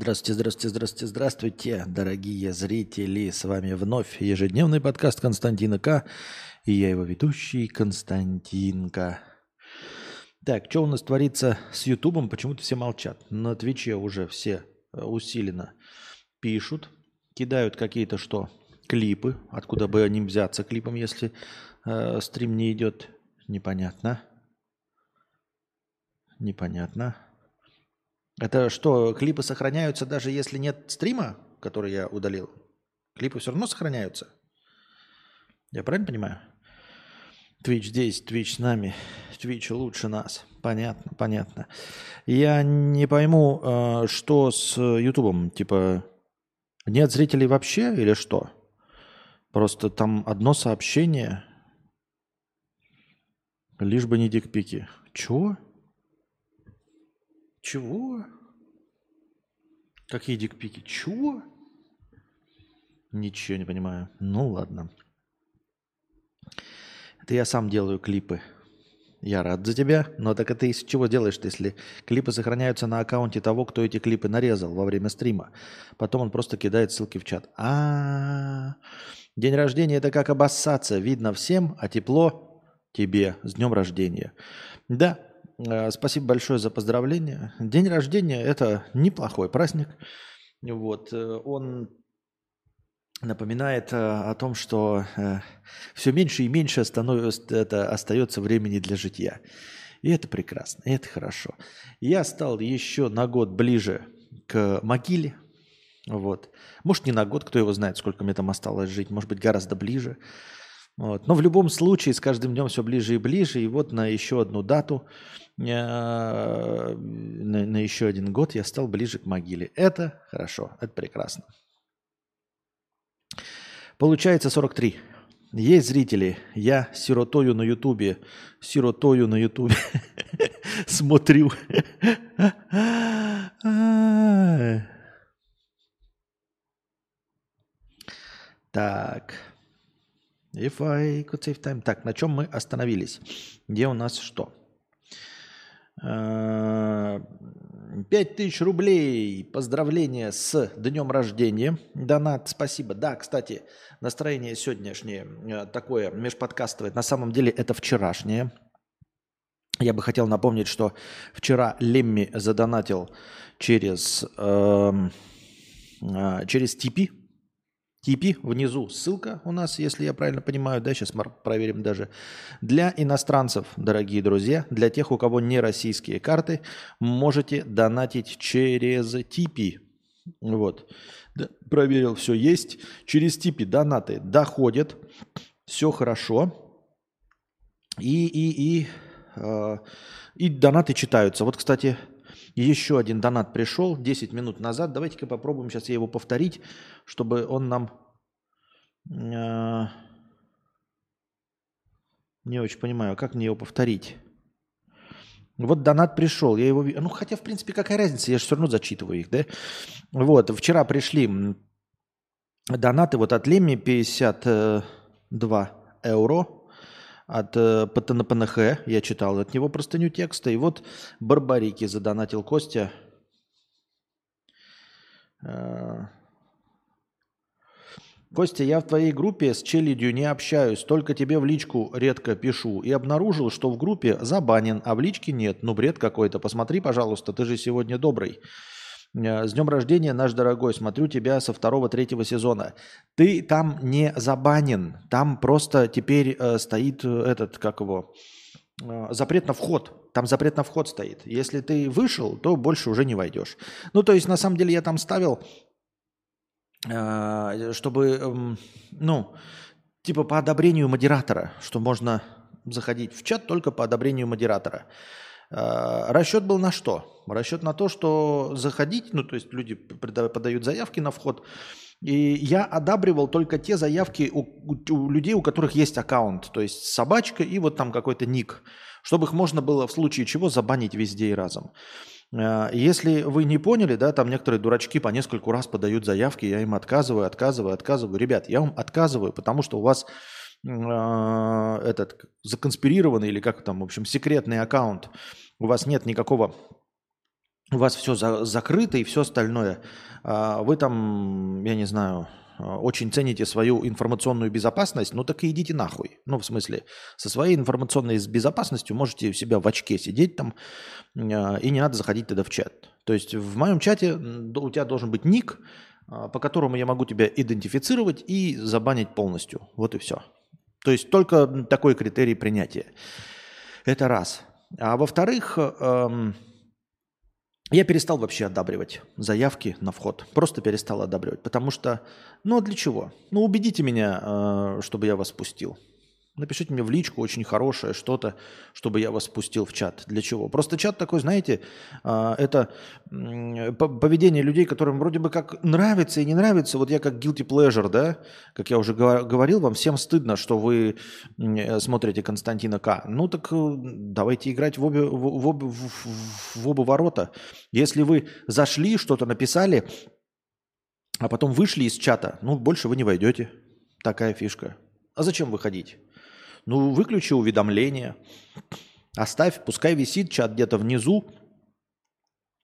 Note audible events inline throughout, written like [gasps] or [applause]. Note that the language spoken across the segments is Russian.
Здравствуйте, здравствуйте, здравствуйте, здравствуйте, дорогие зрители. С вами вновь ежедневный подкаст Константина К. И я его ведущий Константинка. Так, что у нас творится с Ютубом? Почему-то все молчат. На Твиче уже все э, усиленно пишут, кидают какие-то что? Клипы. Откуда бы они взяться клипом, если э, стрим не идет? Непонятно. Непонятно. Это что, клипы сохраняются даже если нет стрима, который я удалил? Клипы все равно сохраняются? Я правильно понимаю? Twitch здесь, Twitch с нами, Twitch лучше нас. Понятно, понятно. Я не пойму, э, что с Ютубом. Типа, нет зрителей вообще или что? Просто там одно сообщение, лишь бы не дикпики. Чего? Чего? Какие дикпики? Чего? Ничего не понимаю. Ну ладно. Это я сам делаю клипы. Я рад за тебя, но так это из чего делаешь-то, если клипы сохраняются на аккаунте того, кто эти клипы нарезал во время стрима. Потом он просто кидает ссылки в чат. А, -а, день рождения это как обоссаться. Видно всем, а тепло тебе. С днем рождения. Да, спасибо большое за поздравление. День рождения – это неплохой праздник. Вот, э, он напоминает э, о том, что все меньше и меньше становится, это, остается времени для житья. И это прекрасно, и это хорошо. Я стал еще на год ближе к могиле. Вот. Может, не на год, кто его знает, сколько мне там осталось жить. Может быть, гораздо ближе. Вот. Но в любом случае с каждым днем все ближе и ближе. И вот на еще одну дату, э, на, на еще один год я стал ближе к могиле. Это хорошо, это прекрасно. Получается 43. Есть зрители. Я сиротою на ютубе. Сиротою на ютубе. [laughs] Смотрю. Так. If I could save time. Так, на чем мы остановились? Где у нас что? Э, пять тысяч рублей. Поздравления с днем рождения. Донат, спасибо. Да, кстати, настроение сегодняшнее э, такое межподкастовое. На самом деле это вчерашнее. Я бы хотел напомнить, что вчера Лемми задонатил через, э, э, через Типи Типи, внизу ссылка у нас, если я правильно понимаю, да, сейчас проверим даже. Для иностранцев, дорогие друзья, для тех, у кого не российские карты, можете донатить через Типи. Вот. Да, проверил, все есть. Через Типи донаты доходят, все хорошо. И, и, и, э, и донаты читаются. Вот, кстати, еще один донат пришел 10 минут назад. Давайте-ка попробуем сейчас я его повторить, чтобы он нам... Э, не очень понимаю, как мне его повторить. Вот донат пришел, я его... Ну, хотя, в принципе, какая разница, я же все равно зачитываю их, да? Вот, вчера пришли донаты вот от Леми 52 евро от э, ПТНПНХ, я читал от него простыню текста. И вот Барбарики задонатил Костя. Э, Костя, я в твоей группе с челядью не общаюсь, только тебе в личку редко пишу. И обнаружил, что в группе забанен, а в личке нет. Ну, бред какой-то. Посмотри, пожалуйста, ты же сегодня добрый. Э, с днем рождения, наш дорогой. Смотрю тебя со второго-третьего сезона. Ты там не забанен. Там просто теперь э, стоит э, этот, как его, э, запрет на вход. Там запрет на вход стоит. Если ты вышел, то больше уже не войдешь. Ну, то есть, на самом деле, я там ставил, э, чтобы, э, ну, типа по одобрению модератора, что можно заходить в чат только по одобрению модератора. Э, расчет был на что? Расчет на то, что заходить, ну то есть люди подают заявки на вход, и я одабривал только те заявки у, у людей, у которых есть аккаунт, то есть собачка и вот там какой-то ник, чтобы их можно было в случае чего забанить везде и разом. Э, если вы не поняли, да, там некоторые дурачки по нескольку раз подают заявки, я им отказываю, отказываю, отказываю. Ребят, я вам отказываю, потому что у вас этот законспирированный или как там, в общем, секретный аккаунт, у вас нет никакого у вас все за, закрыто и все остальное. А, вы там, я не знаю, очень цените свою информационную безопасность, ну так и идите нахуй. Ну, в смысле, со своей информационной безопасностью можете у себя в очке сидеть там, а, и не надо заходить тогда в чат. То есть в моем чате у тебя должен быть ник, а, по которому я могу тебя идентифицировать и забанить полностью. Вот и все. То есть только такой критерий принятия. Это раз. А во-вторых, эм, я перестал вообще одабривать заявки на вход. Просто перестал одабривать. Потому что, ну а для чего? Ну убедите меня, э, чтобы я вас пустил. Напишите мне в личку очень хорошее что-то, чтобы я вас спустил в чат. Для чего? Просто чат такой, знаете, а, это поведение людей, которым вроде бы как нравится и не нравится. Вот я как guilty pleasure, да, как я уже говорил, вам всем стыдно, что вы смотрите Константина К. Ну так э, давайте играть в, обе, в, в, в оба ворота. Если вы зашли, что-то написали, а потом вышли из чата, ну больше вы не войдете. Такая фишка. А зачем выходить? Ну, выключи уведомления, оставь, пускай висит чат где-то внизу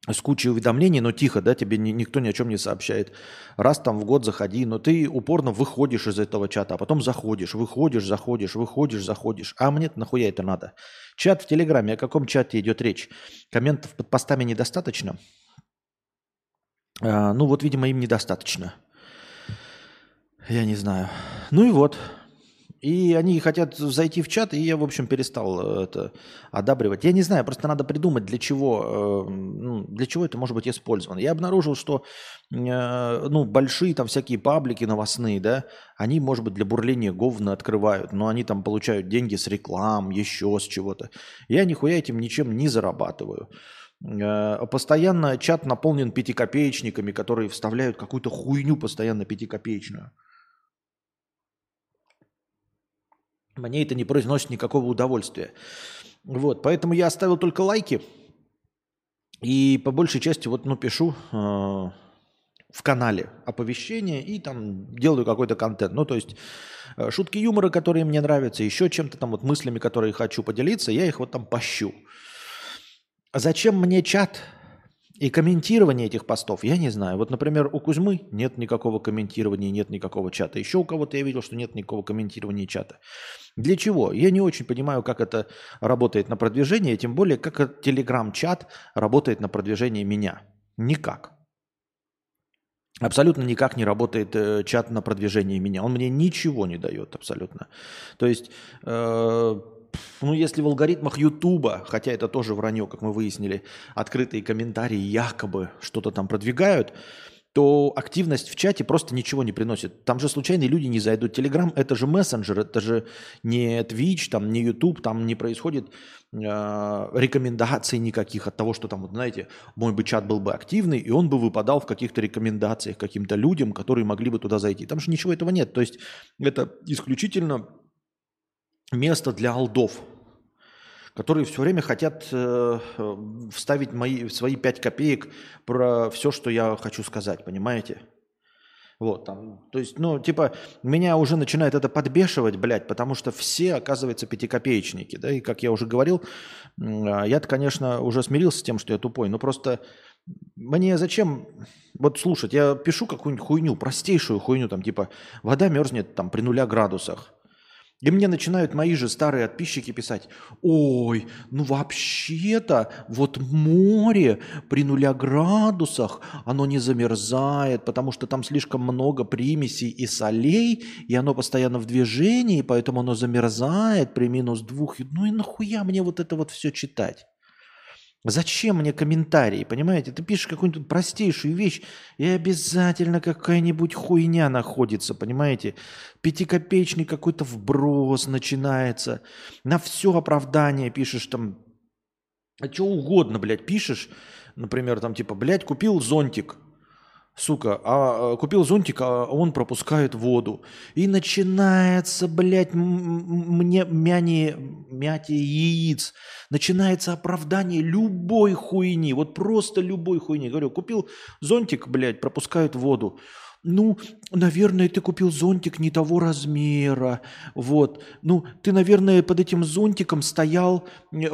с кучей уведомлений, но тихо, да, тебе ни, никто ни о чем не сообщает. Раз там в год заходи, но ты упорно выходишь из этого чата, а потом заходишь, выходишь, заходишь, выходишь, заходишь. А мне нахуя это надо? Чат в Телеграме, о каком чате идет речь? Комментов под постами недостаточно? А, ну вот, видимо, им недостаточно. Я не знаю. Ну и вот. И они хотят зайти в чат, и я, в общем, перестал э, это одабривать. Я не знаю, просто надо придумать, для чего, э, ну, для чего это может быть использовано. Я обнаружил, что э, ну, большие там всякие паблики новостные, да, они, может быть, для бурления говна открывают, но они там получают деньги с реклам, еще с чего-то. Я нихуя этим ничем не зарабатываю. Постоянно чат наполнен пятикопеечниками, которые вставляют какую-то хуйню постоянно пятикопеечную. Мне это не произносит никакого удовольствия. Вот, поэтому я оставил только лайки. И по большей части вот, ну, пишу э, в канале оповещения и там делаю какой-то контент. Ну, то есть э, шутки юмора, которые мне нравятся, еще чем-то там вот мыслями, которые хочу поделиться, я их вот там пощу. Зачем мне чат? И комментирование этих постов, я не знаю. Вот, например, у Кузьмы нет никакого комментирования, нет никакого чата. Еще у кого-то я видел, что нет никакого комментирования чата. Для чего? Я не очень понимаю, как это работает на продвижение, тем более, как телеграм-чат работает на продвижение меня. Никак. Абсолютно никак не работает э, чат на продвижение меня. Он мне ничего не дает абсолютно. То есть э, ну, если в алгоритмах Ютуба, хотя это тоже вранье, как мы выяснили, открытые комментарии якобы что-то там продвигают, то активность в чате просто ничего не приносит. Там же случайные люди не зайдут. Телеграм – это же мессенджер, это же не Twitch, там, не YouTube, там не происходит э, рекомендаций никаких от того, что там, вот, знаете, мой бы чат был бы активный, и он бы выпадал в каких-то рекомендациях каким-то людям, которые могли бы туда зайти. Там же ничего этого нет. То есть это исключительно место для алдов, которые все время хотят э, вставить мои, свои пять копеек про все, что я хочу сказать, понимаете? Вот, там, то есть, ну, типа, меня уже начинает это подбешивать, блядь, потому что все, оказывается, пятикопеечники, да, и, как я уже говорил, а, я-то, конечно, уже смирился с тем, что я тупой, но просто мне зачем, вот слушать, я пишу какую-нибудь хуйню, простейшую хуйню, там, типа, вода мерзнет там при нуля градусах, и мне начинают мои же старые подписчики писать, ой, ну вообще-то вот море при нуля градусах, оно не замерзает, потому что там слишком много примесей и солей, и оно постоянно в движении, поэтому оно замерзает при минус двух. Ну и нахуя мне вот это вот все читать? Зачем мне комментарии, понимаете? Ты пишешь какую-нибудь простейшую вещь, и обязательно какая-нибудь хуйня находится, понимаете? Пятикопеечный какой-то вброс начинается. На все оправдание пишешь там, а что угодно, блядь, пишешь. Например, там типа, блядь, купил зонтик – Сука, а, а купил зонтик, а он пропускает воду. И начинается, блядь, мне мяни, мятие яиц. Начинается оправдание любой хуйни. Вот просто любой хуйни. Говорю, купил зонтик, блядь, пропускает воду. Ну, наверное, ты купил зонтик не того размера, вот. Ну, ты, наверное, под этим зонтиком стоял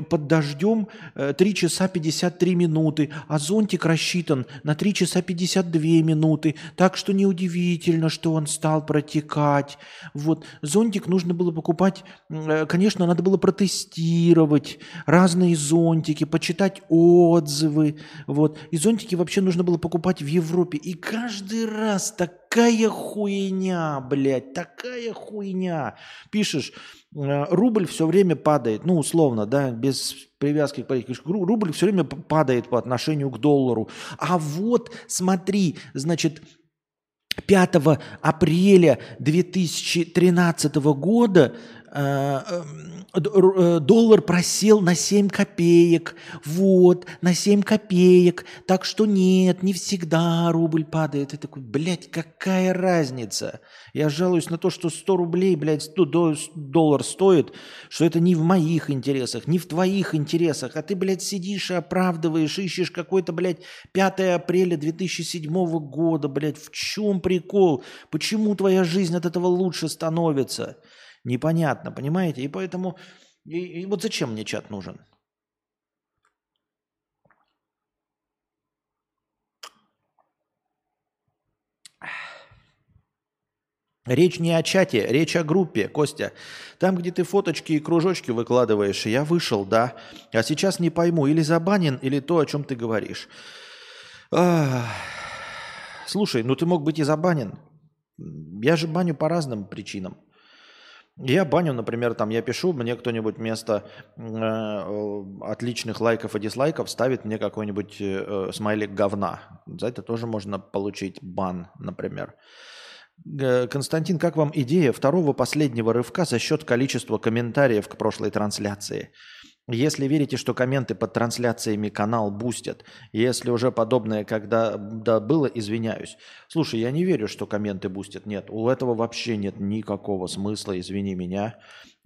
под дождем 3 часа 53 минуты, а зонтик рассчитан на 3 часа 52 минуты, так что неудивительно, что он стал протекать. Вот. Зонтик нужно было покупать, э, конечно, надо было протестировать разные зонтики, почитать отзывы, вот. И зонтики вообще нужно было покупать в Европе. И каждый раз такая хуйня, блядь, такая хуйня. Пишешь, э, рубль все время падает, ну, условно, да, без привязки к политике. Рубль все время падает по отношению к доллару. А вот, смотри, значит, 5 апреля 2013 года доллар просел на 7 копеек. Вот, на 7 копеек. Так что нет, не всегда рубль падает. И такой, блядь, какая разница? Я жалуюсь на то, что 100 рублей, блядь, 100 доллар стоит, что это не в моих интересах, не в твоих интересах. А ты, блядь, сидишь и оправдываешь, ищешь какой-то, блядь, 5 апреля 2007 года, блядь. В чем прикол? Почему твоя жизнь от этого лучше становится? Непонятно, понимаете? И поэтому... И, и вот зачем мне чат нужен? Речь не о чате, речь о группе, Костя. Там, где ты фоточки и кружочки выкладываешь, я вышел, да. А сейчас не пойму, или забанен, или то, о чем ты говоришь. Ах. Слушай, ну ты мог быть и забанен. Я же баню по разным причинам. Я баню, например, там я пишу, мне кто-нибудь вместо э, отличных лайков и дизлайков ставит мне какой-нибудь э, смайлик говна. За это тоже можно получить бан, например. Константин, как вам идея второго последнего рывка за счет количества комментариев к прошлой трансляции? Если верите, что комменты под трансляциями канал бустят, если уже подобное когда да, было, извиняюсь. Слушай, я не верю, что комменты бустят. Нет, у этого вообще нет никакого смысла, извини меня,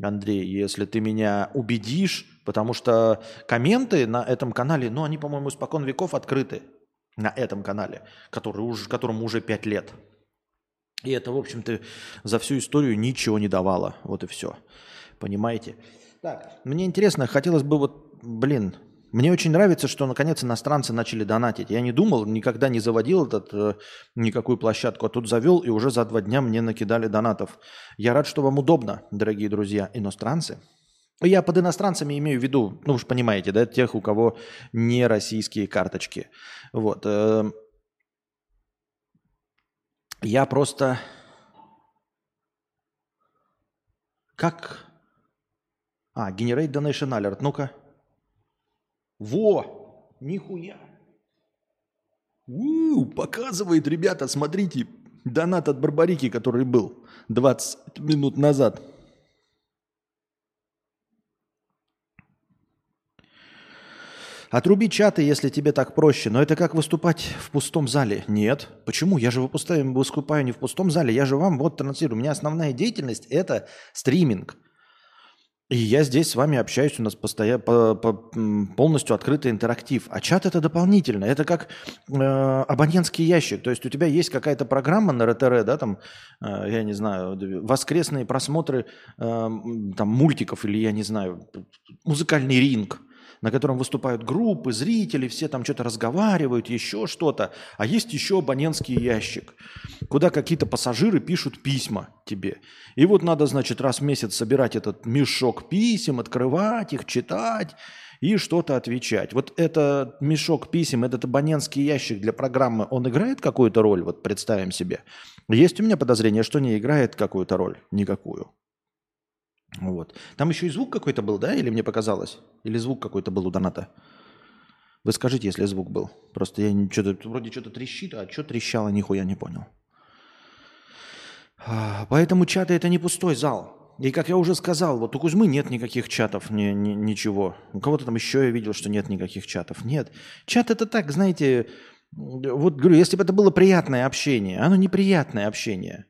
Андрей, если ты меня убедишь, потому что комменты на этом канале, ну, они, по-моему, испокон веков открыты на этом канале, который уже, которому уже пять лет. И это, в общем-то, за всю историю ничего не давало. Вот и все. Понимаете? Так, мне интересно, хотелось бы вот, блин, мне очень нравится, что наконец иностранцы начали донатить. Я не думал, никогда не заводил этот, э, никакую площадку, а тут завел, и уже за два дня мне накидали донатов. Я рад, что вам удобно, дорогие друзья, иностранцы. Я под иностранцами имею в виду, ну уж понимаете, да, тех, у кого не российские карточки. Вот. Э, я просто... Как а, Generate Donation Alert. Ну-ка. Во! Нихуя! У, показывает, ребята, смотрите, донат от Барбарики, который был 20 минут назад. Отруби чаты, если тебе так проще. Но это как выступать в пустом зале. Нет. Почему? Я же выпускаю, выступаю не в пустом зале. Я же вам вот транслирую. У меня основная деятельность – это стриминг. И я здесь с вами общаюсь, у нас постоянно по, по, полностью открытый интерактив. А чат это дополнительно. Это как э, абонентский ящик. То есть у тебя есть какая-то программа на РТР, да, там, э, я не знаю, воскресные просмотры э, там, мультиков или, я не знаю, музыкальный ринг на котором выступают группы, зрители, все там что-то разговаривают, еще что-то. А есть еще абонентский ящик, куда какие-то пассажиры пишут письма тебе. И вот надо, значит, раз в месяц собирать этот мешок писем, открывать их, читать и что-то отвечать. Вот этот мешок писем, этот абонентский ящик для программы, он играет какую-то роль? Вот представим себе. Есть у меня подозрение, что не играет какую-то роль. Никакую. Вот. Там еще и звук какой-то был, да? Или мне показалось? Или звук какой-то был у доната? Вы скажите, если звук был. Просто я что-то, вроде что-то трещит, а что трещало, нихуя не понял. А, поэтому чаты это не пустой зал. И как я уже сказал, вот у Кузьмы нет никаких чатов, ни, ни, ничего. У кого-то там еще я видел, что нет никаких чатов. Нет. Чат это так, знаете, вот говорю, если бы это было приятное общение, оно неприятное общение.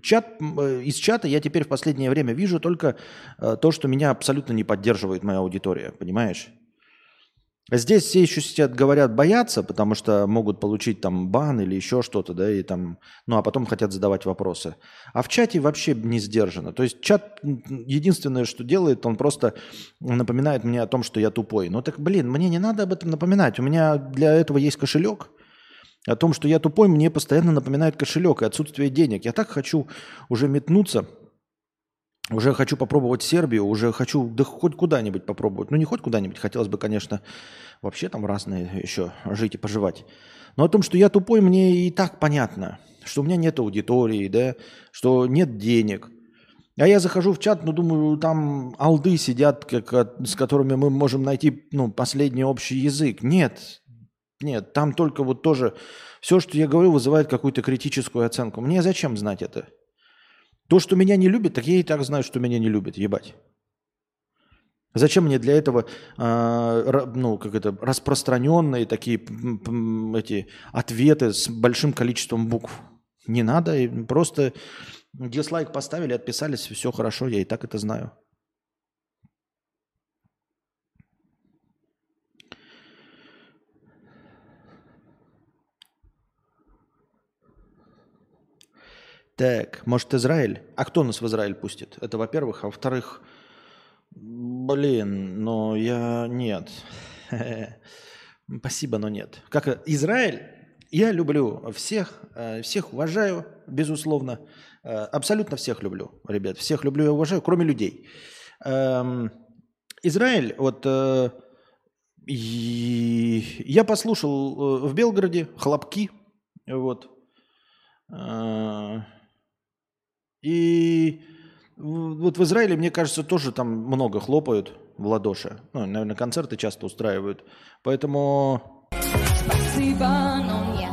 Чат, э, из чата я теперь в последнее время вижу только э, то, что меня абсолютно не поддерживает моя аудитория, понимаешь? Здесь все еще сидят, говорят, боятся, потому что могут получить там бан или еще что-то, да, и там, ну, а потом хотят задавать вопросы. А в чате вообще не сдержано. То есть чат единственное, что делает, он просто напоминает мне о том, что я тупой. Ну так, блин, мне не надо об этом напоминать. У меня для этого есть кошелек. О том, что я тупой, мне постоянно напоминает кошелек и отсутствие денег. Я так хочу уже метнуться – уже хочу попробовать Сербию, уже хочу да хоть куда-нибудь попробовать. Ну, не хоть куда-нибудь, хотелось бы, конечно, вообще там разные еще жить и поживать. Но о том, что я тупой, мне и так понятно. Что у меня нет аудитории, да, что нет денег. А я захожу в чат, ну, думаю, там алды сидят, как, с которыми мы можем найти, ну, последний общий язык. Нет, нет, там только вот тоже все, что я говорю, вызывает какую-то критическую оценку. Мне зачем знать это? То, что меня не любят, так я и так знаю, что меня не любят, ебать. Зачем мне для этого э, ну, как это, распространенные такие эти ответы с большим количеством букв? Не надо, просто дизлайк поставили, отписались, все хорошо, я и так это знаю. Так, может, Израиль? А кто нас в Израиль пустит? Это во-первых. А во-вторых, блин, но я... Нет. [laughs] Спасибо, но нет. Как Израиль? Я люблю всех, э, всех уважаю, безусловно. Э, абсолютно всех люблю, ребят. Всех люблю и уважаю, кроме людей. Эм, Израиль, вот э, я послушал в Белгороде хлопки, вот, и вот в Израиле, мне кажется, тоже там много хлопают в ладоши. Ну, наверное, концерты часто устраивают. Поэтому... Спасибо, но нет.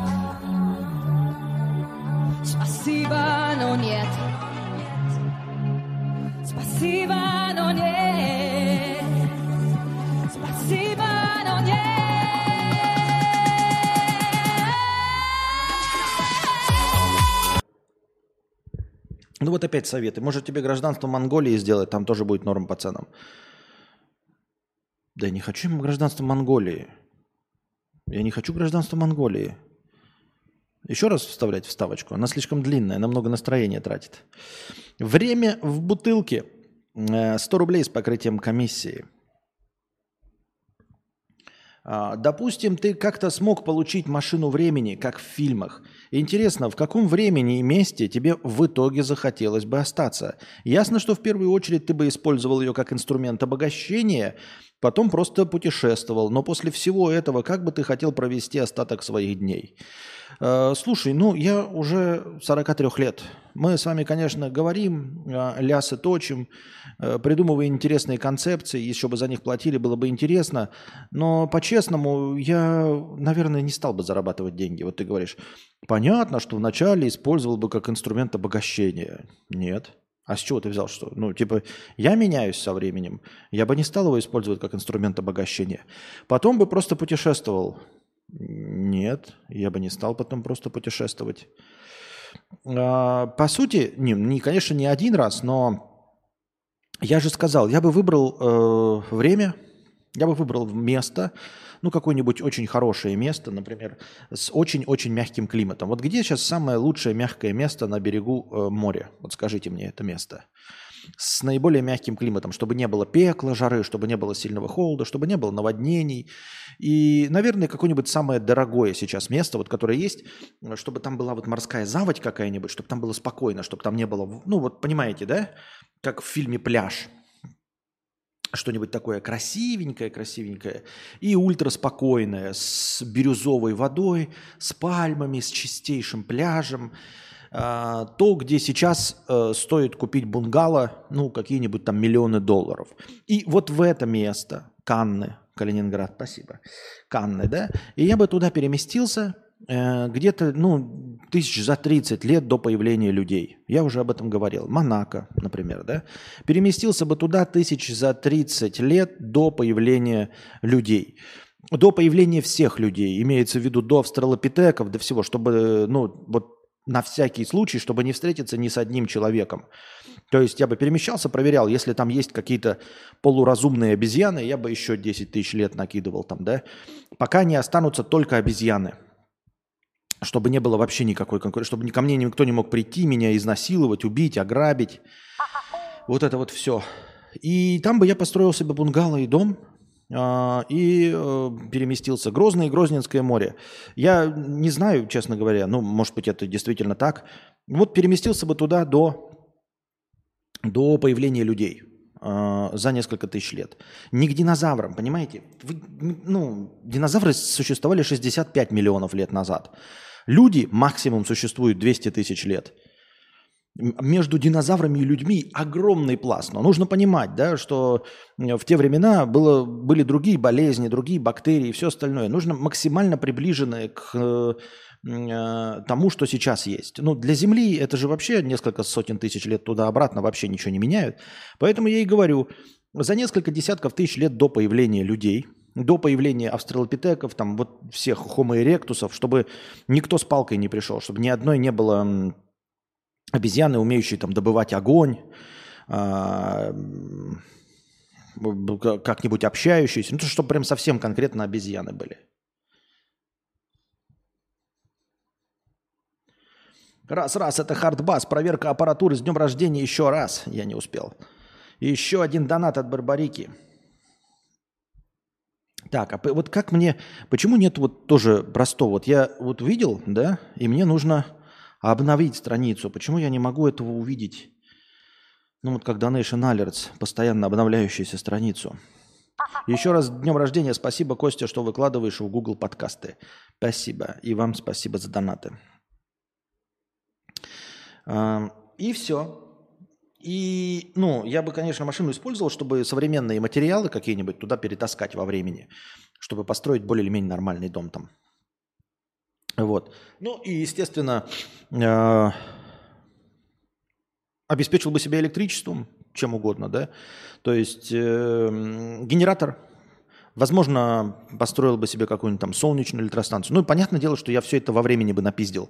Спасибо, но нет. Спасибо, но нет. Ну вот опять советы. Может тебе гражданство Монголии сделать, там тоже будет норм по ценам. Да не хочу гражданство Монголии. Я не хочу гражданство Монголии. Еще раз вставлять вставочку. Она слишком длинная, она много настроения тратит. Время в бутылке. 100 э, рублей с покрытием комиссии. А, допустим, ты как-то смог получить машину времени, как в фильмах. Интересно, в каком времени и месте тебе в итоге захотелось бы остаться? Ясно, что в первую очередь ты бы использовал ее как инструмент обогащения, потом просто путешествовал. Но после всего этого, как бы ты хотел провести остаток своих дней? Э, слушай, ну я уже 43 лет. Мы с вами, конечно, говорим, э, лясы точим, э, придумывая интересные концепции, еще бы за них платили, было бы интересно. Но по-честному, я, наверное, не стал бы зарабатывать деньги. Вот ты говоришь, понятно, что вначале использовал бы как инструмент обогащения. Нет. А с чего ты взял, что? Ну, типа, я меняюсь со временем. Я бы не стал его использовать как инструмент обогащения. Потом бы просто путешествовал. Нет, я бы не стал потом просто путешествовать. А, по сути, не, не, конечно, не один раз, но я же сказал, я бы выбрал э, время, я бы выбрал место, ну, какое-нибудь очень хорошее место, например, с очень-очень мягким климатом. Вот где сейчас самое лучшее мягкое место на берегу э, моря? Вот скажите мне это место с наиболее мягким климатом, чтобы не было пекла, жары, чтобы не было сильного холода, чтобы не было наводнений. И, наверное, какое-нибудь самое дорогое сейчас место, вот, которое есть, чтобы там была вот морская заводь какая-нибудь, чтобы там было спокойно, чтобы там не было, ну вот понимаете, да, как в фильме «Пляж», что-нибудь такое красивенькое, красивенькое и ультраспокойное, с бирюзовой водой, с пальмами, с чистейшим пляжем, то, где сейчас э, стоит купить бунгало, ну, какие-нибудь там миллионы долларов. И вот в это место, Канны, Калининград, спасибо, Канны, да, и я бы туда переместился э, где-то, ну, тысяч за 30 лет до появления людей. Я уже об этом говорил. Монако, например, да, переместился бы туда тысяч за 30 лет до появления людей до появления всех людей, имеется в виду до австралопитеков, до всего, чтобы, ну, вот на всякий случай, чтобы не встретиться ни с одним человеком. То есть я бы перемещался, проверял, если там есть какие-то полуразумные обезьяны, я бы еще 10 тысяч лет накидывал там, да, пока не останутся только обезьяны. Чтобы не было вообще никакой конкуренции, чтобы ко мне никто не мог прийти, меня изнасиловать, убить, ограбить. Вот это вот все. И там бы я построил себе бунгало и дом, и э, переместился. Грозное и Грозненское море. Я не знаю, честно говоря, ну, может быть, это действительно так. Вот переместился бы туда до, до появления людей э, за несколько тысяч лет. Не к динозаврам, понимаете? Вы, ну, динозавры существовали 65 миллионов лет назад. Люди максимум существуют 200 тысяч лет – между динозаврами и людьми огромный пласт. Но нужно понимать, да, что в те времена было, были другие болезни, другие бактерии и все остальное. Нужно максимально приближенное к э, э, тому, что сейчас есть. Ну, для Земли это же вообще несколько сотен тысяч лет туда-обратно вообще ничего не меняют. Поэтому я и говорю, за несколько десятков тысяч лет до появления людей, до появления австралопитеков, там вот всех homo erectus, чтобы никто с палкой не пришел, чтобы ни одной не было обезьяны, умеющие там добывать огонь, а, как-нибудь общающиеся, ну, чтобы прям совсем конкретно обезьяны были. Раз, раз, это хардбас, проверка аппаратуры с днем рождения еще раз. Я не успел. Еще один донат от Барбарики. Так, а вот как мне, почему нет вот тоже простого? Вот я вот видел, да, и мне нужно обновить страницу. Почему я не могу этого увидеть? Ну вот как Donation Alerts, постоянно обновляющуюся страницу. Еще раз днем рождения спасибо, Костя, что выкладываешь в Google подкасты. Спасибо. И вам спасибо за донаты. И все. И, ну, я бы, конечно, машину использовал, чтобы современные материалы какие-нибудь туда перетаскать во времени, чтобы построить более или менее нормальный дом там. Вот. Ну и, естественно, э, обеспечил бы себя электричеством, чем угодно, да. То есть э, генератор, возможно, построил бы себе какую-нибудь там солнечную электростанцию. Ну и понятное дело, что я все это во времени бы напиздил.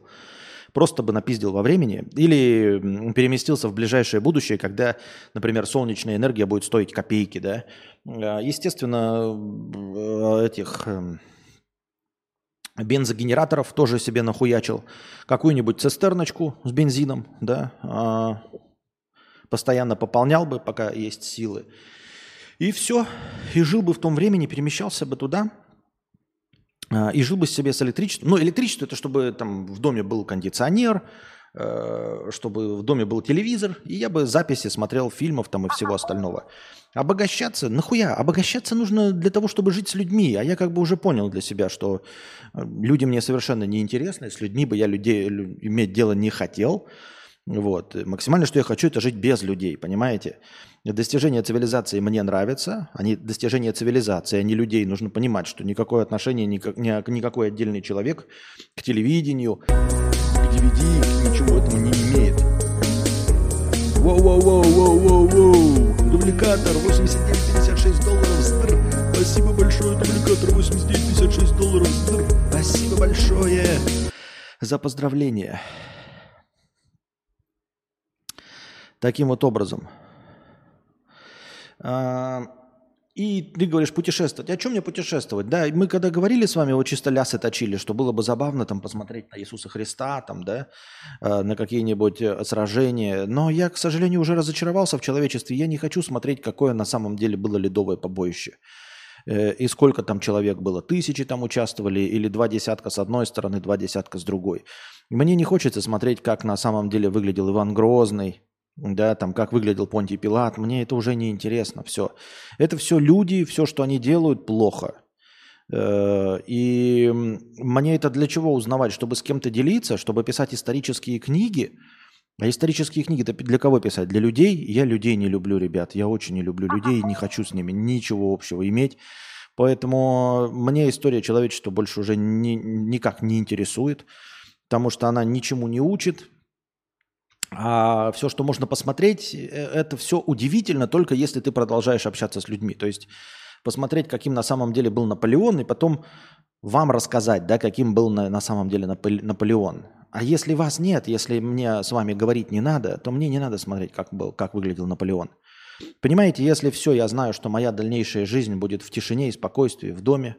Просто бы напиздил во времени или переместился в ближайшее будущее, когда, например, солнечная энергия будет стоить копейки, да. Э, естественно, э, этих эм, бензогенераторов тоже себе нахуячил. Какую-нибудь цистерночку с бензином, да, а, постоянно пополнял бы, пока есть силы. И все. И жил бы в том времени, перемещался бы туда, а, и жил бы себе с электричеством. Ну, электричество это чтобы там в доме был кондиционер, чтобы в доме был телевизор, и я бы записи смотрел фильмов там и всего остального. Обогащаться? Нахуя? Обогащаться нужно для того, чтобы жить с людьми. А я как бы уже понял для себя, что э, люди мне совершенно не интересны. С людьми бы я людей иметь дело не хотел. Вот. Максимально, что я хочу, это жить без людей, понимаете? Достижения цивилизации мне нравятся. Они достижения цивилизации, а не людей. Нужно понимать, что никакое отношение, никакой отдельный человек к телевидению, DVD этого не имеет. Воу-воу-воу-воу-воу-воу! Дубликатор 89,56 долларов. Здр. Спасибо большое, дубликатор 89,56 долларов. Здр. Спасибо большое за поздравление. Таким вот образом. А, и ты говоришь путешествовать. А чем мне путешествовать? Да, мы когда говорили с вами, вот чисто лясы точили, что было бы забавно там посмотреть на Иисуса Христа, там, да, э, на какие-нибудь э, сражения. Но я, к сожалению, уже разочаровался в человечестве. Я не хочу смотреть, какое на самом деле было ледовое побоище. Э, и сколько там человек было? Тысячи там участвовали или два десятка с одной стороны, два десятка с другой. Мне не хочется смотреть, как на самом деле выглядел Иван Грозный, да, там, как выглядел Понтий Пилат, мне это уже не интересно, все. Это все люди, все, что они делают, плохо. Э, и мне это для чего узнавать? Чтобы с кем-то делиться, чтобы писать исторические книги. А исторические книги это для кого писать? Для людей? Я людей не люблю, ребят. Я очень не люблю людей и не хочу с ними ничего общего иметь. Поэтому мне история человечества больше уже ни, никак не интересует, потому что она ничему не учит, а все, что можно посмотреть, э, это все удивительно, только если ты продолжаешь общаться с людьми. То есть посмотреть, каким на самом деле был Наполеон, и потом вам рассказать, да, каким был на, на самом деле Наполеон. А если вас нет, если мне с вами говорить не надо, то мне не надо смотреть, как, был, как выглядел Наполеон. Понимаете, если все, я знаю, что моя дальнейшая жизнь будет в тишине и спокойствии, в доме,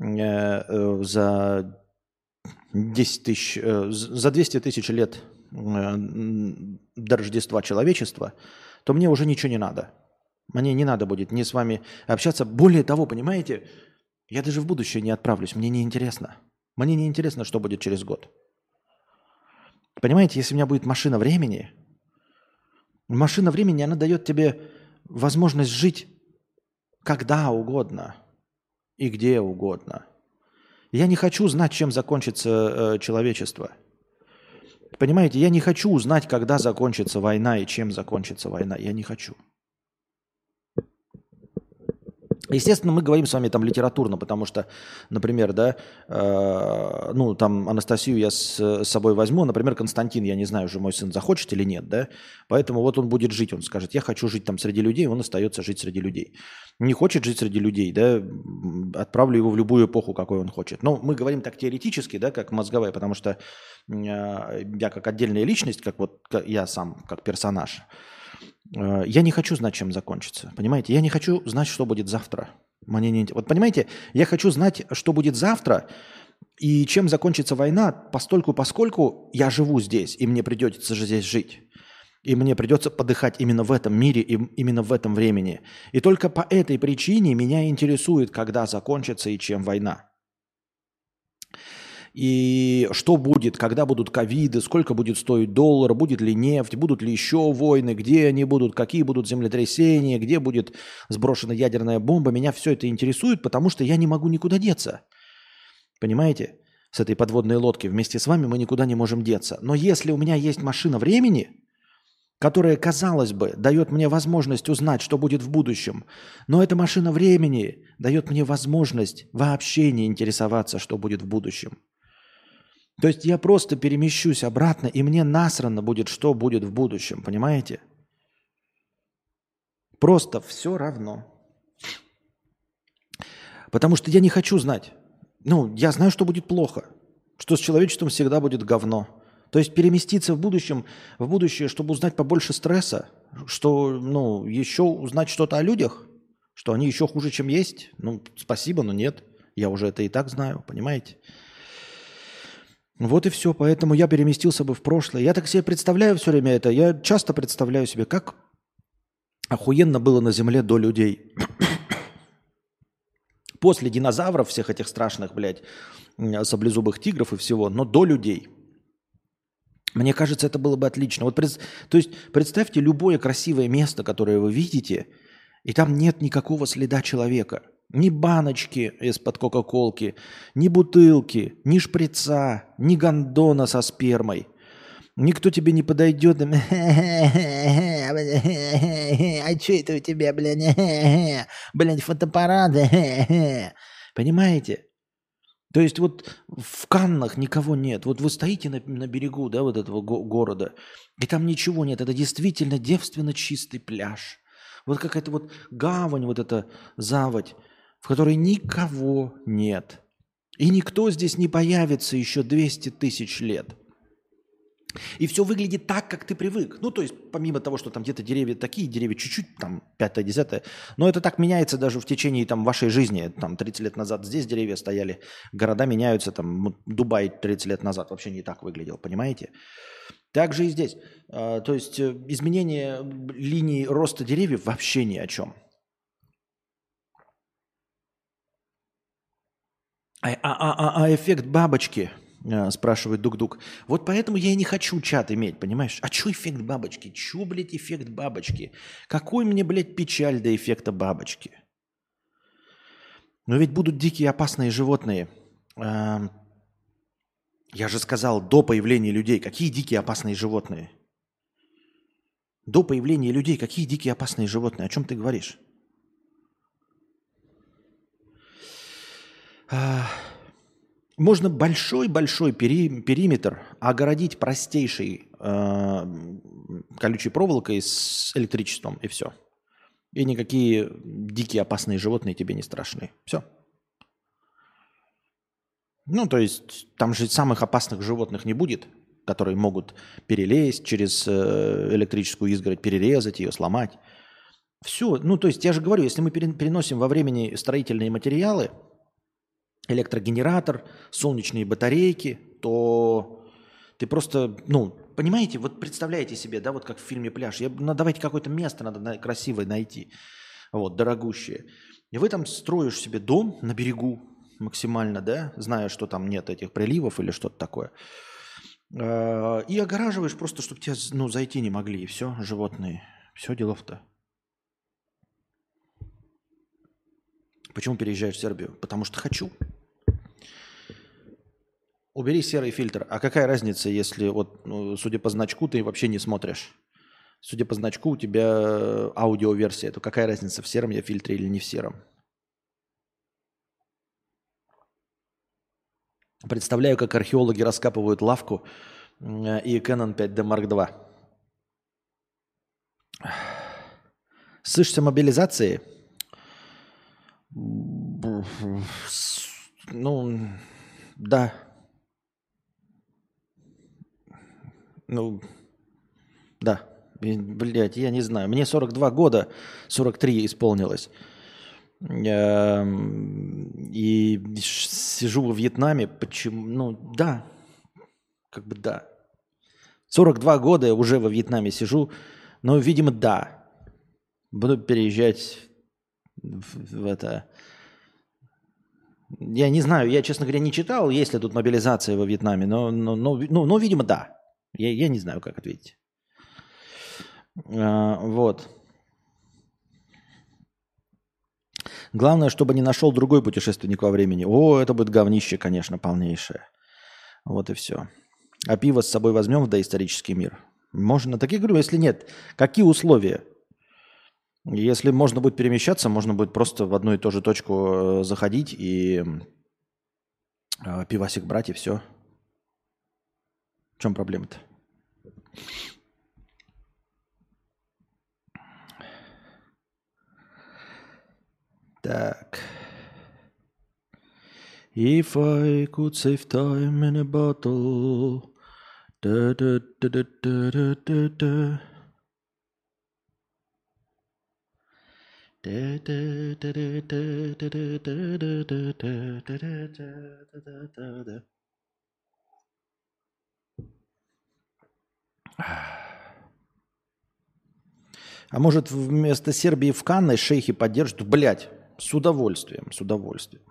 э, э, за 10 тысяч, э, за 200 тысяч лет до Рождества человечества, то мне уже ничего не надо. Мне не надо будет ни с вами общаться. Более того, понимаете, я даже в будущее не отправлюсь, мне не интересно. Мне не интересно, что будет через год. Понимаете, если у меня будет машина времени, машина времени, она дает тебе возможность жить когда угодно и где угодно. Я не хочу знать, чем закончится э, человечество. Понимаете, я не хочу узнать, когда закончится война и чем закончится война. Я не хочу. Естественно, мы говорим с вами там литературно, потому что, например, да, э, ну, там Анастасию я с, с собой возьму, например, Константин, я не знаю, уже мой сын захочет или нет, да, поэтому вот он будет жить, он скажет, я хочу жить там среди людей, он остается жить среди людей. Не хочет жить среди людей, да, отправлю его в любую эпоху, какой он хочет. Но мы говорим так теоретически, да, как мозговая, потому что э, я как отдельная личность, как вот я сам, как персонаж, я не хочу знать, чем закончится. Понимаете? Я не хочу знать, что будет завтра. Мне не... Вот понимаете, я хочу знать, что будет завтра, и чем закончится война, постольку, поскольку я живу здесь, и мне придется же здесь жить. И мне придется подыхать именно в этом мире и именно в этом времени. И только по этой причине меня интересует, когда закончится и чем война. И что будет, когда будут ковиды, сколько будет стоить доллар, будет ли нефть, будут ли еще войны, где они будут, какие будут землетрясения, где будет сброшена ядерная бомба. Меня все это интересует, потому что я не могу никуда деться. Понимаете? С этой подводной лодки вместе с вами мы никуда не можем деться. Но если у меня есть машина времени, которая, казалось бы, дает мне возможность узнать, что будет в будущем, но эта машина времени дает мне возможность вообще не интересоваться, что будет в будущем. То есть я просто перемещусь обратно, и мне насрано будет, что будет в будущем, понимаете? Просто все равно. Потому что я не хочу знать. Ну, я знаю, что будет плохо, что с человечеством всегда будет говно. То есть переместиться в будущем, в будущее, чтобы узнать побольше стресса, что, ну, еще узнать что-то о людях, что они еще хуже, чем есть. Ну, спасибо, но нет. Я уже это и так знаю, понимаете? Вот и все. Поэтому я переместился бы в прошлое. Я так себе представляю все время это. Я часто представляю себе, как охуенно было на Земле до людей. [coughs] После динозавров, всех этих страшных, блядь, саблезубых тигров и всего, но до людей. Мне кажется, это было бы отлично. Вот, то есть представьте любое красивое место, которое вы видите, и там нет никакого следа человека – ни баночки из-под Кока-Колки, ни бутылки, ни шприца, ни гондона со спермой. Никто тебе не подойдет. [laughs] А что это у тебя, блядь? [laughs] Блядь, фотоаппарат. [laughs] Понимаете? То есть вот в Каннах никого нет. Вот вы стоите на, на берегу да, вот этого го- города, и там ничего нет. Это действительно девственно чистый пляж. Вот какая-то вот гавань, вот эта заводь в которой никого нет. И никто здесь не появится еще 200 тысяч лет. И все выглядит так, как ты привык. Ну, то есть, помимо того, что там где-то деревья такие, деревья чуть-чуть, там, пятое, десятое, но это так меняется даже в течение там, вашей жизни. Там 30 лет назад здесь деревья стояли, города меняются, там, Дубай 30 лет назад вообще не так выглядел, понимаете? Так же и здесь. А, то есть, э, изменение линии роста деревьев вообще ни о чем. А, а, а, а эффект бабочки, а, спрашивает Дук-Дук. Вот поэтому я и не хочу чат иметь, понимаешь? А что эффект бабочки? Чё, блядь, эффект бабочки? Какой мне, блядь, печаль до эффекта бабочки? Но ведь будут дикие опасные животные. А, я же сказал, до появления людей. Какие дикие опасные животные? До появления людей, какие дикие опасные животные? О чем ты говоришь? Можно большой-большой пери периметр огородить простейшей э, колючей проволокой с электричеством, и все. И никакие дикие опасные животные тебе не страшны. Все. Ну, то есть там же самых опасных животных не будет, которые могут перелезть через э, электрическую изгородь, перерезать ее, сломать. Все, ну то есть я же говорю, если мы переносим во времени строительные материалы, электрогенератор, солнечные батарейки, то ты просто, ну, понимаете, вот представляете себе, да, вот как в фильме «Пляж», я, ну, давайте какое-то место надо красивое найти, вот, дорогущее. И вы там строишь себе дом на берегу максимально, да, зная, что там нет этих приливов или что-то такое. А, и огораживаешь просто, чтобы тебя, ну, зайти не могли, и все, животные. Все делов-то. Почему переезжаешь в Сербию? Потому что хочу. Убери серый фильтр. А какая разница, если вот, ну, судя по значку, ты вообще не смотришь? Судя по значку, у тебя аудиоверсия. То какая разница, в сером я фильтре или не в сером? Представляю, как археологи раскапывают лавку и Canon 5D Mark II. Слышишься мобилизации? Ну, да. Ну, да. Блять, я не знаю. Мне 42 года, 43 исполнилось. Эм, и сижу во Вьетнаме. Почему? Ну, да. Как бы да. 42 года уже во Вьетнаме сижу. Но, видимо, да. Буду переезжать в, в это... Я не знаю, я, честно говоря, не читал, есть ли тут мобилизация во Вьетнаме, но, но, но, ну, но видимо, да. Я, я не знаю, как ответить. А, вот. Главное, чтобы не нашел другой путешественник во времени. О, это будет говнище, конечно, полнейшее. Вот и все. А пиво с собой возьмем в доисторический мир? Можно. Так я говорю, если нет, какие условия? Если можно будет перемещаться, можно будет просто в одну и ту же точку э, заходить и э, пивасик брать, и все. В чем проблема-то? Так. If I could save time in a bottle. Da, da, da, da, da, da, da. А может вместо Сербии в Канны шейхи поддержат? Блять, с удовольствием, с удовольствием.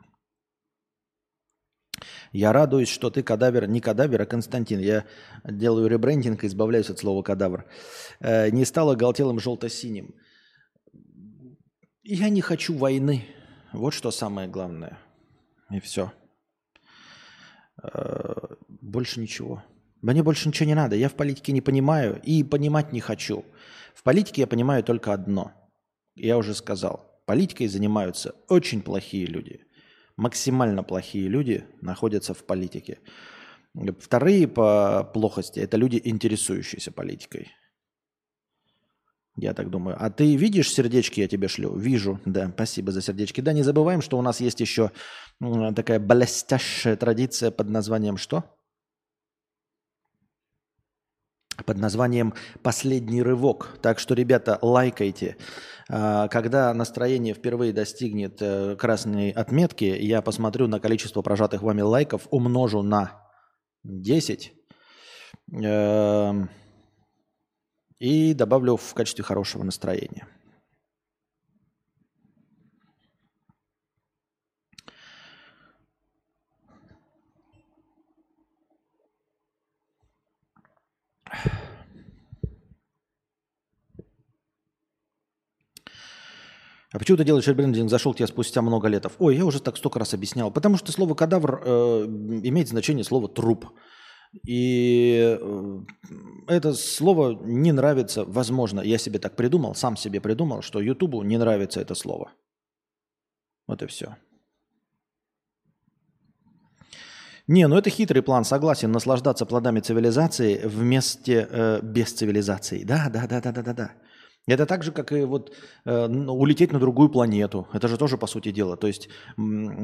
Я радуюсь, что ты кадавер, не кадавер, а Константин. Я делаю ребрендинг и избавляюсь от слова кадавр. Э, не стал оголтелым желто-синим. Я не хочу войны. Вот что самое главное. И все. Э, больше ничего. Мне больше ничего не надо. Я в политике не понимаю и понимать не хочу. В политике я понимаю только одно. Я уже сказал. Политикой занимаются очень плохие люди. Максимально плохие люди находятся в политике. Вторые по плохости – это люди, интересующиеся политикой. Я так думаю. А ты видишь сердечки, я тебе шлю? Вижу, да. Спасибо за сердечки. Да, не забываем, что у нас есть еще такая блестящая традиция под названием что? Под названием «Последний рывок». Так что, ребята, лайкайте. А, когда настроение впервые достигнет э, красной отметки, я посмотрю на количество прожатых вами лайков, умножу на 10 и добавлю в качестве хорошего настроения. А почему ты делаешь ребрендинг? Зашел тебе спустя много лет. Ой, я уже так столько раз объяснял. Потому что слово кадавр э, имеет значение слова труп. И э, это слово не нравится, возможно, я себе так придумал, сам себе придумал, что Ютубу не нравится это слово. Вот и все. Не, ну это хитрый план, согласен, наслаждаться плодами цивилизации вместе э, без цивилизации. Да, да, да, да, да, да, да. Это так же, как и вот э, улететь на другую планету. Это же тоже, по сути дела. То есть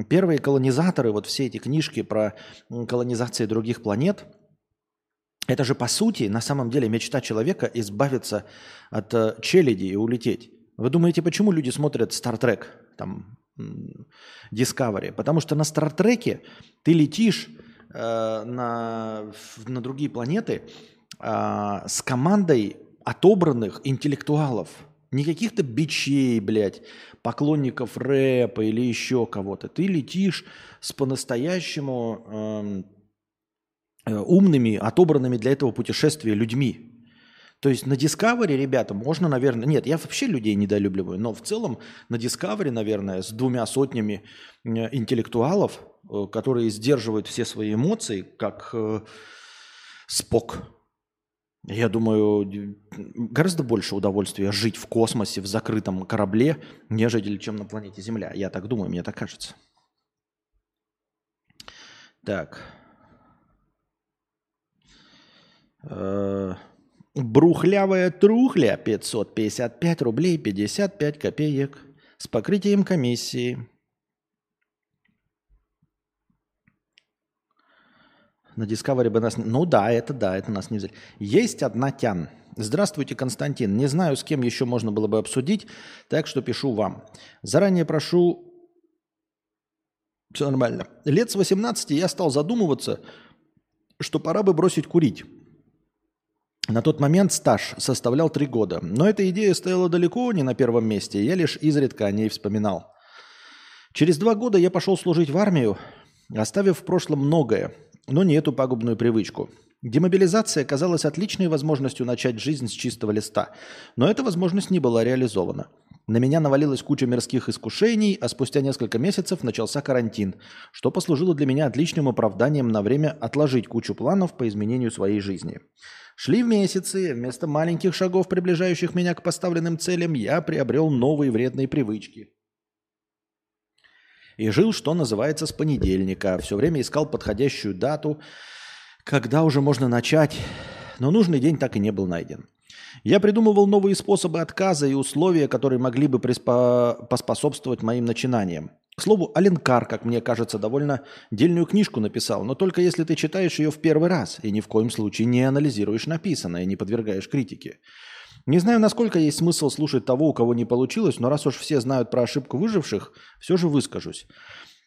первые колонизаторы, вот все эти книжки про колонизацию других планет, это же, по сути, на самом деле мечта человека избавиться от э, челяди и улететь. Вы думаете, почему люди смотрят Star Trek, там, Discovery? Потому что на Star Trek ты летишь э, на, на другие планеты э, с командой отобранных интеллектуалов. Не каких-то бичей, блядь, поклонников рэпа или еще кого-то. Ты летишь с по-настоящему э, умными, отобранными для этого путешествия людьми. То есть на Discovery, ребята, можно, наверное... Нет, я вообще людей недолюбливаю, но в целом на Discovery, наверное, с двумя сотнями интеллектуалов, э, которые сдерживают все свои эмоции, как э, Спок я думаю, гораздо больше удовольствия жить в космосе, в закрытом корабле, нежели чем на планете Земля. Я так думаю, мне так кажется. Так. Э, брухлявая трухля 555 рублей 55 копеек с покрытием комиссии. На Discovery бы нас... Ну да, это да, это нас не взяли. Есть одна тян. Здравствуйте, Константин. Не знаю, с кем еще можно было бы обсудить, так что пишу вам. Заранее прошу... Все нормально. Лет с 18 я стал задумываться, что пора бы бросить курить. На тот момент стаж составлял три года, но эта идея стояла далеко не на первом месте, я лишь изредка о ней вспоминал. Через два года я пошел служить в армию, оставив в прошлом многое, но не эту пагубную привычку. Демобилизация казалась отличной возможностью начать жизнь с чистого листа, но эта возможность не была реализована. На меня навалилась куча мирских искушений, а спустя несколько месяцев начался карантин, что послужило для меня отличным оправданием на время отложить кучу планов по изменению своей жизни. Шли месяцы, вместо маленьких шагов, приближающих меня к поставленным целям, я приобрел новые вредные привычки – и жил, что называется, с понедельника. Все время искал подходящую дату, когда уже можно начать, но нужный день так и не был найден. Я придумывал новые способы отказа и условия, которые могли бы приспо- поспособствовать моим начинаниям. К слову, Аленкар, как мне кажется, довольно дельную книжку написал, но только если ты читаешь ее в первый раз и ни в коем случае не анализируешь написанное, не подвергаешь критике. Не знаю, насколько есть смысл слушать того, у кого не получилось, но раз уж все знают про ошибку выживших, все же выскажусь.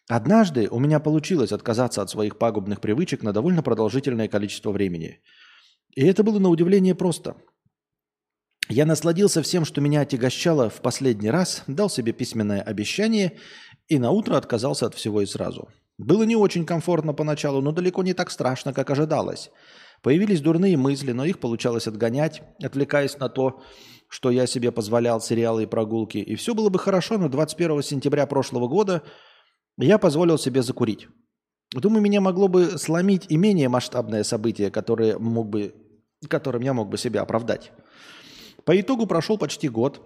Однажды у меня получилось отказаться от своих пагубных привычек на довольно продолжительное количество времени. И это было на удивление просто. Я насладился всем, что меня отягощало в последний раз, дал себе письменное обещание и на утро отказался от всего и сразу. Было не очень комфортно поначалу, но далеко не так страшно, как ожидалось. Появились дурные мысли, но их получалось отгонять, отвлекаясь на то, что я себе позволял сериалы и прогулки. И все было бы хорошо, но 21 сентября прошлого года я позволил себе закурить. Думаю, меня могло бы сломить и менее масштабное событие, которое мог бы, которым я мог бы себя оправдать. По итогу прошел почти год.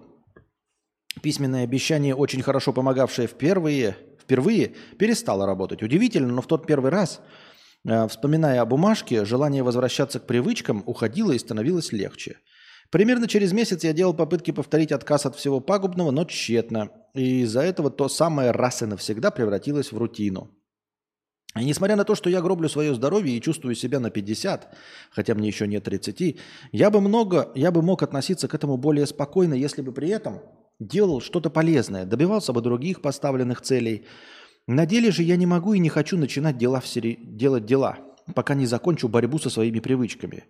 Письменное обещание, очень хорошо помогавшее впервые, впервые перестало работать. Удивительно, но в тот первый раз – вспоминая о бумажке, желание возвращаться к привычкам уходило и становилось легче. Примерно через месяц я делал попытки повторить отказ от всего пагубного, но тщетно. И из-за этого то самое раз и навсегда превратилось в рутину. И несмотря на то, что я гроблю свое здоровье и чувствую себя на 50, хотя мне еще нет 30, я бы, много, я бы мог относиться к этому более спокойно, если бы при этом делал что-то полезное, добивался бы других поставленных целей, на деле же я не могу и не хочу начинать дела в сери... делать дела, пока не закончу борьбу со своими привычками.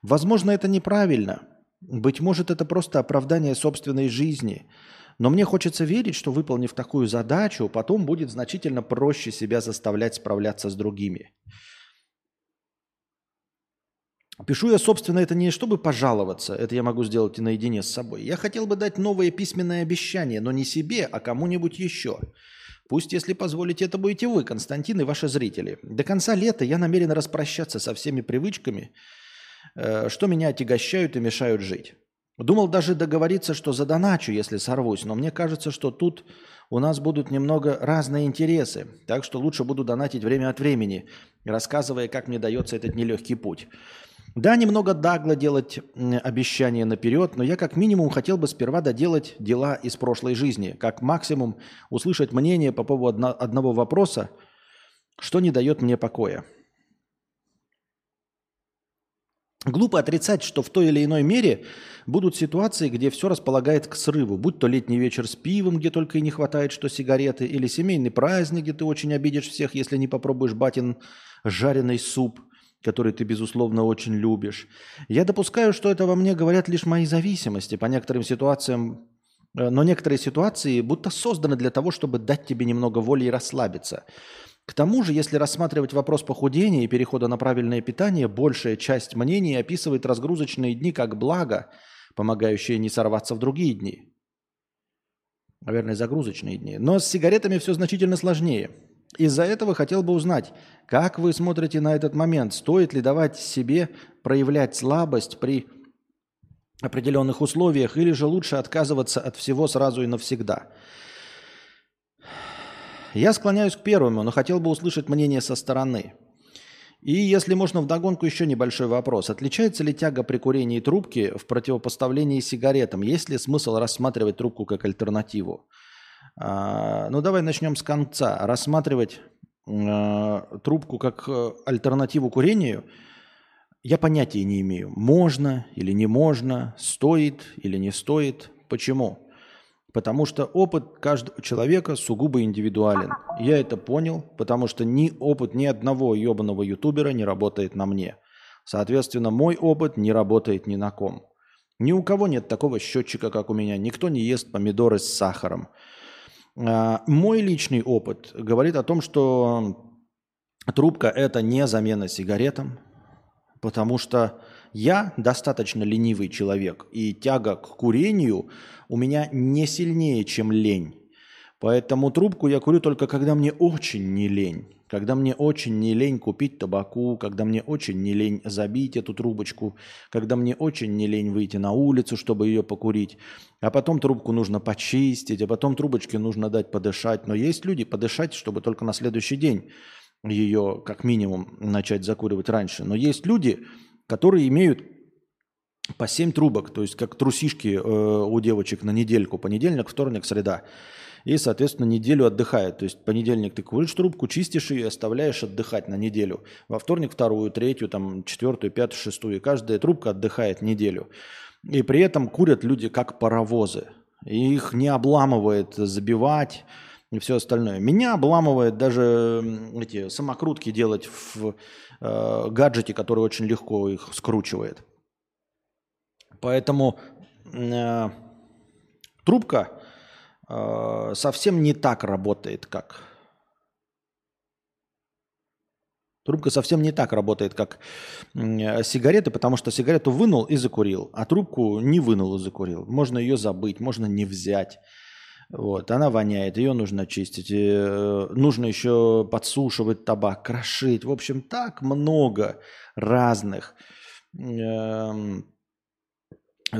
Возможно, это неправильно. Быть может, это просто оправдание собственной жизни. Но мне хочется верить, что выполнив такую задачу, потом будет значительно проще себя заставлять справляться с другими. Пишу я, собственно, это не чтобы пожаловаться, это я могу сделать и наедине с собой. Я хотел бы дать новое письменное обещание, но не себе, а кому-нибудь еще – Пусть, если позволите, это будете вы, Константин, и ваши зрители. До конца лета я намерен распрощаться со всеми привычками, э, что меня отягощают и мешают жить. Думал даже договориться, что задоначу, если сорвусь, но мне кажется, что тут у нас будут немного разные интересы, так что лучше буду донатить время от времени, рассказывая, как мне дается этот нелегкий путь. Да, немного дагло делать обещания наперед, но я как минимум хотел бы сперва доделать дела из прошлой жизни. Как максимум услышать мнение по поводу одного вопроса, что не дает мне покоя. Глупо отрицать, что в той или иной мере будут ситуации, где все располагает к срыву, будь то летний вечер с пивом, где только и не хватает, что сигареты, или семейный праздник, где ты очень обидишь всех, если не попробуешь батин жареный суп, который ты, безусловно, очень любишь. Я допускаю, что это во мне говорят лишь мои зависимости по некоторым ситуациям, э, но некоторые ситуации будто созданы для того, чтобы дать тебе немного воли и расслабиться – к тому же, если рассматривать вопрос похудения и перехода на правильное питание, большая часть мнений описывает разгрузочные дни как благо, помогающее не сорваться в другие дни. Наверное, загрузочные дни. Но с сигаретами все значительно сложнее. Из-за этого хотел бы узнать, как вы смотрите на этот момент? Стоит ли давать себе проявлять слабость при определенных условиях или же лучше отказываться от всего сразу и навсегда? Я склоняюсь к первому, но хотел бы услышать мнение со стороны. И, если можно, вдогонку еще небольшой вопрос. Отличается ли тяга при курении трубки в противопоставлении сигаретам? Есть ли смысл рассматривать трубку как альтернативу? А, ну, давай начнем с конца. Рассматривать а, трубку как э, альтернативу курению я понятия не имею. Можно или не можно, стоит или не стоит. Почему? Потому что опыт каждого человека сугубо индивидуален. Я это понял, потому что ни опыт ни одного ебаного ютубера не работает на мне. Соответственно, мой опыт не работает ни на ком. Ни у кого нет такого счетчика, как у меня. Никто не ест помидоры с сахаром. А, мой личный опыт говорит о том, что трубка – это не замена сигаретам, потому что я достаточно ленивый человек, и тяга к курению у меня не сильнее, чем лень. Поэтому трубку я курю только когда мне очень не лень. Когда мне очень не лень купить табаку, когда мне очень не лень забить эту трубочку, когда мне очень не лень выйти на улицу, чтобы ее покурить, а потом трубку нужно почистить, а потом трубочке нужно дать подышать. Но есть люди подышать, чтобы только на следующий день ее как минимум начать закуривать раньше. Но есть люди, которые имеют по 7 трубок, то есть как трусишки э, у девочек на недельку, понедельник, вторник, среда. И, соответственно, неделю отдыхает. То есть понедельник ты куришь трубку, чистишь ее, оставляешь отдыхать на неделю. Во вторник вторую, третью, там, четвертую, пятую, шестую. И каждая трубка отдыхает неделю. И при этом курят люди как паровозы. И их не обламывает забивать и все остальное. Меня обламывает даже эти самокрутки делать в э, гаджете, который очень легко их скручивает. Поэтому э, трубка э, совсем не так работает, как Трубка совсем не так работает, как э, сигареты, потому что сигарету вынул и закурил, а трубку не вынул и закурил. Можно ее забыть, можно не взять. Вот, она воняет, ее нужно чистить. Э, нужно еще подсушивать табак, крошить. В общем, так много разных э,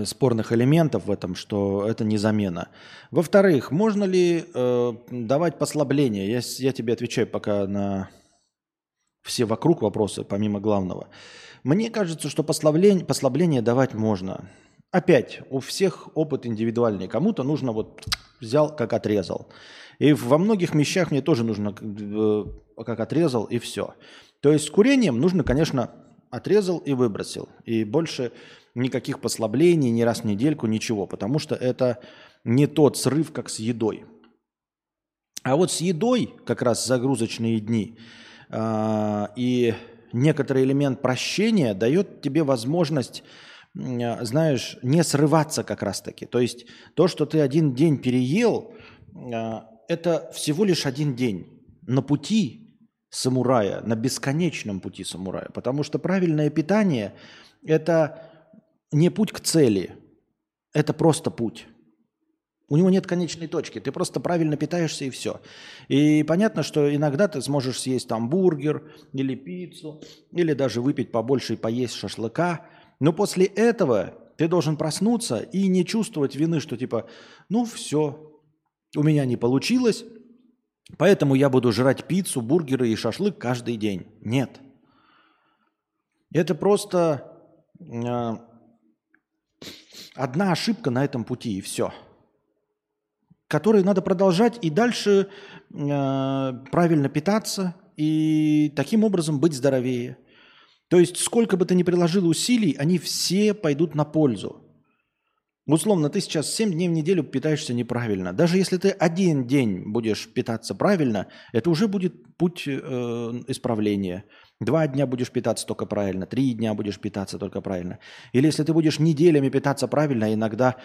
спорных элементов в этом, что это не замена. Во-вторых, можно ли э, давать послабление? Я, я тебе отвечаю пока на все вокруг вопросы, помимо главного. Мне кажется, что послабление, послабление давать можно. Опять, у всех опыт индивидуальный. Кому-то нужно вот взял, как отрезал. И во многих вещах мне тоже нужно э, как отрезал и все. То есть с курением нужно, конечно, отрезал и выбросил. И больше никаких послаблений, ни раз в недельку, ничего. Потому что это не тот срыв, как с едой. А вот с едой, как раз загрузочные дни, э, и некоторый элемент прощения дает тебе возможность а, знаешь, не срываться как раз-таки. То есть то, что ты один день переел, а, это всего лишь один день на пути самурая, на бесконечном пути самурая. Потому что правильное питание – это не путь к цели, это просто путь. У него нет конечной точки. Ты просто правильно питаешься и все. И понятно, что иногда ты сможешь съесть там бургер или пиццу, или даже выпить побольше и поесть шашлыка – но после этого ты должен проснуться и не чувствовать вины, что типа, ну все, у меня не получилось, поэтому я буду жрать пиццу, бургеры и шашлык каждый день. Нет. Это просто э, одна ошибка на этом пути и все. Которые надо продолжать и дальше э, правильно питаться и таким образом быть здоровее. То есть сколько бы ты ни приложил усилий, они все пойдут на пользу. Условно, ты сейчас 7 дней в неделю питаешься неправильно. Даже если ты один день будешь питаться правильно, это уже будет путь э, исправления. Два дня будешь питаться только правильно, три дня будешь питаться только правильно. Или если ты будешь неделями питаться правильно, иногда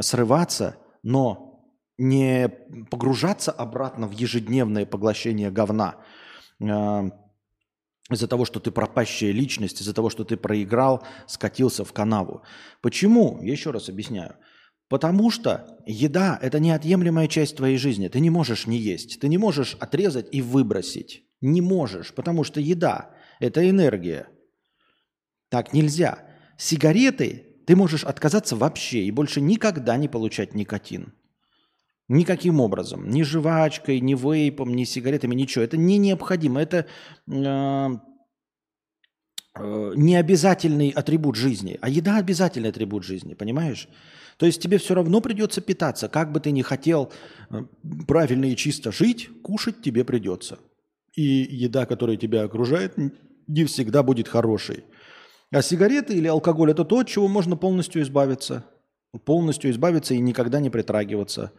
срываться, но не погружаться обратно в ежедневное поглощение говна, э, из-за того, что ты пропащая личность, из-за того, что ты проиграл, скатился в канаву. Почему? Еще раз объясняю. Потому что еда – это неотъемлемая часть твоей жизни. Ты не можешь не есть. Ты не можешь отрезать и выбросить. Не можешь, потому что еда – это энергия. Так нельзя. Сигареты ты можешь отказаться вообще и больше никогда не получать никотин. Никаким образом. Ни жвачкой, ни вейпом, ни сигаретами, ничего. Это не необходимо. Это э, э, не обязательный атрибут жизни. А еда обязательный атрибут жизни, понимаешь? То есть тебе все равно придется питаться. Как бы ты ни хотел э, правильно и чисто жить, кушать тебе придется. И еда, которая тебя окружает, не всегда будет хорошей. А сигареты или алкоголь – это то, от чего можно полностью избавиться. Полностью избавиться и никогда не притрагиваться.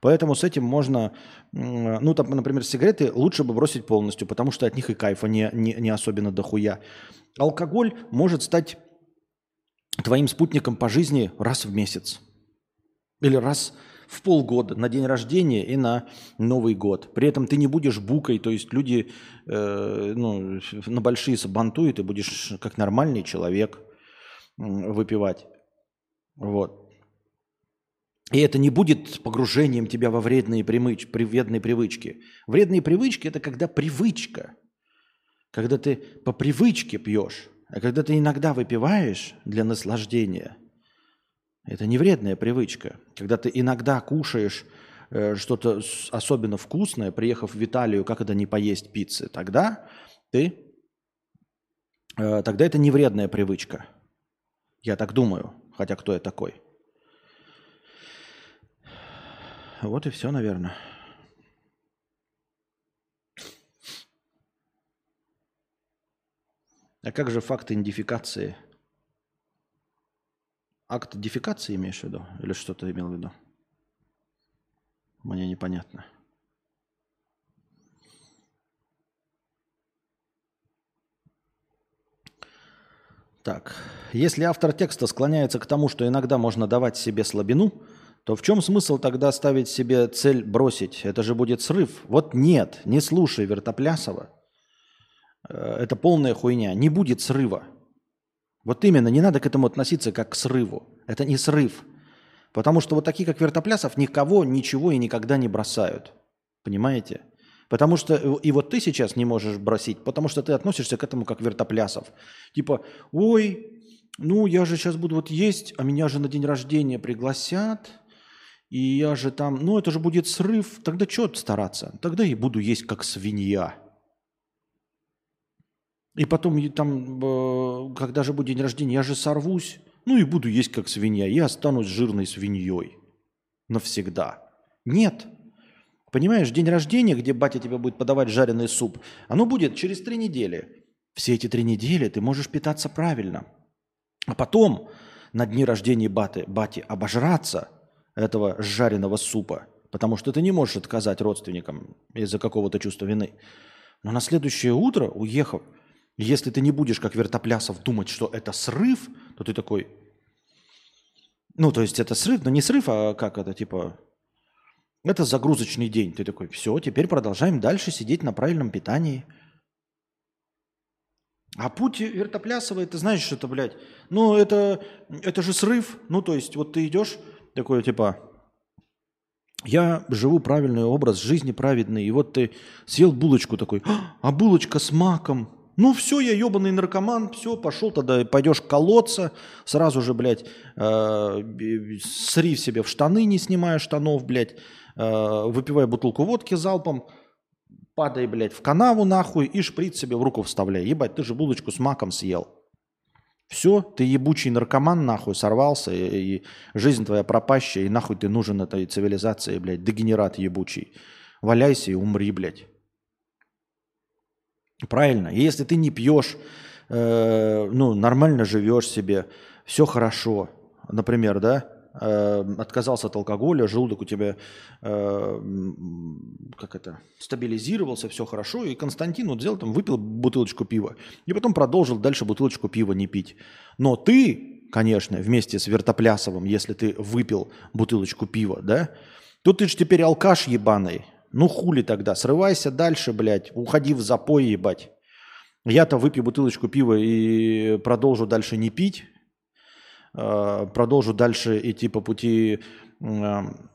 Поэтому с этим можно, ну, там, например, сигареты лучше бы бросить полностью, потому что от них и кайфа не, не, не особенно дохуя. Алкоголь может стать твоим спутником по жизни раз в месяц. Или раз в полгода, на день рождения и на Новый год. При этом ты не будешь букой, то есть люди э, ну, на большие сабантуют, и будешь как нормальный человек выпивать. Вот. И это не будет погружением тебя во вредные, примыч, вредные привычки. Вредные привычки – это когда привычка. Когда ты по привычке пьешь. А когда ты иногда выпиваешь для наслаждения, это не вредная привычка. Когда ты иногда кушаешь э, что-то особенно вкусное, приехав в Италию, как это не поесть пиццы, тогда ты, э, тогда это не вредная привычка. Я так думаю, хотя кто я такой – Вот и все, наверное. А как же факт идентификации? Акт дефикации имеешь в виду? Или что ты имел в виду? Мне непонятно. Так, если автор текста склоняется к тому, что иногда можно давать себе слабину, то в чем смысл тогда ставить себе цель бросить? Это же будет срыв. Вот нет, не слушай Вертоплясова. Э, это полная хуйня. Не будет срыва. Вот именно, не надо к этому относиться как к срыву. Это не срыв. Потому что вот такие, как Вертоплясов, никого, ничего и никогда не бросают. Понимаете? Потому что э, и вот ты сейчас не можешь бросить, потому что ты относишься к этому как Вертоплясов. Типа, ой, ну я же сейчас буду вот есть, а меня же на день рождения пригласят – и я же там, ну это же будет срыв, тогда что стараться? Тогда и буду есть как свинья. И потом там, э, когда же будет день рождения, я же сорвусь, ну и буду есть как свинья, и останусь жирной свиньей навсегда. Нет. Понимаешь, день рождения, где батя тебе будет подавать жареный суп, оно будет через три недели. Все эти три недели ты можешь питаться правильно. А потом на дни рождения баты, бати обожраться – этого жареного супа, потому что ты не можешь отказать родственникам из-за какого-то чувства вины. Но на следующее утро, уехав, если ты не будешь, как Вертоплясов, думать, что это срыв, то ты такой... Ну, то есть это срыв, но не срыв, а как это, типа... Это загрузочный день. Ты такой, все, теперь продолжаем дальше сидеть на правильном питании. А путь Вертоплясова, это знаешь, что это, блядь, ну, это, это же срыв. Ну, то есть, вот ты идешь, такое типа, я живу правильный образ жизни праведный, и вот ты съел булочку такой, а булочка с маком, ну все, я ебаный наркоман, все, пошел тогда, пойдешь колоться, сразу же, блядь, э, сри себе в штаны, не снимая штанов, блядь, э, выпивай бутылку водки залпом, падай, блядь, в канаву нахуй и шприц себе в руку вставляй. Ебать, ты же булочку с маком съел. Все, ты ебучий наркоман, нахуй, сорвался, и, и жизнь твоя пропащая, и нахуй ты нужен этой цивилизации, блядь, дегенерат ебучий. Валяйся и умри, блядь. Правильно. И если ты не пьешь, э, ну, нормально живешь себе, все хорошо, например, да, э, отказался от алкоголя, желудок у тебя, э, как это, стабилизировался, все хорошо, и Константин вот взял там, выпил бутылочку пива, и потом продолжил дальше бутылочку пива не пить. Но ты, конечно, вместе с Вертоплясовым, если ты выпил бутылочку пива, да, то ты же теперь алкаш ебаный. Ну хули тогда, срывайся дальше, блядь, уходи в запой, ебать. Я-то выпью бутылочку пива и продолжу дальше не пить, Э, продолжу дальше идти по пути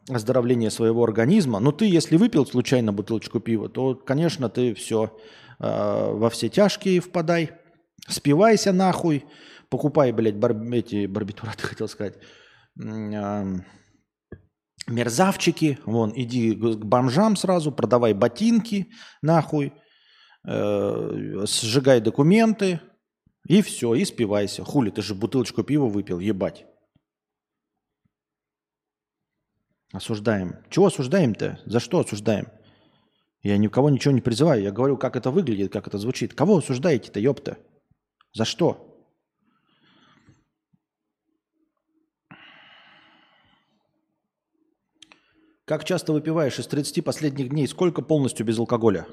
оздоровления своего организма. Но ты, если выпил случайно бутылочку пива, то, конечно, ты все э, во все тяжкие впадай, спивайся нахуй, покупай, блядь, бар, эти барбитураты, [laughs] хотел сказать, мерзавчики, вон, иди к бомжам сразу, продавай ботинки нахуй, сжигай документы, и все, и спивайся. Хули, ты же бутылочку пива выпил, ебать. Осуждаем. Чего осуждаем-то? За что осуждаем? Я ни в кого ничего не призываю. Я говорю, как это выглядит, как это звучит. Кого осуждаете-то, ёпта? За что? Как часто выпиваешь из 30 последних дней? Сколько полностью без алкоголя?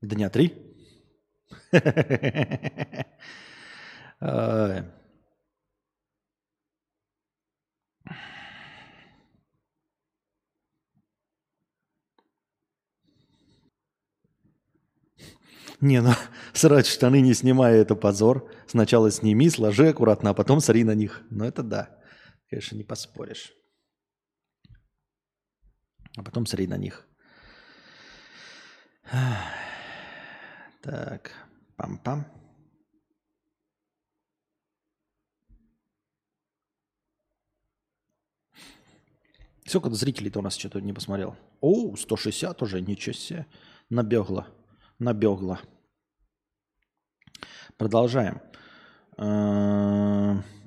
Дня три? Не, ну срать штаны не снимая, это позор. Сначала сними, сложи аккуратно, а потом сори на них. Ну это да, конечно, не поспоришь. А потом сори на них. [sighs] Так, пам-пам. Сколько зрителей-то у нас что-то не посмотрел? О, 160 уже, ничего себе. Набегло. Набегло. Продолжаем.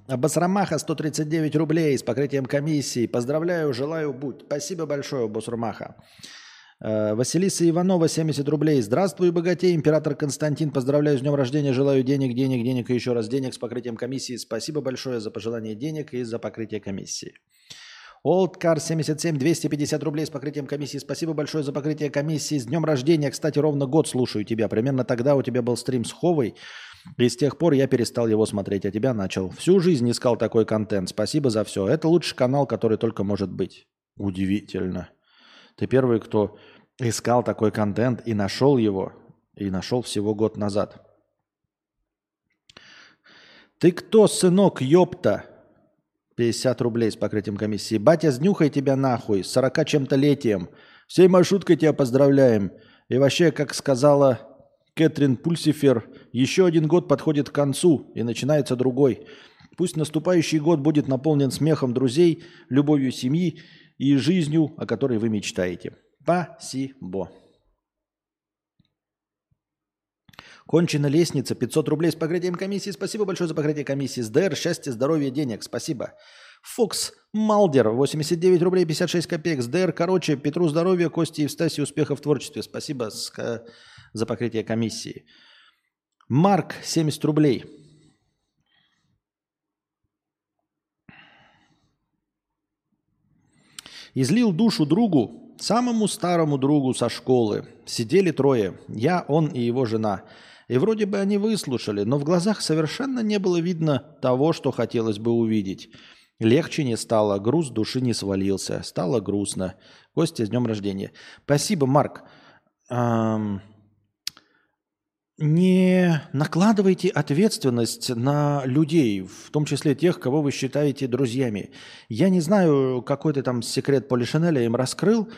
Абасрамаха 139 рублей с покрытием комиссии. Поздравляю, желаю будь. Спасибо большое, Басрамаха. Э, Василиса Иванова, 70 рублей. Здравствуй, богатей. Император Константин, поздравляю с днем рождения. Желаю денег, денег, денег и еще раз денег с покрытием комиссии. Спасибо большое за пожелание денег и за покрытие комиссии. Олдкар 77, 250 рублей с покрытием комиссии. Спасибо большое за покрытие комиссии. С днем рождения. Кстати, ровно год слушаю тебя. Примерно тогда у тебя был стрим с Ховой. И с тех пор я перестал его смотреть, а тебя начал. Всю жизнь искал такой контент. Спасибо за все. Это лучший канал, который только может быть. Удивительно. Ты первый, кто искал такой контент и нашел его, и нашел всего год назад. Ты кто, сынок, ёпта? 50 рублей с покрытием комиссии. Батя, снюхай тебя нахуй, с 40 чем-то летием. Всей маршруткой тебя поздравляем. И вообще, как сказала Кэтрин Пульсифер, еще один год подходит к концу, и начинается другой. Пусть наступающий год будет наполнен смехом друзей, любовью семьи и жизнью, о которой вы мечтаете. Спасибо. Кончена лестница, 500 рублей с покрытием комиссии. Спасибо большое за покрытие комиссии. СДР, счастья, здоровья, денег. Спасибо. Фокс Малдер, 89 рублей 56 копеек. СДР, короче, Петру здоровья, Кости Евстасии, успехов в творчестве. Спасибо за покрытие комиссии. Марк, 70 рублей. Излил душу другу, самому старому другу со школы. Сидели трое, я, он и его жена. И вроде бы они выслушали, но в глазах совершенно не было видно того, что хотелось бы увидеть. Легче не стало, груз души не свалился. Стало грустно. Костя, с днем рождения. Спасибо, Марк. Эм, не накладывайте ответственность на людей, в том числе тех, кого вы считаете друзьями. Я не знаю, какой ты там секрет Полишинеля им раскрыл,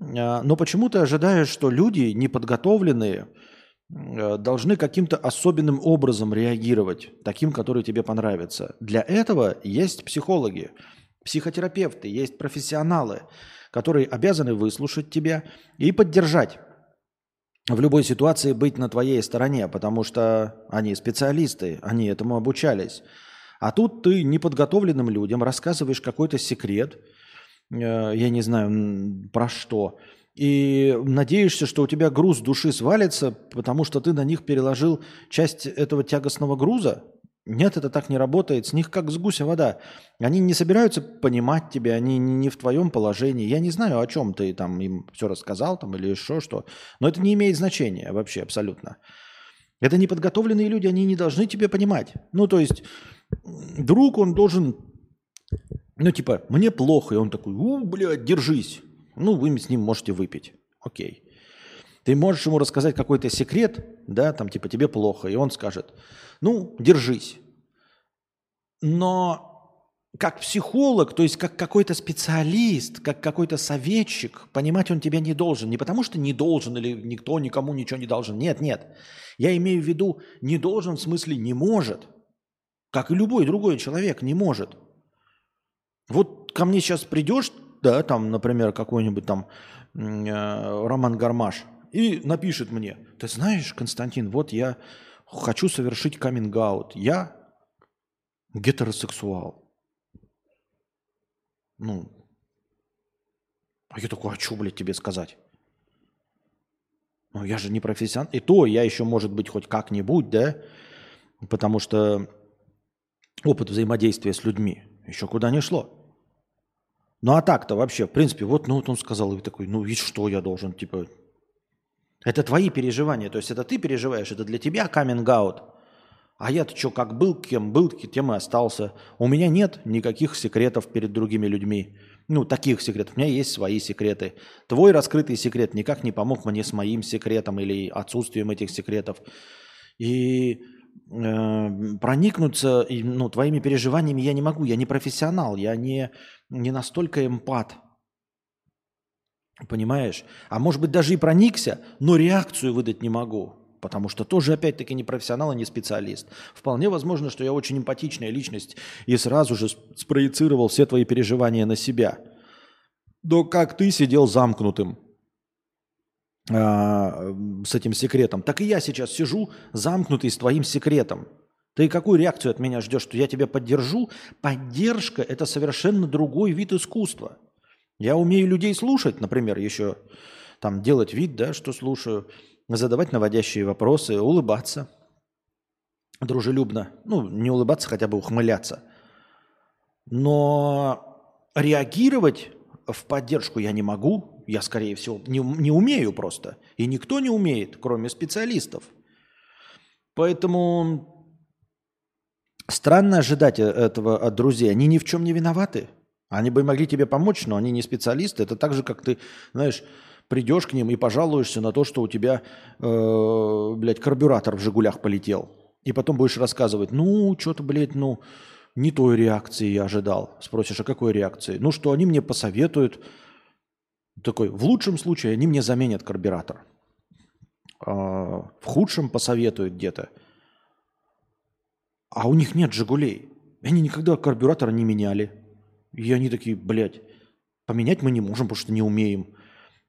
а, но почему-то ожидаешь, что люди неподготовленные а, должны каким-то особенным образом реагировать, таким, который тебе понравится. Для этого есть психологи, психотерапевты, есть профессионалы, которые обязаны выслушать тебя и поддержать в любой ситуации быть на твоей стороне, потому что они специалисты, они этому обучались. А тут ты неподготовленным людям рассказываешь какой-то секрет, э, я не знаю про что, и надеешься, что у тебя груз души свалится, потому что ты на них переложил часть этого тягостного груза. Нет, это так не работает. С них как с гуся вода. Они не собираются понимать тебя, они не в твоем положении. Я не знаю, о чем ты там им все рассказал там, или еще что. Но это не имеет значения вообще абсолютно. Это неподготовленные люди, они не должны тебя понимать. Ну, то есть, друг, он должен, ну, типа, мне плохо, и он такой, у, блядь, держись. Ну, вы с ним можете выпить. Окей. Ты можешь ему рассказать какой-то секрет, да, там типа тебе плохо, и он скажет, ну, держись. Но как психолог, то есть как какой-то специалист, как какой-то советчик, понимать он тебя не должен. Не потому что не должен или никто никому ничего не должен. Нет, нет. Я имею в виду не должен в смысле не может. Как и любой другой человек не может. Вот ко мне сейчас придешь, да, там, например, какой-нибудь там э, Роман Гармаш, и напишет мне, ты знаешь, Константин, вот я хочу совершить каминг-аут. Я гетеросексуал. Ну, а я такой, а что, блядь, тебе сказать? Ну, я же не профессионал. И то я еще, может быть, хоть как-нибудь, да? Потому что опыт взаимодействия с людьми еще куда не шло. Ну а так-то вообще, в принципе, вот, ну вот он сказал, и такой, ну и что я должен, типа, это твои переживания, то есть это ты переживаешь, это для тебя каминг-аут. А я-то что, как был, кем был, тем и остался. У меня нет никаких секретов перед другими людьми. Ну, таких секретов. У меня есть свои секреты. Твой раскрытый секрет никак не помог мне с моим секретом или отсутствием этих секретов. И э, проникнуться ну, твоими переживаниями я не могу. Я не профессионал, я не не настолько эмпат. Понимаешь? А может быть даже и проникся, но реакцию выдать не могу. Потому что тоже, опять-таки, не профессионал и не специалист. Вполне возможно, что я очень эмпатичная личность и сразу же спроецировал все твои переживания на себя. Но как ты сидел замкнутым а, с этим секретом, так и я сейчас сижу замкнутый с твоим секретом. Ты какую реакцию от меня ждешь, что я тебя поддержу? Поддержка – это совершенно другой вид искусства. Я умею людей слушать, например, еще там делать вид, да, что слушаю, задавать наводящие вопросы, улыбаться дружелюбно. Ну, не улыбаться, хотя бы ухмыляться. Но реагировать в поддержку я не могу. Я, скорее всего, не, не умею просто. И никто не умеет, кроме специалистов. Поэтому Странно ожидать э, этого от друзей. Они ни в чем не виноваты. Они бы могли тебе помочь, но они не специалисты. Это так же, как ты, знаешь, придешь к ним и пожалуешься на то, что у тебя, э, блядь, карбюратор в «Жигулях» полетел. И потом будешь рассказывать, ну, что-то, блядь, ну, не той реакции я ожидал. Спросишь, а какой реакции? Ну, что они мне посоветуют. Такой, в лучшем случае они мне заменят карбюратор. А в худшем посоветуют где-то. А у них нет «Жигулей». Они никогда карбюратора не меняли. И они такие, блядь, поменять мы не можем, потому что не умеем.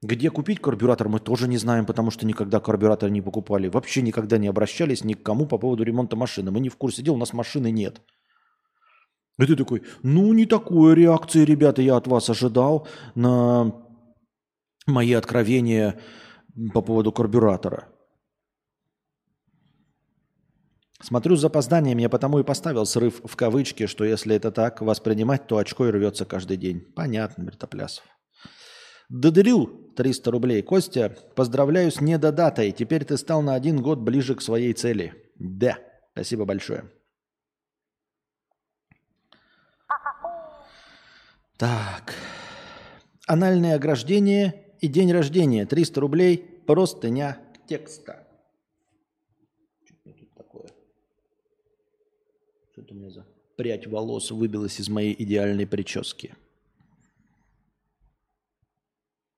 Где купить карбюратор, мы тоже не знаем, потому что никогда карбюратор не покупали. Вообще никогда не обращались ни к кому по поводу ремонта машины. Мы не в курсе дела, у нас машины нет. И ты такой, ну не такой реакции, ребята, я от вас ожидал на мои откровения по поводу карбюратора. Смотрю с запозданием, я потому и поставил срыв в кавычки, что если это так воспринимать, то очко и рвется каждый день. Понятно, Бритоплясов. Додарю 300 рублей. Костя, поздравляю с недодатой. Теперь ты стал на один год ближе к своей цели. Да, спасибо большое. Так. Анальное ограждение и день рождения. 300 рублей. Простыня текста. Что-то у меня за прядь волос выбилась из моей идеальной прически.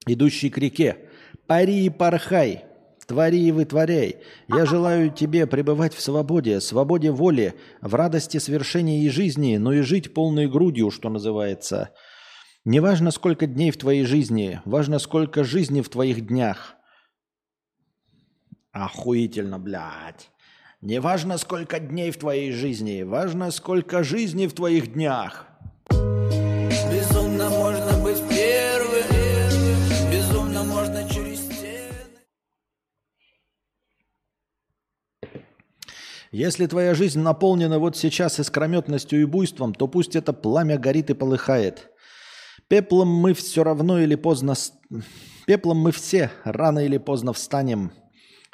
Идущий к реке. Пари и порхай, твори и вытворяй. Я желаю тебе пребывать в свободе, свободе воли, в радости свершения и жизни, но и жить полной грудью, что называется. Не важно, сколько дней в твоей жизни, важно, сколько жизни в твоих днях. Охуительно, блядь. Не важно, сколько дней в твоей жизни, важно, сколько жизни в твоих днях. Безумно можно быть первым, безумно можно через стены. Если твоя жизнь наполнена вот сейчас искрометностью и буйством, то пусть это пламя горит и полыхает. Пеплом мы все равно или поздно... Пеплом мы все рано или поздно встанем –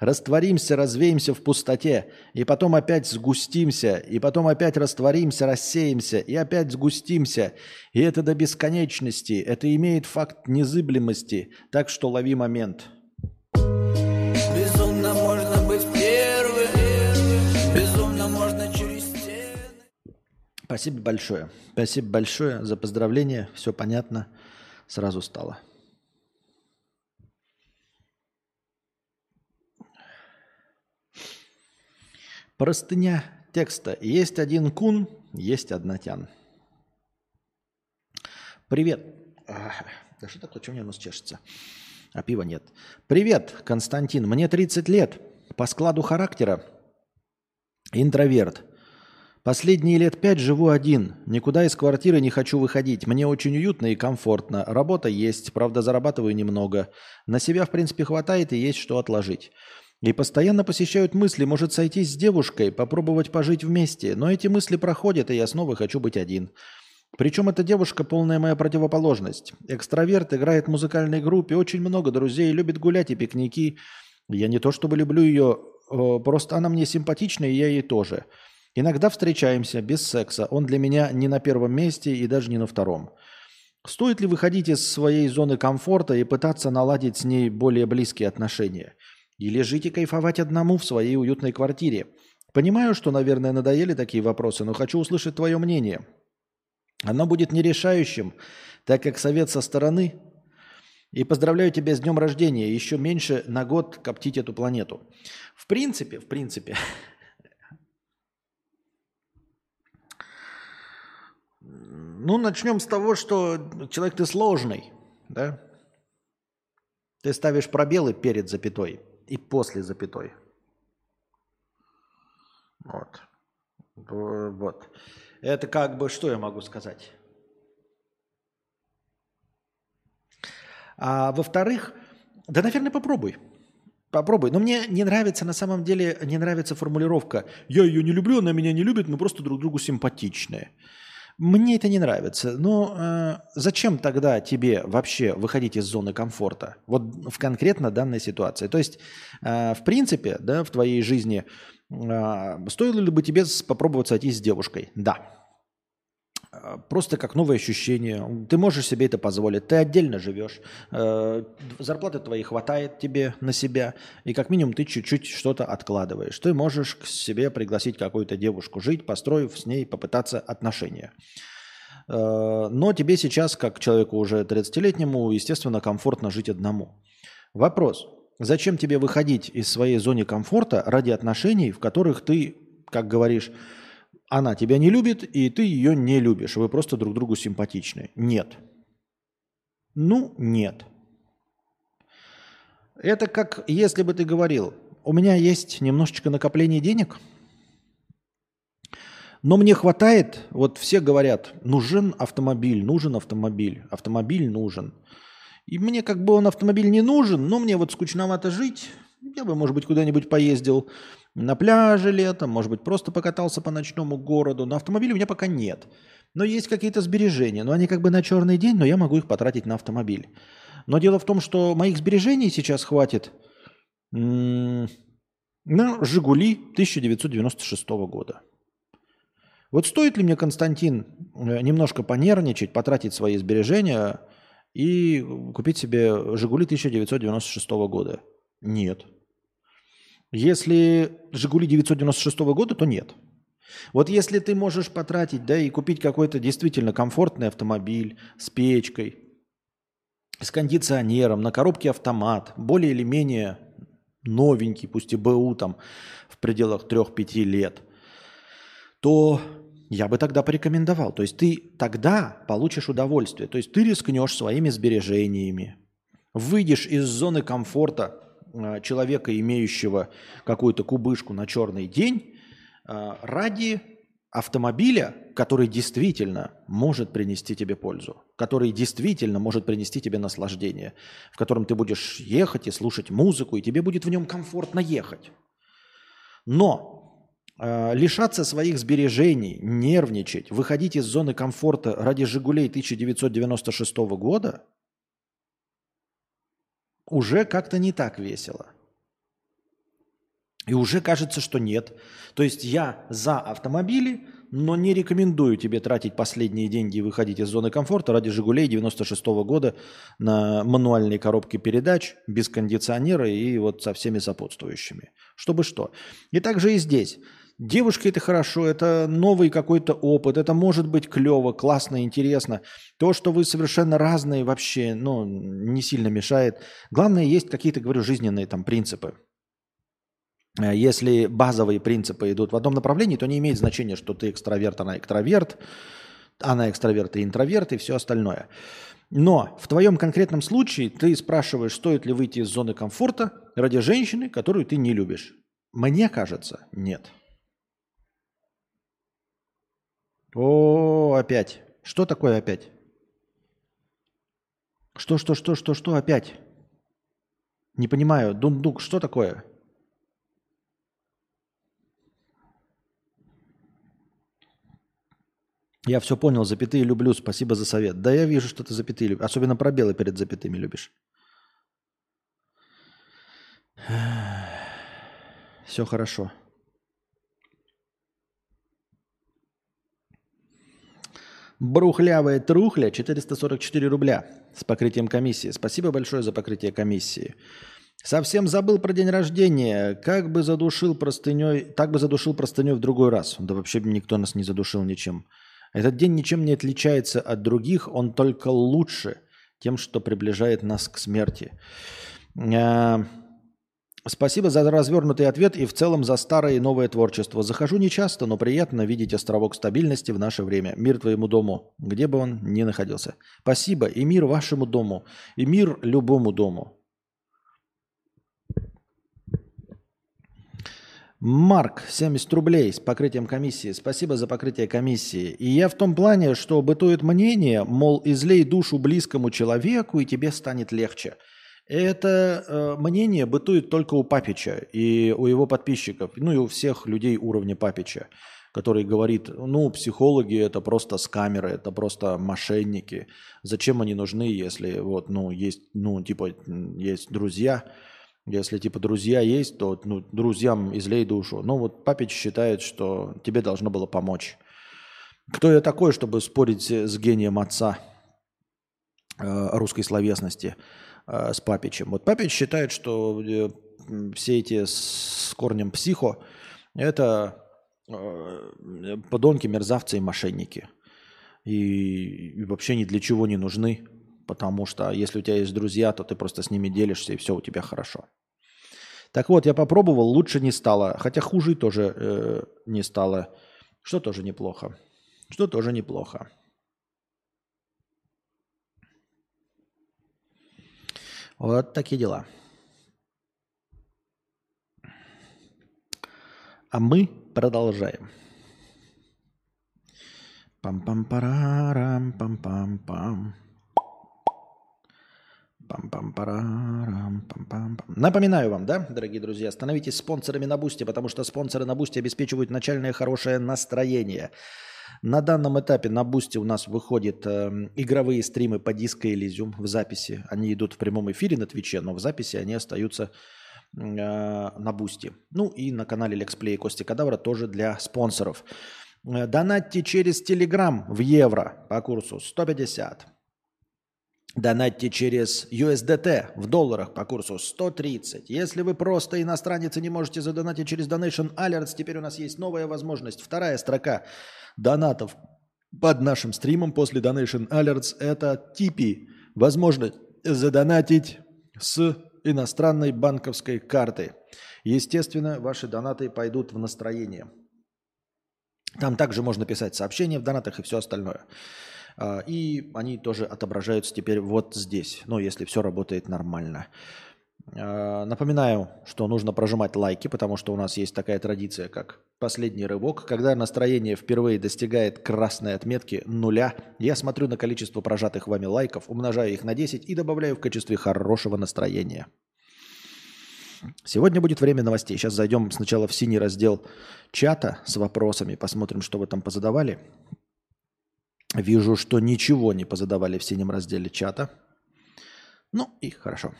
Растворимся, развеемся в пустоте, и потом опять сгустимся, и потом опять растворимся, рассеемся, и опять сгустимся. И это до бесконечности, это имеет факт незыблемости, так что лови момент. Безумно можно быть первым, безумно можно через стены. Спасибо большое. Спасибо большое за поздравление, все понятно, сразу стало. Простыня текста. Есть один кун, есть одна тян. Привет. Да что такое, что у меня нос чешется? А пива нет. Привет, Константин. Мне 30 лет. По складу характера интроверт. Последние лет пять живу один. Никуда из квартиры не хочу выходить. Мне очень уютно и комфортно. Работа есть, правда зарабатываю немного. На себя, в принципе, хватает и есть что отложить. И постоянно посещают мысли, может сойтись с девушкой, попробовать пожить вместе. Но эти мысли проходят, и я снова хочу быть один. Причем эта девушка полная моя противоположность. Экстраверт, играет в музыкальной группе, очень много друзей, любит гулять и пикники. Я не то чтобы люблю ее, просто она мне симпатична, и я ей тоже. Иногда встречаемся без секса. Он для меня не на первом месте и даже не на втором. Стоит ли выходить из своей зоны комфорта и пытаться наладить с ней более близкие отношения? И кайфовать одному в своей уютной квартире? Понимаю, что, наверное, надоели такие вопросы, но хочу услышать твое мнение. Оно будет нерешающим, так как совет со стороны. И поздравляю тебя с днем рождения. Еще меньше на год коптить эту планету. В принципе, в принципе, [laughs] Ну, начнем с того, что человек ты сложный, да? Ты ставишь пробелы перед запятой и после запятой. Вот. Вот. Это как бы, что я могу сказать? А во-вторых, да, наверное, попробуй. Попробуй. Но мне не нравится, на самом деле, не нравится формулировка. Я ее не люблю, она меня не любит, мы просто друг другу симпатичные. Мне это не нравится. Но э, зачем тогда тебе вообще выходить из зоны комфорта? Вот в конкретно данной ситуации. То есть, э, в принципе, да, в твоей жизни э, стоило ли бы тебе попробовать сойтись с девушкой? Да. Э, просто как новое ощущение. Ты можешь себе это позволить. Ты отдельно живешь. Э, зарплаты твоей хватает тебе на себя. И как минимум ты чуть-чуть что-то откладываешь. Ты можешь к себе пригласить какую-то девушку жить, построив с ней, попытаться отношения. Э, но тебе сейчас, как человеку уже 30-летнему, естественно, комфортно жить одному. Вопрос. Зачем тебе выходить из своей зоны комфорта ради отношений, в которых ты, как говоришь, она тебя не любит, и ты ее не любишь. Вы просто друг другу симпатичны. Нет. Ну, нет. Это как если бы ты говорил, у меня есть немножечко накопление денег, но мне хватает, вот все говорят, нужен автомобиль, нужен автомобиль, автомобиль нужен. И мне как бы он автомобиль не нужен, но мне вот скучновато жить, я бы, может быть, куда-нибудь поездил, на пляже летом, может быть, просто покатался по ночному городу. На автомобиле у меня пока нет. Но есть какие-то сбережения. Но они как бы на черный день, но я могу их потратить на автомобиль. Но дело в том, что моих сбережений сейчас хватит на «Жигули» 1996 года. Вот стоит ли мне, Константин, э, немножко понервничать, потратить свои сбережения и купить себе «Жигули» 1996 года? Нет. Если «Жигули» 996 года, то нет. Вот если ты можешь потратить, да, и купить какой-то действительно комфортный автомобиль с печкой, с кондиционером, на коробке автомат, более или менее новенький, пусть и БУ там в пределах 3-5 лет, то я бы тогда порекомендовал. То есть ты тогда получишь удовольствие. То есть ты рискнешь своими сбережениями, выйдешь из зоны комфорта человека, имеющего какую-то кубышку на черный день, э, ради автомобиля, который действительно может принести тебе пользу, который действительно может принести тебе наслаждение, в котором ты будешь ехать и слушать музыку, и тебе будет в нем комфортно ехать. Но э, лишаться своих сбережений, нервничать, выходить из зоны комфорта ради «Жигулей» 1996 года уже как-то не так весело. И уже кажется, что нет. То есть я за автомобили, но не рекомендую тебе тратить последние деньги и выходить из зоны комфорта ради «Жигулей» 96 -го года на мануальной коробке передач, без кондиционера и вот со всеми сопутствующими. Чтобы что. И также и здесь. Девушки это хорошо, это новый какой-то опыт, это может быть клево, классно, интересно. То, что вы совершенно разные вообще, ну, не сильно мешает. Главное, есть какие-то, говорю, жизненные там принципы. Э, если базовые принципы идут в одном направлении, то не имеет значения, что ты экстраверт, она экстраверт, она экстраверт и интроверт и все остальное. Но в твоем конкретном случае ты спрашиваешь, стоит ли выйти из зоны комфорта ради женщины, которую ты не любишь. Мне кажется, нет. О, опять. Что такое опять? Что, что, что, что, что опять? Не понимаю. Дундук, что такое? Я все понял, запятые люблю, спасибо за совет. Да я вижу, что ты запятые любишь. Особенно пробелы перед запятыми любишь. Все хорошо. Брухлявая трухля 444 рубля с покрытием комиссии. Спасибо большое за покрытие комиссии. Совсем забыл про день рождения. Как бы задушил простыней, так бы задушил простыней в другой раз. Да вообще никто нас не задушил ничем. Этот день ничем не отличается от других, он только лучше тем, что приближает нас к смерти. Спасибо за развернутый ответ и в целом за старое и новое творчество. Захожу нечасто, но приятно видеть островок стабильности в наше время. Мир твоему дому, где бы он ни находился. Спасибо и мир вашему дому, и мир любому дому. Марк, 70 рублей с покрытием комиссии. Спасибо за покрытие комиссии. И я в том плане, что бытует мнение, мол, излей душу близкому человеку, и тебе станет легче. Это э, мнение бытует только у Папича и у его подписчиков, ну и у всех людей уровня Папича, который говорит, ну, психологи это просто скамеры, это просто мошенники. Зачем они нужны, если вот, ну, есть, ну, типа, есть друзья, если типа друзья есть, то ну, друзьям излей душу. Ну вот папич считает, что тебе должно было помочь. Кто я такой, чтобы спорить с гением отца э, русской словесности, э, с папичем? Вот папич считает, что э, все эти с корнем психо – это э, подонки, мерзавцы и мошенники. И, и вообще ни для чего не нужны, потому что если у тебя есть друзья, то ты просто с ними делишься, и все у тебя хорошо. Так вот, я попробовал, лучше не стало, хотя хуже тоже э, не стало, что тоже неплохо. Что тоже неплохо. Вот такие дела. А мы продолжаем. Пам-пам-парарам, пам-пам-пам. Пам-пам-парам, пам-пам-пам. Напоминаю вам, да, дорогие друзья, становитесь спонсорами на Бусте, потому что спонсоры на Бусте обеспечивают начальное хорошее настроение. На данном этапе на Boosty у нас выходят э, игровые стримы по Disco Elysium в записи. Они идут в прямом эфире на Твиче, но в записи они остаются э, на Boosty. Ну и на канале Let's Play Кости Кадавра тоже для спонсоров. Э, донатьте через Телеграм в евро по курсу 150. Донатьте через USDT в долларах по курсу 130. Если вы просто иностранец и не можете задонатить через Donation Alerts, теперь у нас есть новая возможность. Вторая строка донатов под нашим стримом после Donation Alerts – это TP. Возможность задонатить с иностранной банковской карты. Естественно, ваши донаты пойдут в настроение. Там также можно писать сообщения в донатах и все остальное. А, и они тоже отображаются теперь вот здесь, ну, если все работает нормально. Э, напоминаю, что нужно прожимать лайки, потому что у нас есть такая традиция, как последний рывок. Когда настроение впервые достигает красной отметки нуля, я смотрю на количество прожатых вами лайков, умножаю их на 10 и добавляю в качестве хорошего настроения. Сегодня будет время новостей. Сейчас зайдем сначала в синий раздел чата с вопросами, посмотрим, что вы там позадавали. Вижу, что ничего не позадавали в синем разделе чата. Ну и хорошо.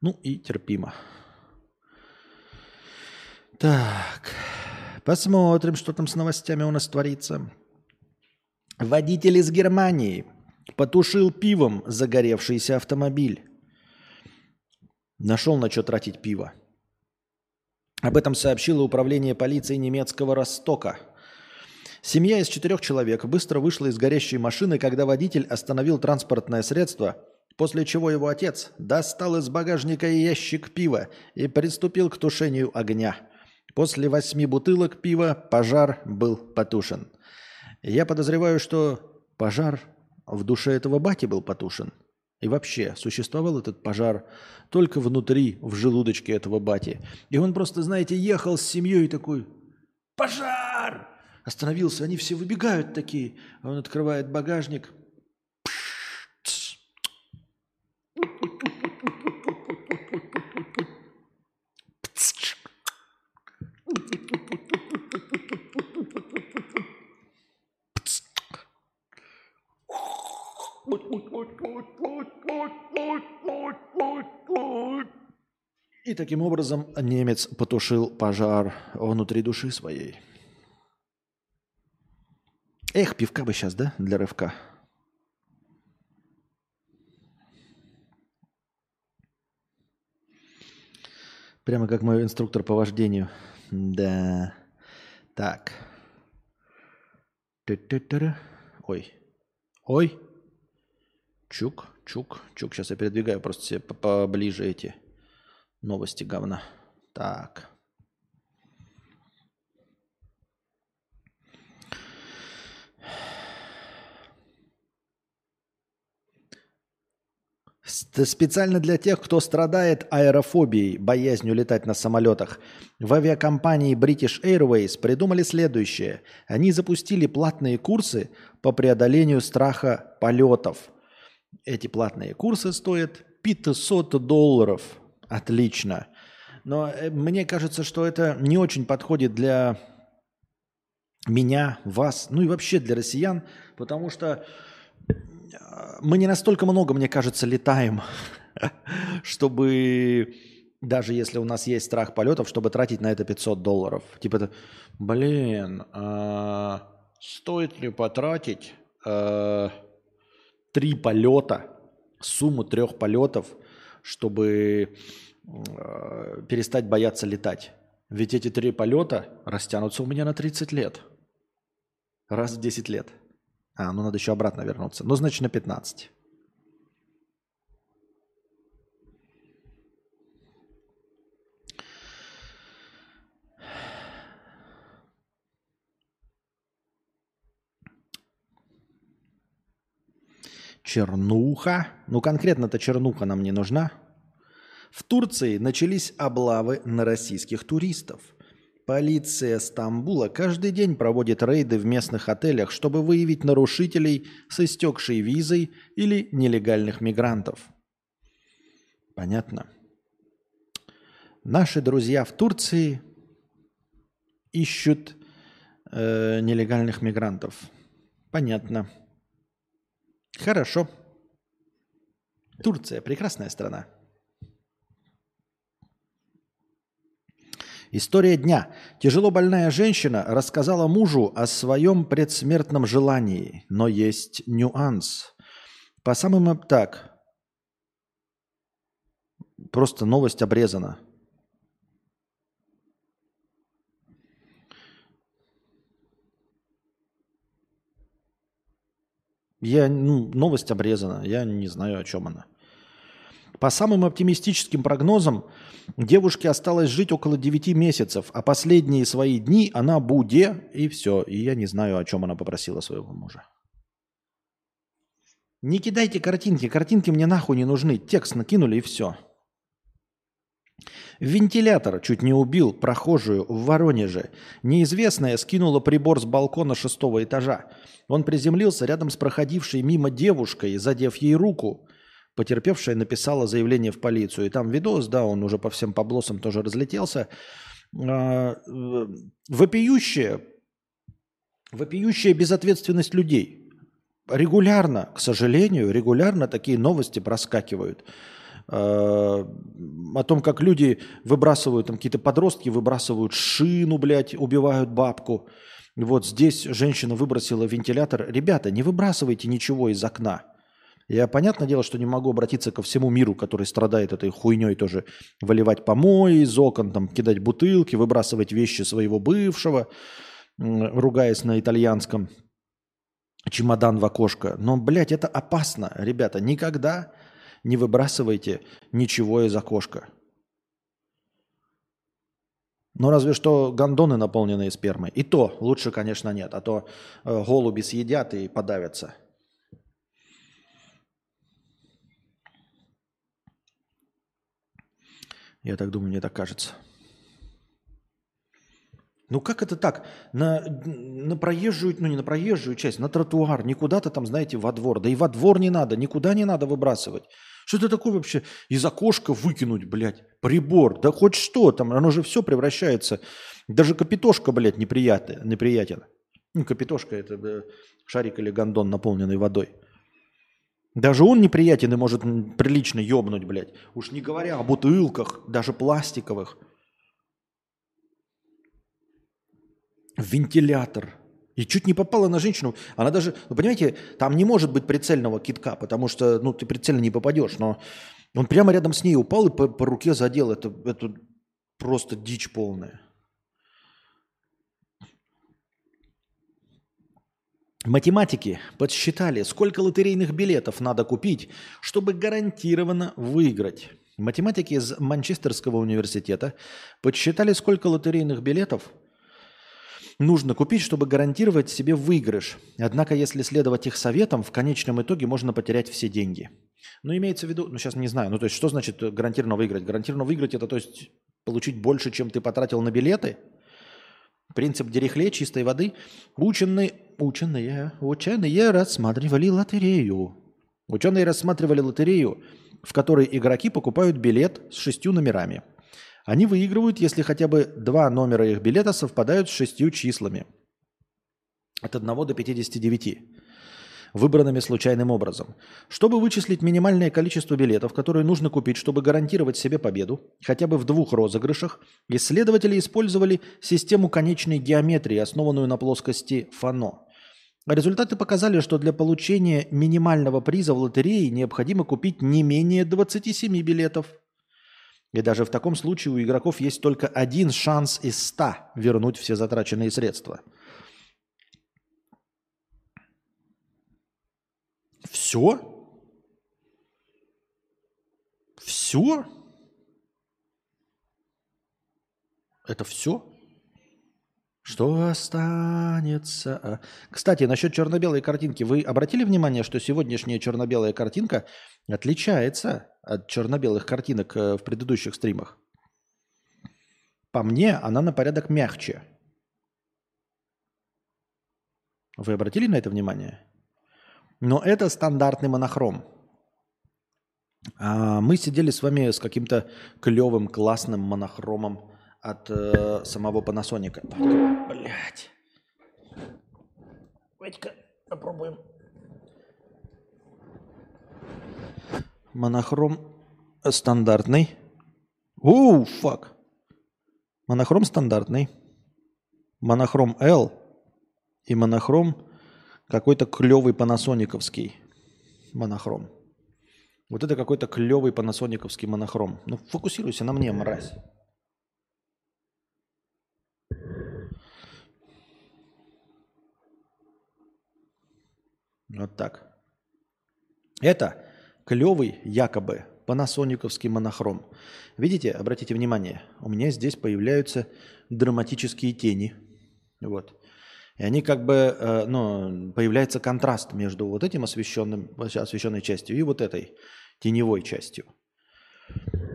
Ну и терпимо. Так, посмотрим, что там с новостями у нас творится. Водитель из Германии потушил пивом загоревшийся автомобиль. Нашел на что тратить пиво. Об этом сообщило управление полиции немецкого Ростока. Семья из четырех человек быстро вышла из горящей машины, когда водитель остановил транспортное средство – после чего его отец достал из багажника ящик пива и приступил к тушению огня. После восьми бутылок пива пожар был потушен. Я подозреваю, что пожар в душе этого бати был потушен. И вообще, существовал этот пожар только внутри, в желудочке этого бати. И он просто, знаете, ехал с семьей такой «Пожар!» Остановился, они все выбегают такие. Он открывает багажник, И таким образом немец потушил пожар внутри души своей. Эх, пивка бы сейчас, да, для рывка. Прямо как мой инструктор по вождению. Да. Так. Ой. Ой. Чук, чук, чук. Сейчас я передвигаю просто себе поближе эти новости говна. Так. Специально для тех, кто страдает аэрофобией, боязнью летать на самолетах, в авиакомпании British Airways придумали следующее. Они запустили платные курсы по преодолению страха полетов. Эти платные курсы стоят 500 долларов. Отлично. Но э, мне кажется, что это не очень подходит для меня, вас, ну и вообще для россиян, потому что мы не настолько много, мне кажется, летаем, [laughs] чтобы даже если у нас есть страх полетов, чтобы тратить на это 500 долларов. Типа, блин, а, стоит ли потратить а, три полета, сумму трех полетов, чтобы а, перестать бояться летать? Ведь эти три полета растянутся у меня на 30 лет. Раз в 10 лет. А, ну надо еще обратно вернуться. Ну, значит, на 15. Чернуха. Ну, конкретно-то чернуха нам не нужна. В Турции начались облавы на российских туристов – Полиция Стамбула каждый день проводит рейды в местных отелях, чтобы выявить нарушителей с истекшей визой или нелегальных мигрантов. Понятно. Наши друзья в Турции ищут э, нелегальных мигрантов. Понятно. Хорошо. Турция прекрасная страна. История дня. Тяжело больная женщина рассказала мужу о своем предсмертном желании, но есть нюанс. По самым... Так. Просто новость обрезана. Я, ну, новость обрезана. Я не знаю, о чем она. По самым оптимистическим прогнозам, девушке осталось жить около 9 месяцев, а последние свои дни она буде, и все. И я не знаю, о чем она попросила своего мужа. Не кидайте картинки, картинки мне нахуй не нужны. Текст накинули и все. Вентилятор чуть не убил прохожую в Воронеже. Неизвестная скинула прибор с балкона шестого этажа. Он приземлился рядом с проходившей мимо девушкой, задев ей руку. Потерпевшая написала заявление в полицию. И там видос, да, он уже по всем поблосам тоже разлетелся. А, э, вопиющая, вопиющая безответственность людей. Регулярно, к сожалению, регулярно такие новости проскакивают а, о том, как люди выбрасывают, там какие-то подростки выбрасывают шину, блядь, убивают бабку. Вот здесь женщина выбросила вентилятор. Ребята, не выбрасывайте ничего из окна. Я, понятное дело, что не могу обратиться ко всему миру, который страдает этой хуйней тоже. Выливать помои из окон, там, кидать бутылки, выбрасывать вещи своего бывшего, ругаясь на итальянском, чемодан в окошко. Но, блядь, это опасно, ребята. Никогда не выбрасывайте ничего из окошка. Ну, разве что гондоны, наполненные спермой. И то лучше, конечно, нет. А то э, голуби съедят и подавятся. Я так думаю, мне так кажется. Ну как это так? На, на проезжую, ну не на проезжую часть, на тротуар, не куда-то там, знаете, во двор. Да и во двор не надо, никуда не надо выбрасывать. Что это такое вообще? Из окошка выкинуть, блядь, прибор, да хоть что там, оно же все превращается. Даже капитошка, блядь, неприятно, неприятен. Ну, капитошка это шарик или гондон, наполненный водой. Даже он неприятен и может прилично ёбнуть, блядь. Уж не говоря о бутылках, даже пластиковых. Вентилятор. И чуть не попала на женщину. Она даже, ну, понимаете, там не может быть прицельного китка, потому что, ну, ты прицельно не попадешь. Но он прямо рядом с ней упал и по, по руке задел. Это, это просто дичь полная. Математики подсчитали, сколько лотерейных билетов надо купить, чтобы гарантированно выиграть. Математики из Манчестерского университета подсчитали, сколько лотерейных билетов нужно купить, чтобы гарантировать себе выигрыш. Однако, если следовать их советам, в конечном итоге можно потерять все деньги. Ну, имеется в виду, ну, сейчас не знаю, ну, то есть, что значит гарантированно выиграть? Гарантированно выиграть – это, то есть, получить больше, чем ты потратил на билеты – Принцип Дерехле чистой воды. Ученые, ученые, ученые рассматривали лотерею. Ученые рассматривали лотерею, в которой игроки покупают билет с шестью номерами. Они выигрывают, если хотя бы два номера их билета совпадают с шестью числами. От 1 до 59 выбранными случайным образом. Чтобы вычислить минимальное количество билетов, которые нужно купить, чтобы гарантировать себе победу, хотя бы в двух розыгрышах, исследователи использовали систему конечной геометрии, основанную на плоскости Фано. Результаты показали, что для получения минимального приза в лотерее необходимо купить не менее 27 билетов. И даже в таком случае у игроков есть только один шанс из 100 вернуть все затраченные средства – Все? Все? Это все? Что останется? А, кстати, насчет черно-белой картинки. Вы обратили внимание, что сегодняшняя черно-белая картинка отличается от черно-белых картинок э, в предыдущих стримах? По мне, она на порядок мягче. Вы обратили на это внимание? Но это стандартный монохром. А мы сидели с вами с каким-то клевым, классным монохромом от э, самого Panasonic. Блять. Давайте-ка попробуем. Монохром стандартный. Оу, фак. Монохром стандартный. Монохром L и монохром какой-то клевый панасониковский монохром. Вот это какой-то клевый панасониковский монохром. Ну, фокусируйся на мне, мразь. Вот так. Это клевый, якобы, панасониковский монохром. Видите, обратите внимание, у меня здесь появляются драматические тени. Вот. И они как бы, э, ну, появляется контраст между вот этим освещенным, освещенной частью и вот этой теневой частью.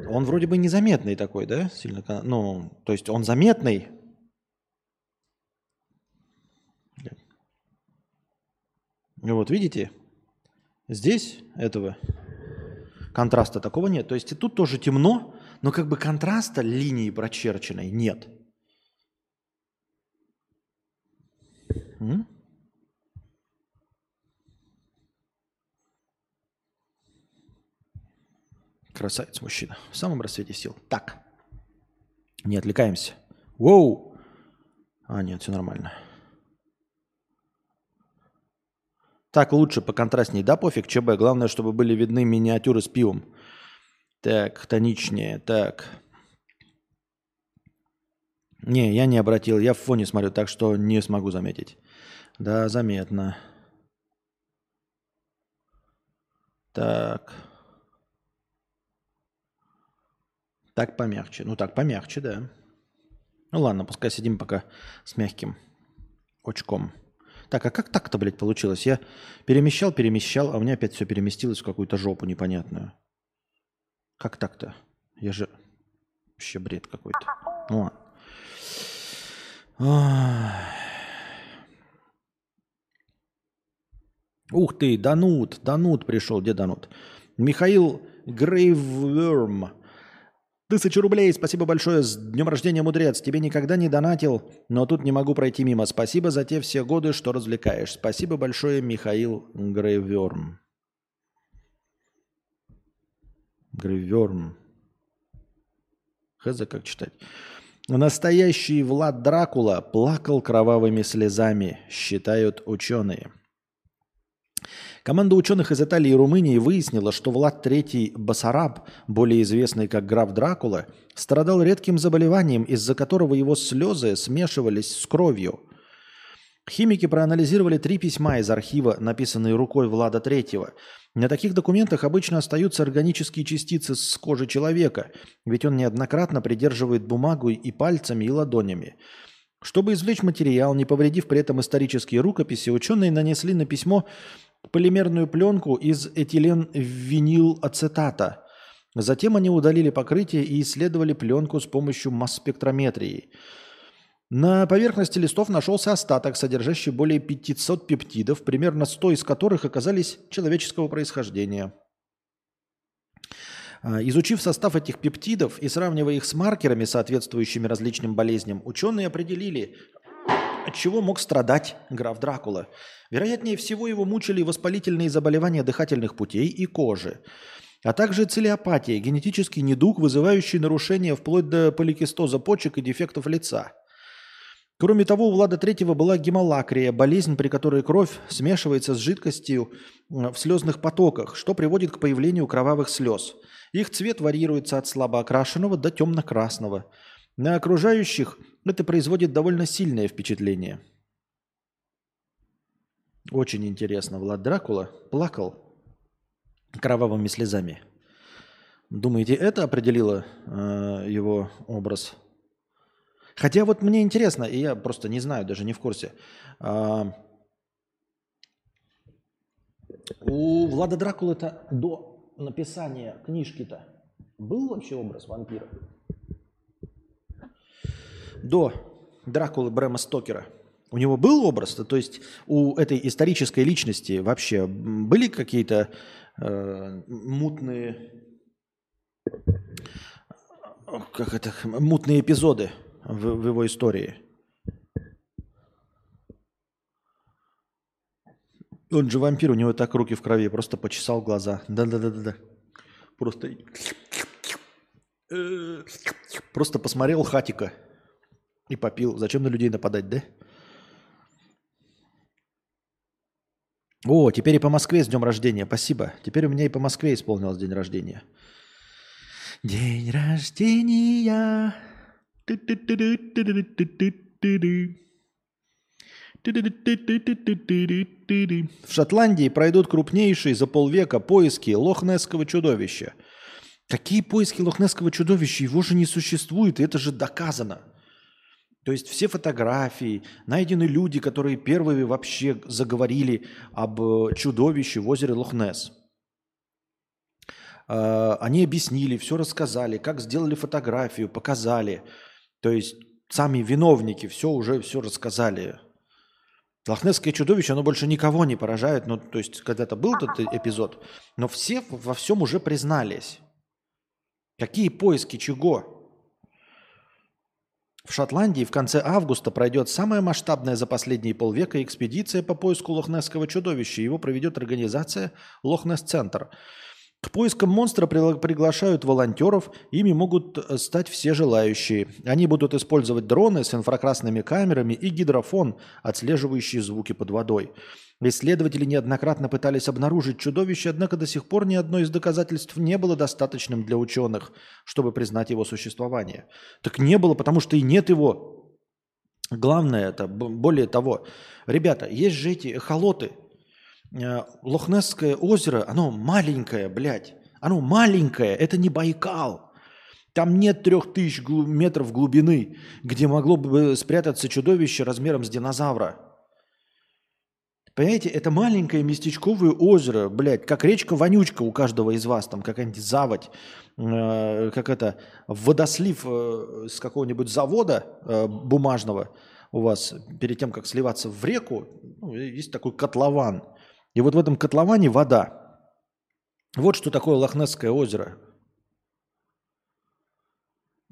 Он вроде бы незаметный такой, да? Сильно, ну, то есть он заметный. Вот видите, здесь этого контраста такого нет. То есть и тут тоже темно, но как бы контраста линии прочерченной нет. Красавец мужчина. В самом рассвете сил. Так. Не отвлекаемся. Воу. А, нет, все нормально. Так лучше, по контрастней. Да, пофиг, ЧБ. Главное, чтобы были видны миниатюры с пивом. Так, тоничнее. Так. Не, я не обратил. Я в фоне смотрю, так что не смогу заметить. Да, заметно. Так. Так помягче. Ну так помягче, да. Ну ладно, пускай сидим пока с мягким очком. Так, а как так-то, блядь, получилось? Я перемещал, перемещал, а у меня опять все переместилось в какую-то жопу непонятную. Как так-то? Я же... Вообще бред какой-то. Ну ладно. Ух ты, Данут, Данут пришел. Где Данут? Михаил Грейвверм Тысяча рублей, спасибо большое, с днем рождения, мудрец. Тебе никогда не донатил, но тут не могу пройти мимо. Спасибо за те все годы, что развлекаешь. Спасибо большое, Михаил Грейверм. Грейверм. Хз, как читать. Настоящий Влад Дракула плакал кровавыми слезами, считают ученые. Команда ученых из Италии и Румынии выяснила, что Влад III Басараб, более известный как граф Дракула, страдал редким заболеванием, из-за которого его слезы смешивались с кровью. Химики проанализировали три письма из архива, написанные рукой Влада III. На таких документах обычно остаются органические частицы с кожи человека, ведь он неоднократно придерживает бумагу и пальцами, и ладонями. Чтобы извлечь материал, не повредив при этом исторические рукописи, ученые нанесли на письмо полимерную пленку из этиленвинилацетата. Затем они удалили покрытие и исследовали пленку с помощью масс-спектрометрии. На поверхности листов нашелся остаток, содержащий более 500 пептидов, примерно 100 из которых оказались человеческого происхождения. А, изучив состав этих пептидов и сравнивая их с маркерами, соответствующими различным болезням, ученые определили, от чего мог страдать граф Дракула. Вероятнее всего его мучили воспалительные заболевания дыхательных путей и кожи, а также целиопатия, генетический недуг, вызывающий нарушения вплоть до поликистоза почек и дефектов лица. Кроме того, у Влада III была гемолакрия, болезнь, при которой кровь смешивается с жидкостью в слезных потоках, что приводит к появлению кровавых слез. Их цвет варьируется от слабо окрашенного до темно-красного. На окружающих это производит довольно сильное впечатление. Очень интересно. Влад Дракула плакал кровавыми слезами. Думаете, это определило э, его образ? Хотя вот мне интересно, и я просто не знаю, даже не в курсе. Э, у Влада Дракулы-то до написания книжки-то был вообще образ вампира? До Дракулы Брэма Стокера, у него был образ? То есть у этой исторической личности вообще были какие-то э, мутные, как это, мутные эпизоды в, в его истории? Он же вампир, у него так руки в крови, просто почесал глаза. Да-да-да-да. Просто... Просто посмотрел хатика. И попил. Зачем на людей нападать, да? О, теперь и по Москве с днем рождения. Спасибо. Теперь у меня и по Москве исполнилось день рождения. День рождения. В Шотландии пройдут крупнейшие за полвека поиски лохнесского чудовища. Какие поиски лохнесского чудовища? Его же не существует, и это же доказано. То есть все фотографии, найдены люди, которые первыми вообще заговорили об э, чудовище в озере Лохнес. А, они объяснили, все рассказали, как сделали фотографию, показали. То есть сами виновники все уже все рассказали. Лохнесское чудовище, оно больше никого не поражает. Ну, то есть когда-то был этот эпизод, но все во всем уже признались. Какие поиски чего? В Шотландии в конце августа пройдет самая масштабная за последние полвека экспедиция по поиску лохнесского чудовища. Его проведет организация Лохнес-центр. К поискам монстра приглашают волонтеров, ими могут э, стать все желающие. Они будут использовать дроны с инфракрасными камерами и гидрофон, отслеживающий звуки под водой. Исследователи неоднократно пытались обнаружить чудовище, однако до сих пор ни одно из доказательств не было достаточным для ученых, чтобы признать его существование. Так не было, потому что и нет его. Главное это, более того, ребята, есть же эти холоты – Э, Лохнесское озеро, оно маленькое, блядь. Оно маленькое, это не Байкал. Там нет трех тысяч метров глубины, где могло бы спрятаться чудовище размером с динозавра. Понимаете, это маленькое местечковое озеро, блядь, как речка Вонючка у каждого из вас, там какая-нибудь заводь, э, как это, водослив э, с какого-нибудь завода э, бумажного у вас, перед тем, как сливаться в реку, ну, есть такой котлован – и вот в этом котловане вода. Вот что такое Лохнесское озеро.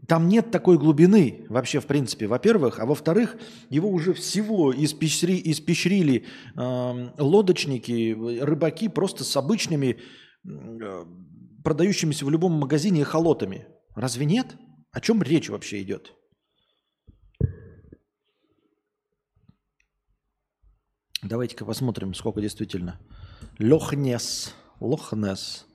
Там нет такой глубины вообще, в принципе, во-первых. А во-вторых, его уже всего испещри, испещрили э, лодочники, рыбаки просто с обычными, э, продающимися в любом магазине холотами. Разве нет? О чем речь вообще идет? Давайте-ка посмотрим, сколько действительно. Лохнес. Лохнес.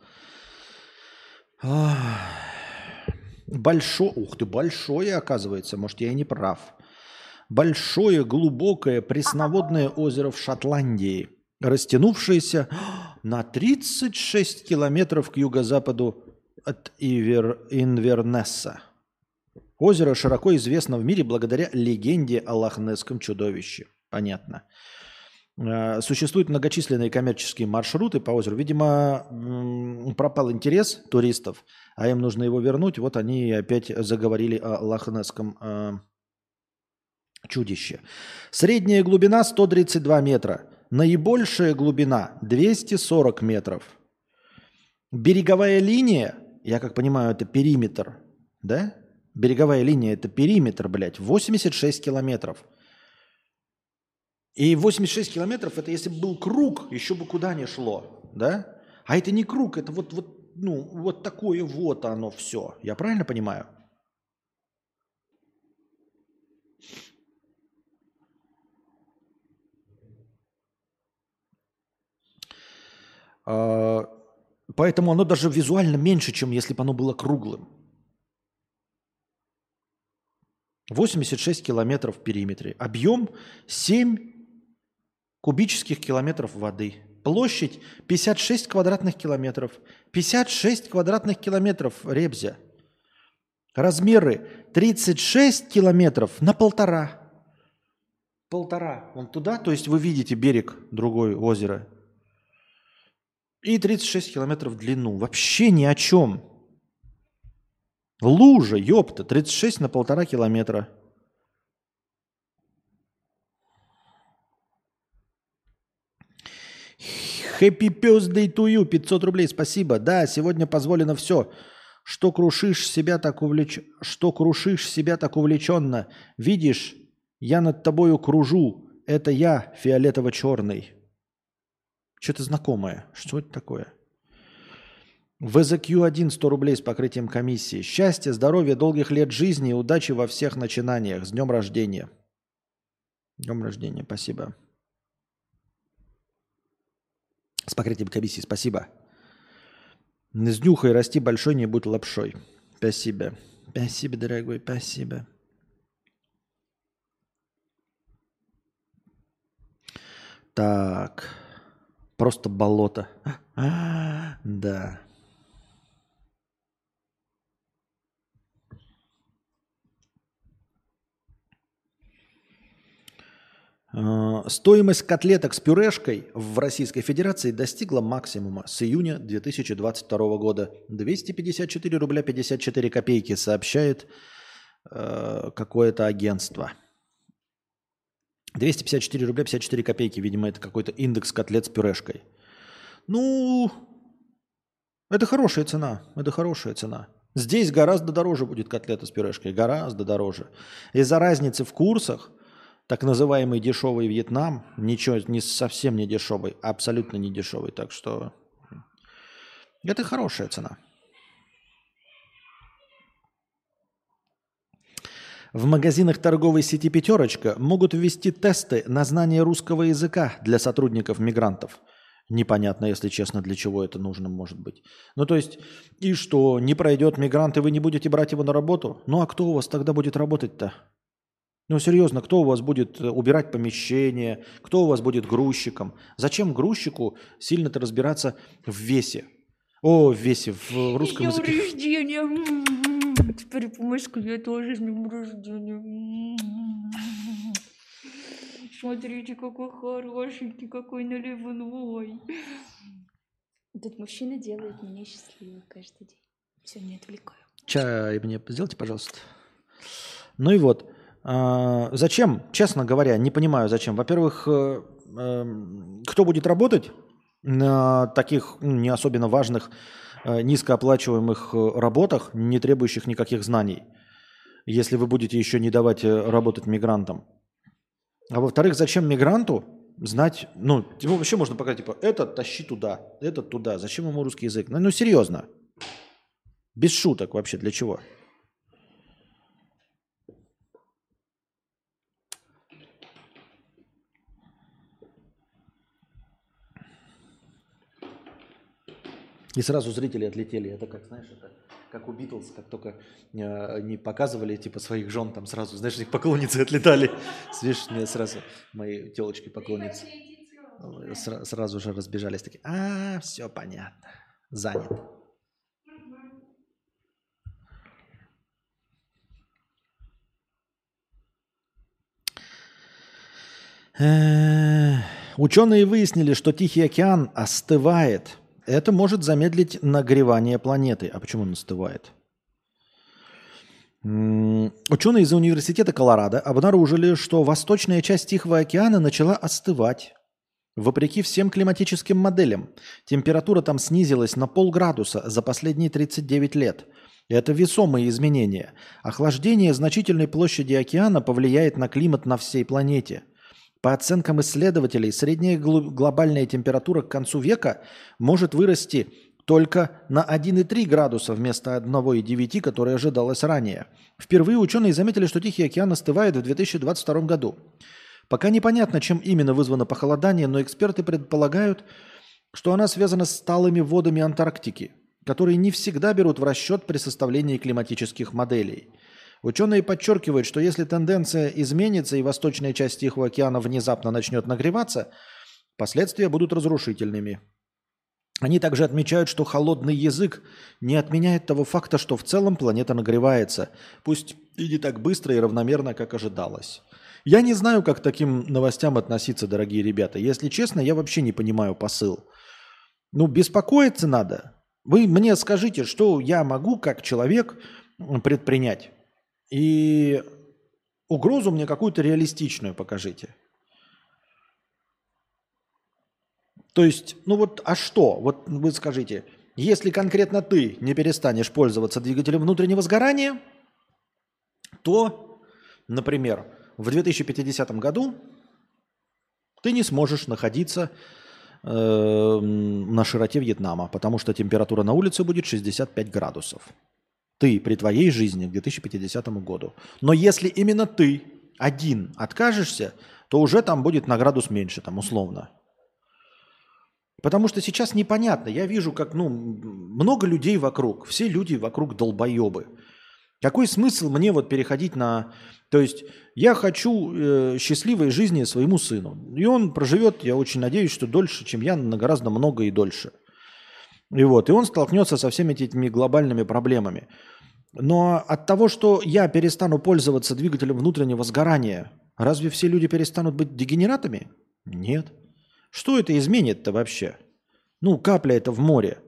Большое, ух ты, большое оказывается, может я и не прав. Большое, глубокое пресноводное озеро в Шотландии, растянувшееся на 36 километров к юго-западу от Ивер... Инвернесса. Озеро широко известно в мире благодаря легенде о лохнесском чудовище. Понятно. Э, существуют многочисленные коммерческие маршруты по озеру. Видимо, пропал интерес туристов, а им нужно его вернуть. Вот они опять заговорили о лохнесском э, чудище. Средняя глубина 132 метра. Наибольшая глубина 240 метров. Береговая линия, я как понимаю, это периметр, да? Береговая линия это периметр, блядь, 86 километров. И 86 километров, это если бы был круг, еще бы куда ни шло, да? А это не круг, это вот, вот, ну, вот такое вот оно все. Я правильно понимаю? А, поэтому оно даже визуально меньше, чем если бы оно было круглым. 86 километров в периметре. Объем 7 кубических километров воды. Площадь 56 квадратных километров. 56 квадратных километров Ребзя. Размеры 36 километров на полтора. Полтора. Вон туда, то есть вы видите берег другой озера. И 36 километров в длину. Вообще ни о чем. Лужа, ёпта, 36 на полтора километра. Happy to you, 500 рублей, спасибо. Да, сегодня позволено все. Что крушишь себя так увлеч... Что крушишь себя так увлеченно? Видишь, я над тобою кружу. Это я, фиолетово-черный. Что-то знакомое. Что это такое? ВЗК-1 100 рублей с покрытием комиссии. Счастья, здоровья, долгих лет жизни и удачи во всех начинаниях. С днем рождения. Днем рождения, спасибо. С покрытием комиссии, спасибо. С днюхой расти большой, не будь лапшой. Спасибо. Спасибо, дорогой, спасибо. Так. Просто болото. А, [laughs] да. Стоимость котлеток с пюрешкой в Российской Федерации достигла максимума с июня 2022 года. 254 рубля 54 копейки, сообщает э, какое-то агентство. 254 рубля 54 копейки, видимо, это какой-то индекс котлет с пюрешкой. Ну, это хорошая цена, это хорошая цена. Здесь гораздо дороже будет котлета с пюрешкой, гораздо дороже. Из-за разницы в курсах, так называемый дешевый Вьетнам, ничего, не совсем не дешевый, абсолютно не дешевый. Так что это хорошая цена. В магазинах торговой сети «Пятерочка» могут ввести тесты на знание русского языка для сотрудников-мигрантов – Непонятно, если честно, для чего это нужно может быть. Ну, то есть, и что, не пройдет мигрант, и вы не будете брать его на работу? Ну, а кто у вас тогда будет работать-то? Ну, серьезно, кто у вас будет э, убирать помещение? Кто у вас будет грузчиком? Зачем грузчику сильно-то разбираться в весе? О, в весе, в русском языке. Днем рождения! [laughs] Теперь по Москве тоже с днем рождения. [laughs] Смотрите, какой хорошенький, какой наливной. Этот мужчина делает меня счастливой каждый день. Все, не отвлекаю. Чай мне сделайте, пожалуйста. Ну и вот. А, зачем? Честно говоря, не понимаю, зачем. Во-первых, э, эм, кто будет работать на таких ну, не особенно важных, э, низкооплачиваемых э, работах, не требующих никаких знаний, если вы будете еще не давать работать мигрантам? А во-вторых, зачем мигранту знать, ну, ему вообще можно показать, типа, этот тащи туда, этот туда. Зачем ему русский язык? Ну, ну серьезно. Без шуток вообще, для чего? И сразу зрители отлетели. Это как, знаешь, это как у Битлз, как только э, не показывали типа своих жен, там сразу, знаешь, их поклонницы [laughs] отлетали. Видишь, мне сразу мои телочки поклонницы сра- сразу же разбежались такие, а, все понятно, занят. Э, ученые выяснили, что Тихий океан остывает – это может замедлить нагревание планеты. А почему он остывает? Ученые из университета Колорадо обнаружили, что восточная часть Тихого океана начала остывать. Вопреки всем климатическим моделям, температура там снизилась на полградуса за последние 39 лет. Это весомые изменения. Охлаждение значительной площади океана повлияет на климат на всей планете – по оценкам исследователей, средняя глобальная температура к концу века может вырасти только на 1,3 градуса вместо 1,9, которое ожидалось ранее. Впервые ученые заметили, что Тихий океан остывает в 2022 году. Пока непонятно, чем именно вызвано похолодание, но эксперты предполагают, что она связана с сталыми водами Антарктики, которые не всегда берут в расчет при составлении климатических моделей – Ученые подчеркивают, что если тенденция изменится и восточная часть Тихого океана внезапно начнет нагреваться, последствия будут разрушительными. Они также отмечают, что холодный язык не отменяет того факта, что в целом планета нагревается, пусть и не так быстро и равномерно, как ожидалось. Я не знаю, как к таким новостям относиться, дорогие ребята. Если честно, я вообще не понимаю посыл. Ну, беспокоиться надо. Вы мне скажите, что я могу как человек предпринять. И угрозу мне какую-то реалистичную покажите. То есть, ну вот, а что? Вот вы скажите, если конкретно ты не перестанешь пользоваться двигателем внутреннего сгорания, то, например, в 2050 году ты не сможешь находиться э, на широте Вьетнама, потому что температура на улице будет 65 градусов ты при твоей жизни к 2050 году. Но если именно ты один откажешься, то уже там будет на градус меньше, там условно. Потому что сейчас непонятно. Я вижу, как ну, много людей вокруг. Все люди вокруг долбоебы. Какой смысл мне вот переходить на... То есть я хочу э, счастливой жизни своему сыну. И он проживет, я очень надеюсь, что дольше, чем я, на гораздо много и дольше. И вот, и он столкнется со всеми этими глобальными проблемами. Но от того, что я перестану пользоваться двигателем внутреннего сгорания, Разве все люди перестанут быть дегенератами? Нет. Что это изменит-то вообще? Ну, капля это в море.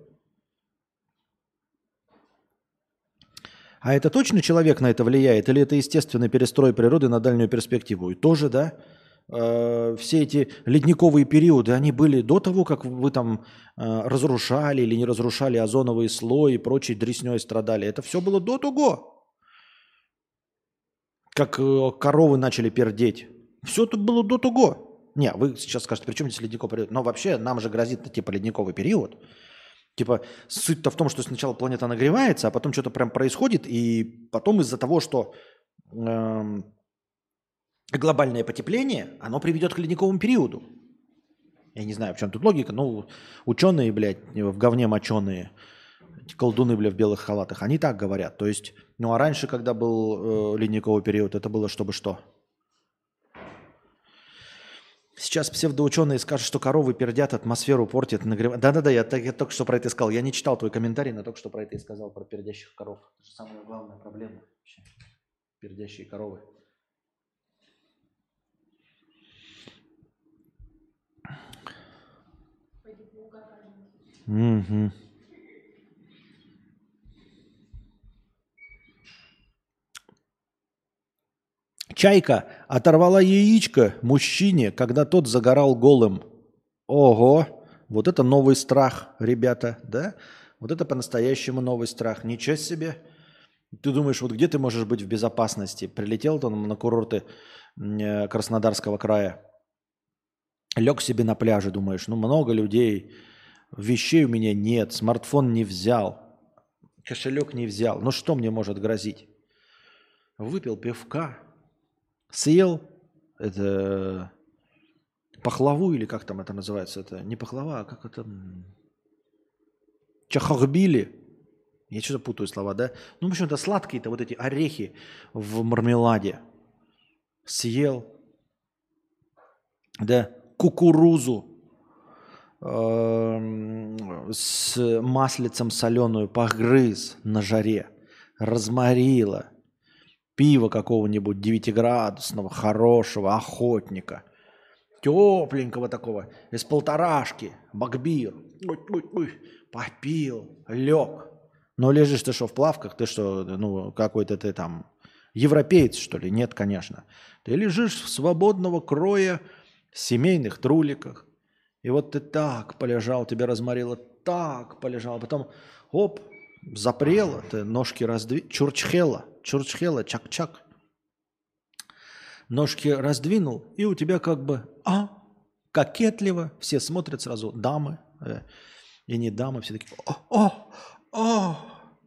А это точно человек на это влияет? Или это естественный перестрой природы на дальнюю перспективу? И тоже, да? Э, все эти ледниковые периоды, они были до того, как вы там э, разрушали или не разрушали озоновые слои и прочей дресней страдали. Это все было до того. Как э, коровы начали пердеть. Все это было до того. Не, вы сейчас скажете, при чем здесь ледниковый период? Но вообще нам же грозит типа ледниковый период. Типа суть-то в том, что сначала планета нагревается, а потом что-то прям происходит, и потом из-за того, что эм, глобальное потепление, оно приведет к ледниковому периоду. Я не знаю, в чем тут логика, но ученые, блядь, в говне моченые, колдуны, блядь, в белых халатах, они так говорят. То есть, ну а раньше, когда был э, ледниковый период, это было чтобы что? Сейчас псевдоученые скажут, что коровы пердят, атмосферу портят, нагревают. Да-да-да, я, я только что про это сказал. Я не читал твой комментарий, но только что про это и сказал, про пердящих коров. Это же самая главная проблема вообще. Пердящие коровы. Угу. Чайка оторвала яичко мужчине, когда тот загорал голым. Ого, вот это новый страх, ребята, да? Вот это по-настоящему новый страх. Ничего себе. Ты думаешь, вот где ты можешь быть в безопасности? Прилетел ты на курорты э, Краснодарского края, лег себе на пляже, думаешь, ну много людей, вещей у меня нет, смартфон не взял, кошелек не взял. Ну что мне может грозить? Выпил пивка, съел это пахлаву или как там это называется, это не пахлава, а как это чахахбили. Я что-то путаю слова, да? Ну, в общем-то, сладкие-то вот эти орехи в мармеладе. Съел, да, кукурузу с маслицем соленую погрыз на жаре, разморила – пива какого-нибудь девятиградусного, хорошего, охотника, тепленького такого, из полторашки, багбир, ой, ой, ой, попил, лег. Но лежишь ты что, в плавках? Ты что, ну, какой-то ты там европеец, что ли? Нет, конечно. Ты лежишь в свободного кроя семейных труликах. И вот ты так полежал, тебя разморило, так полежал. А потом, оп, запрело, ты ножки раздвинула, чурчхела, чурчхела, чак-чак. Ножки раздвинул, и у тебя как бы, а, кокетливо, все смотрят сразу, дамы, э, и не дамы, все такие, о, о, о,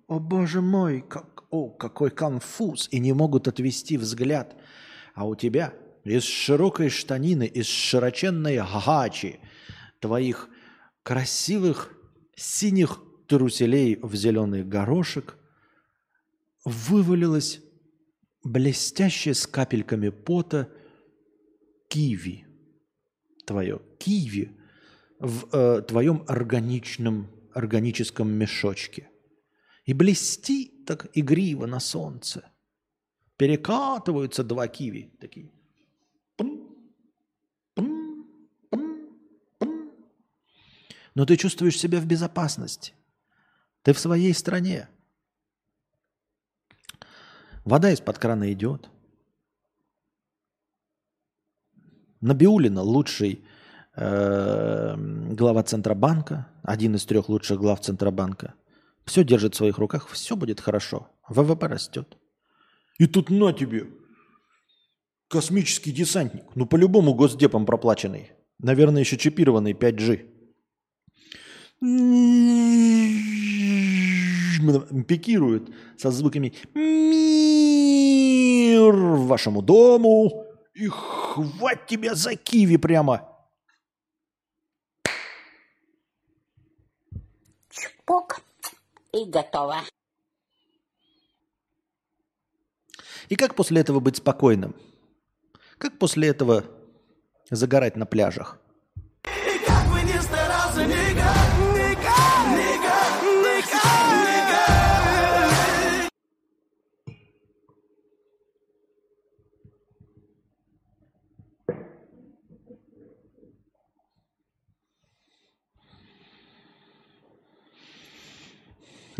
о боже мой, как, о, какой конфуз, и не могут отвести взгляд. А у тебя из широкой штанины, из широченной гачи твоих красивых синих труселей в зеленый горошек вывалилась блестящая с капельками пота киви. Твое киви в э, твоем органичном, органическом мешочке. И блестит так игриво на солнце. Перекатываются два киви такие. Но ты чувствуешь себя в безопасности. Ты в своей стране. Вода из-под крана идет. Набиулина лучший э, глава Центробанка, один из трех лучших глав Центробанка. Все держит в своих руках, все будет хорошо. ВВП растет. И тут на тебе, космический десантник, ну по-любому госдепом проплаченный. Наверное, еще чипированный 5G пикирует со звуками «Мир вашему дому» и хвать тебя за киви прямо. Чпок и готово. И как после этого быть спокойным? Как после этого загорать на пляжах?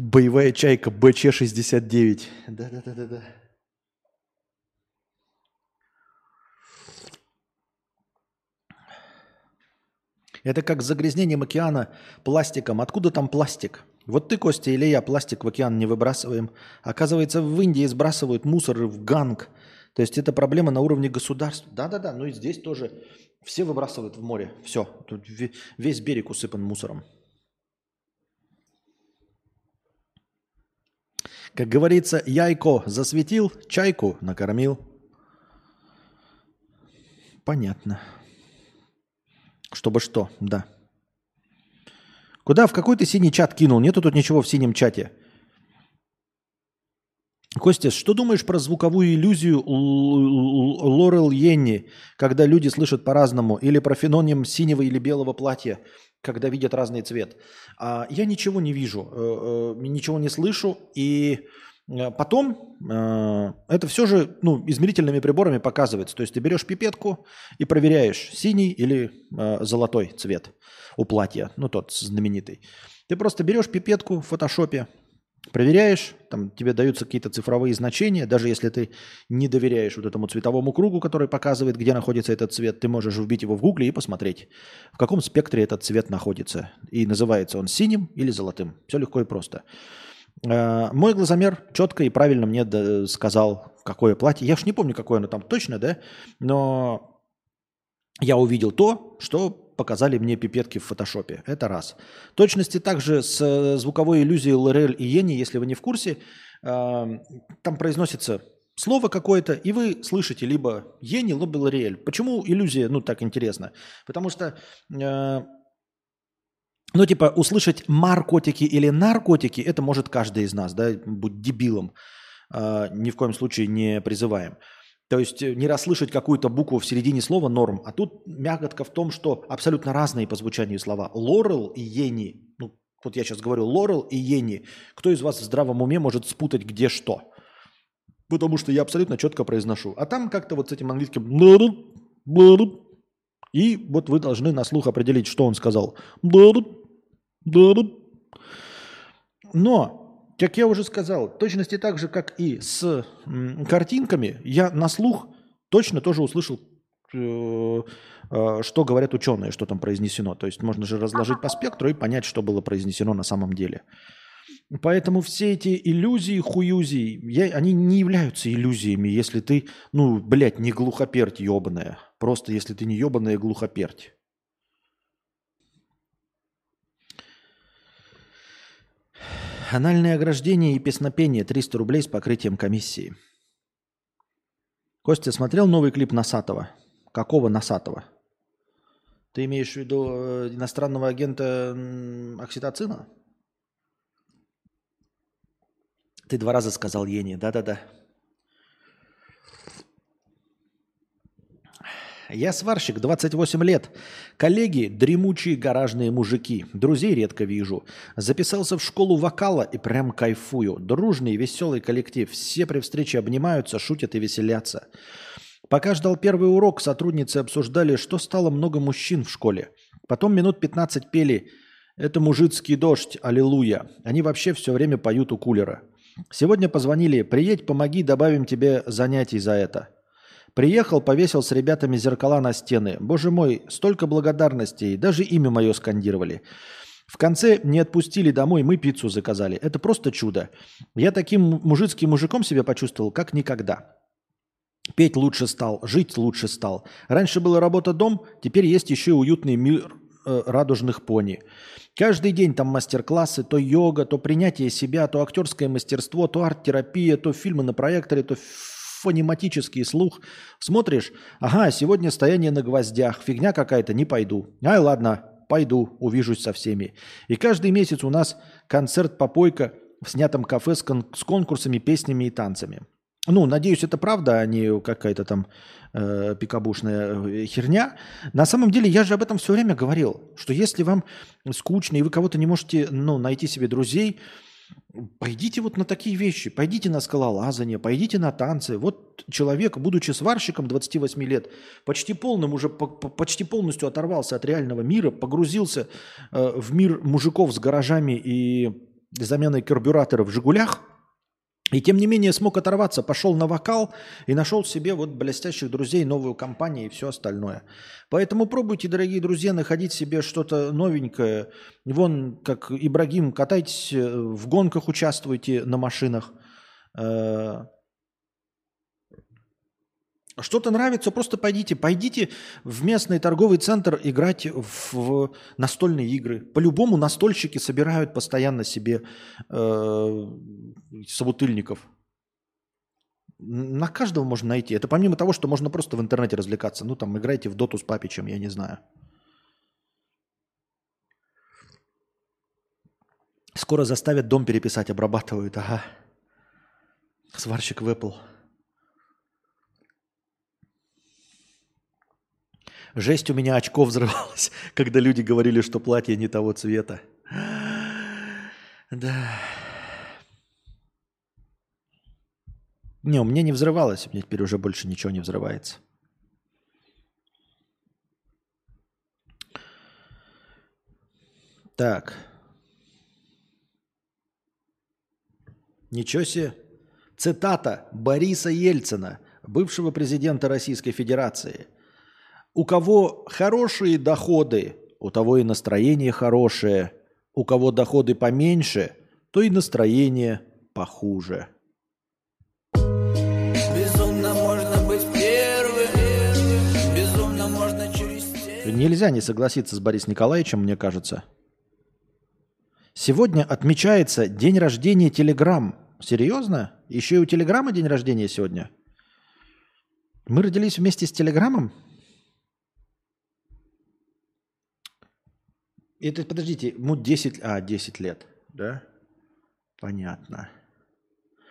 Боевая чайка БЧ-69. Да-да-да-да-да. Это как с загрязнением океана пластиком. Откуда там пластик? Вот ты, Костя, или я пластик в океан не выбрасываем. Оказывается, в Индии сбрасывают мусор в ганг. То есть это проблема на уровне государств. Да-да-да, ну и здесь тоже все выбрасывают в море. Все, тут весь берег усыпан мусором. Как говорится, яйко засветил, чайку накормил. Понятно. Чтобы что, да. Куда, в какой ты синий чат кинул? Нету тут ничего в синем чате. Костя, что думаешь про звуковую иллюзию Лорел Йенни, когда люди слышат по-разному, или про феноним синего или белого платья, когда видят разный цвет? А, я ничего не вижу, э, э, ничего не слышу, и э, потом это все же ну, измерительными приборами показывается. То есть ты берешь пипетку и проверяешь, синий или золотой цвет у платья, ну тот знаменитый. Ты просто берешь пипетку в фотошопе, проверяешь, там тебе даются какие-то цифровые значения, даже если ты не доверяешь вот этому цветовому кругу, который показывает, где находится этот цвет, ты можешь вбить его в гугле и посмотреть, в каком спектре этот цвет находится. И называется он синим или золотым. Все легко и просто. А, мой глазомер четко и правильно мне сказал, какое платье. Я уж не помню, какое оно там точно, да, но я увидел то, что показали мне пипетки в фотошопе. Это раз. точности также с э, звуковой иллюзией Лорель и Йенни, если вы не в курсе, там произносится слово какое-то, и вы слышите либо Йенни, либо Лореэль. Почему иллюзия, ну, так интересно? Потому что, э, ну, типа, услышать маркотики или наркотики, это может каждый из нас, да, будь дебилом. Э, ни в коем случае не призываем. То есть э, не расслышать какую-то букву в середине слова норм. А тут мяготка в том, что абсолютно разные по звучанию слова. Лорел и Ени. Ну, вот я сейчас говорю Лорел и Ени. Кто из вас в здравом уме может спутать где что? Потому что я абсолютно четко произношу. А там как-то вот с этим английским... И вот вы должны на слух определить, что он сказал. Но как я уже сказал, точности так же, как и с картинками, я на слух точно тоже услышал, э, э, что говорят ученые, что там произнесено. То есть можно же разложить по спектру и понять, что было произнесено на самом деле. Поэтому все эти иллюзии, хуюзии, я, они не являются иллюзиями, если ты, ну, блядь, не глухоперть ебаная. Просто если ты не ебаная глухоперть. Анальное ограждение и песнопение 300 рублей с покрытием комиссии. Костя смотрел новый клип Насатова? Какого Насатова? Ты имеешь в виду э, иностранного агента окситоцина? Ты два раза сказал Ени. Да-да-да. Я сварщик, 28 лет. Коллеги – дремучие гаражные мужики. Друзей редко вижу. Записался в школу вокала и прям кайфую. Дружный, веселый коллектив. Все при встрече обнимаются, шутят и веселятся. Пока ждал первый урок, сотрудницы обсуждали, что стало много мужчин в школе. Потом минут 15 пели «Это мужицкий дождь, аллилуйя». Они вообще все время поют у кулера. Сегодня позвонили «Приедь, помоги, добавим тебе занятий за это». Приехал, повесил с ребятами зеркала на стены. Боже мой, столько благодарностей. Даже имя мое скандировали. В конце не отпустили домой, мы пиццу заказали. Это просто чудо. Я таким мужицким мужиком себя почувствовал, как никогда. Петь лучше стал, жить лучше стал. Раньше была работа-дом, теперь есть еще уютный мир э, радужных пони. Каждый день там мастер-классы, то йога, то принятие себя, то актерское мастерство, то арт-терапия, то фильмы на проекторе, то фонематический слух. Смотришь, ага, сегодня стояние на гвоздях, фигня какая-то, не пойду. Ай, ладно, пойду, увижусь со всеми. И каждый месяц у нас концерт-попойка в снятом кафе с, кон- с конкурсами, песнями и танцами. Ну, надеюсь, это правда, а не какая-то там э, пикабушная э, херня. На самом деле, я же об этом все время говорил, что если вам скучно и вы кого-то не можете ну, найти себе друзей, Пойдите вот на такие вещи, пойдите на скалолазание, пойдите на танцы. Вот человек, будучи сварщиком 28 лет, почти полным уже, почти полностью оторвался от реального мира, погрузился э, в мир мужиков с гаражами и заменой карбюратора в «Жигулях», и тем не менее смог оторваться, пошел на вокал и нашел себе вот блестящих друзей, новую компанию и все остальное. Поэтому пробуйте, дорогие друзья, находить себе что-то новенькое. Вон, как Ибрагим, катайтесь, э, в гонках участвуйте на машинах. Э, Что-то нравится, просто пойдите. Пойдите в местный торговый центр играть в, настольные игры. По-любому настольщики собирают постоянно себе э, собутыльников. На каждого можно найти. Это помимо того, что можно просто в интернете развлекаться. Ну, там, играйте в доту с папичем, я не знаю. Скоро заставят дом переписать, обрабатывают. Ага. Сварщик в Apple. Жесть у меня очко взрывалось, [laughs] когда люди говорили, что платье не того цвета. Да. Не, у меня не взрывалось, у меня теперь уже больше ничего не взрывается. Так. Ничего себе. Цитата Бориса Ельцина, бывшего президента Российской Федерации. У кого хорошие доходы, у того и настроение хорошее. У кого доходы поменьше, то и настроение похуже. Безумно можно быть первым, безумно можно через стены. Нельзя не согласиться с Борисом Николаевичем, мне кажется. Сегодня отмечается день рождения Телеграм. Серьезно? Еще и у Телеграма день рождения сегодня? Мы родились вместе с Телеграмом? Это, подождите, ему 10, а, 10 лет, да? Понятно.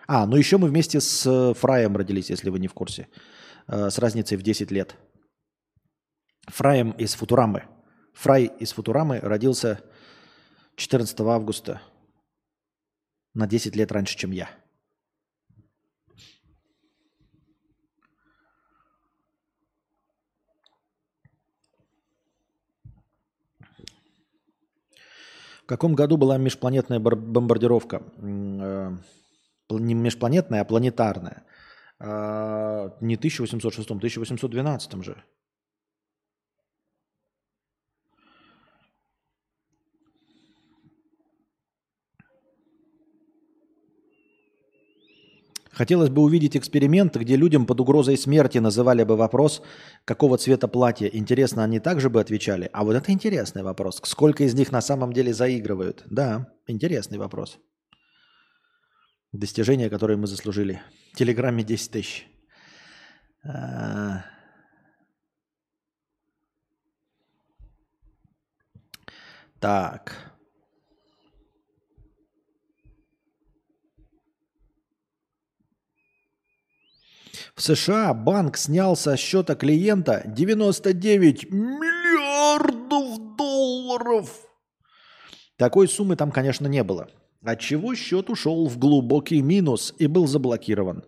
А, ну еще мы вместе с э, Фраем родились, если вы не в курсе. Э, С разницей в 10 лет. Фраем из Футурамы. Фрай из Футурамы родился 14 августа на 10 лет раньше, чем я. В каком году была межпланетная бар- бомбардировка? Э, Не межпланетная, а планетарная. А, Не 1806, 1812 же. Хотелось бы увидеть эксперимент, где людям под угрозой смерти называли бы вопрос, какого цвета платье. Интересно, они также бы отвечали? А вот это интересный вопрос. Сколько из них на самом деле заигрывают? Да, интересный вопрос. Достижения, которые мы заслужили. В Телеграме 10 тысяч. А. Так. В США банк снял со счета клиента 99 миллиардов долларов. Такой суммы там, конечно, не было. Отчего счет ушел в глубокий минус и был заблокирован.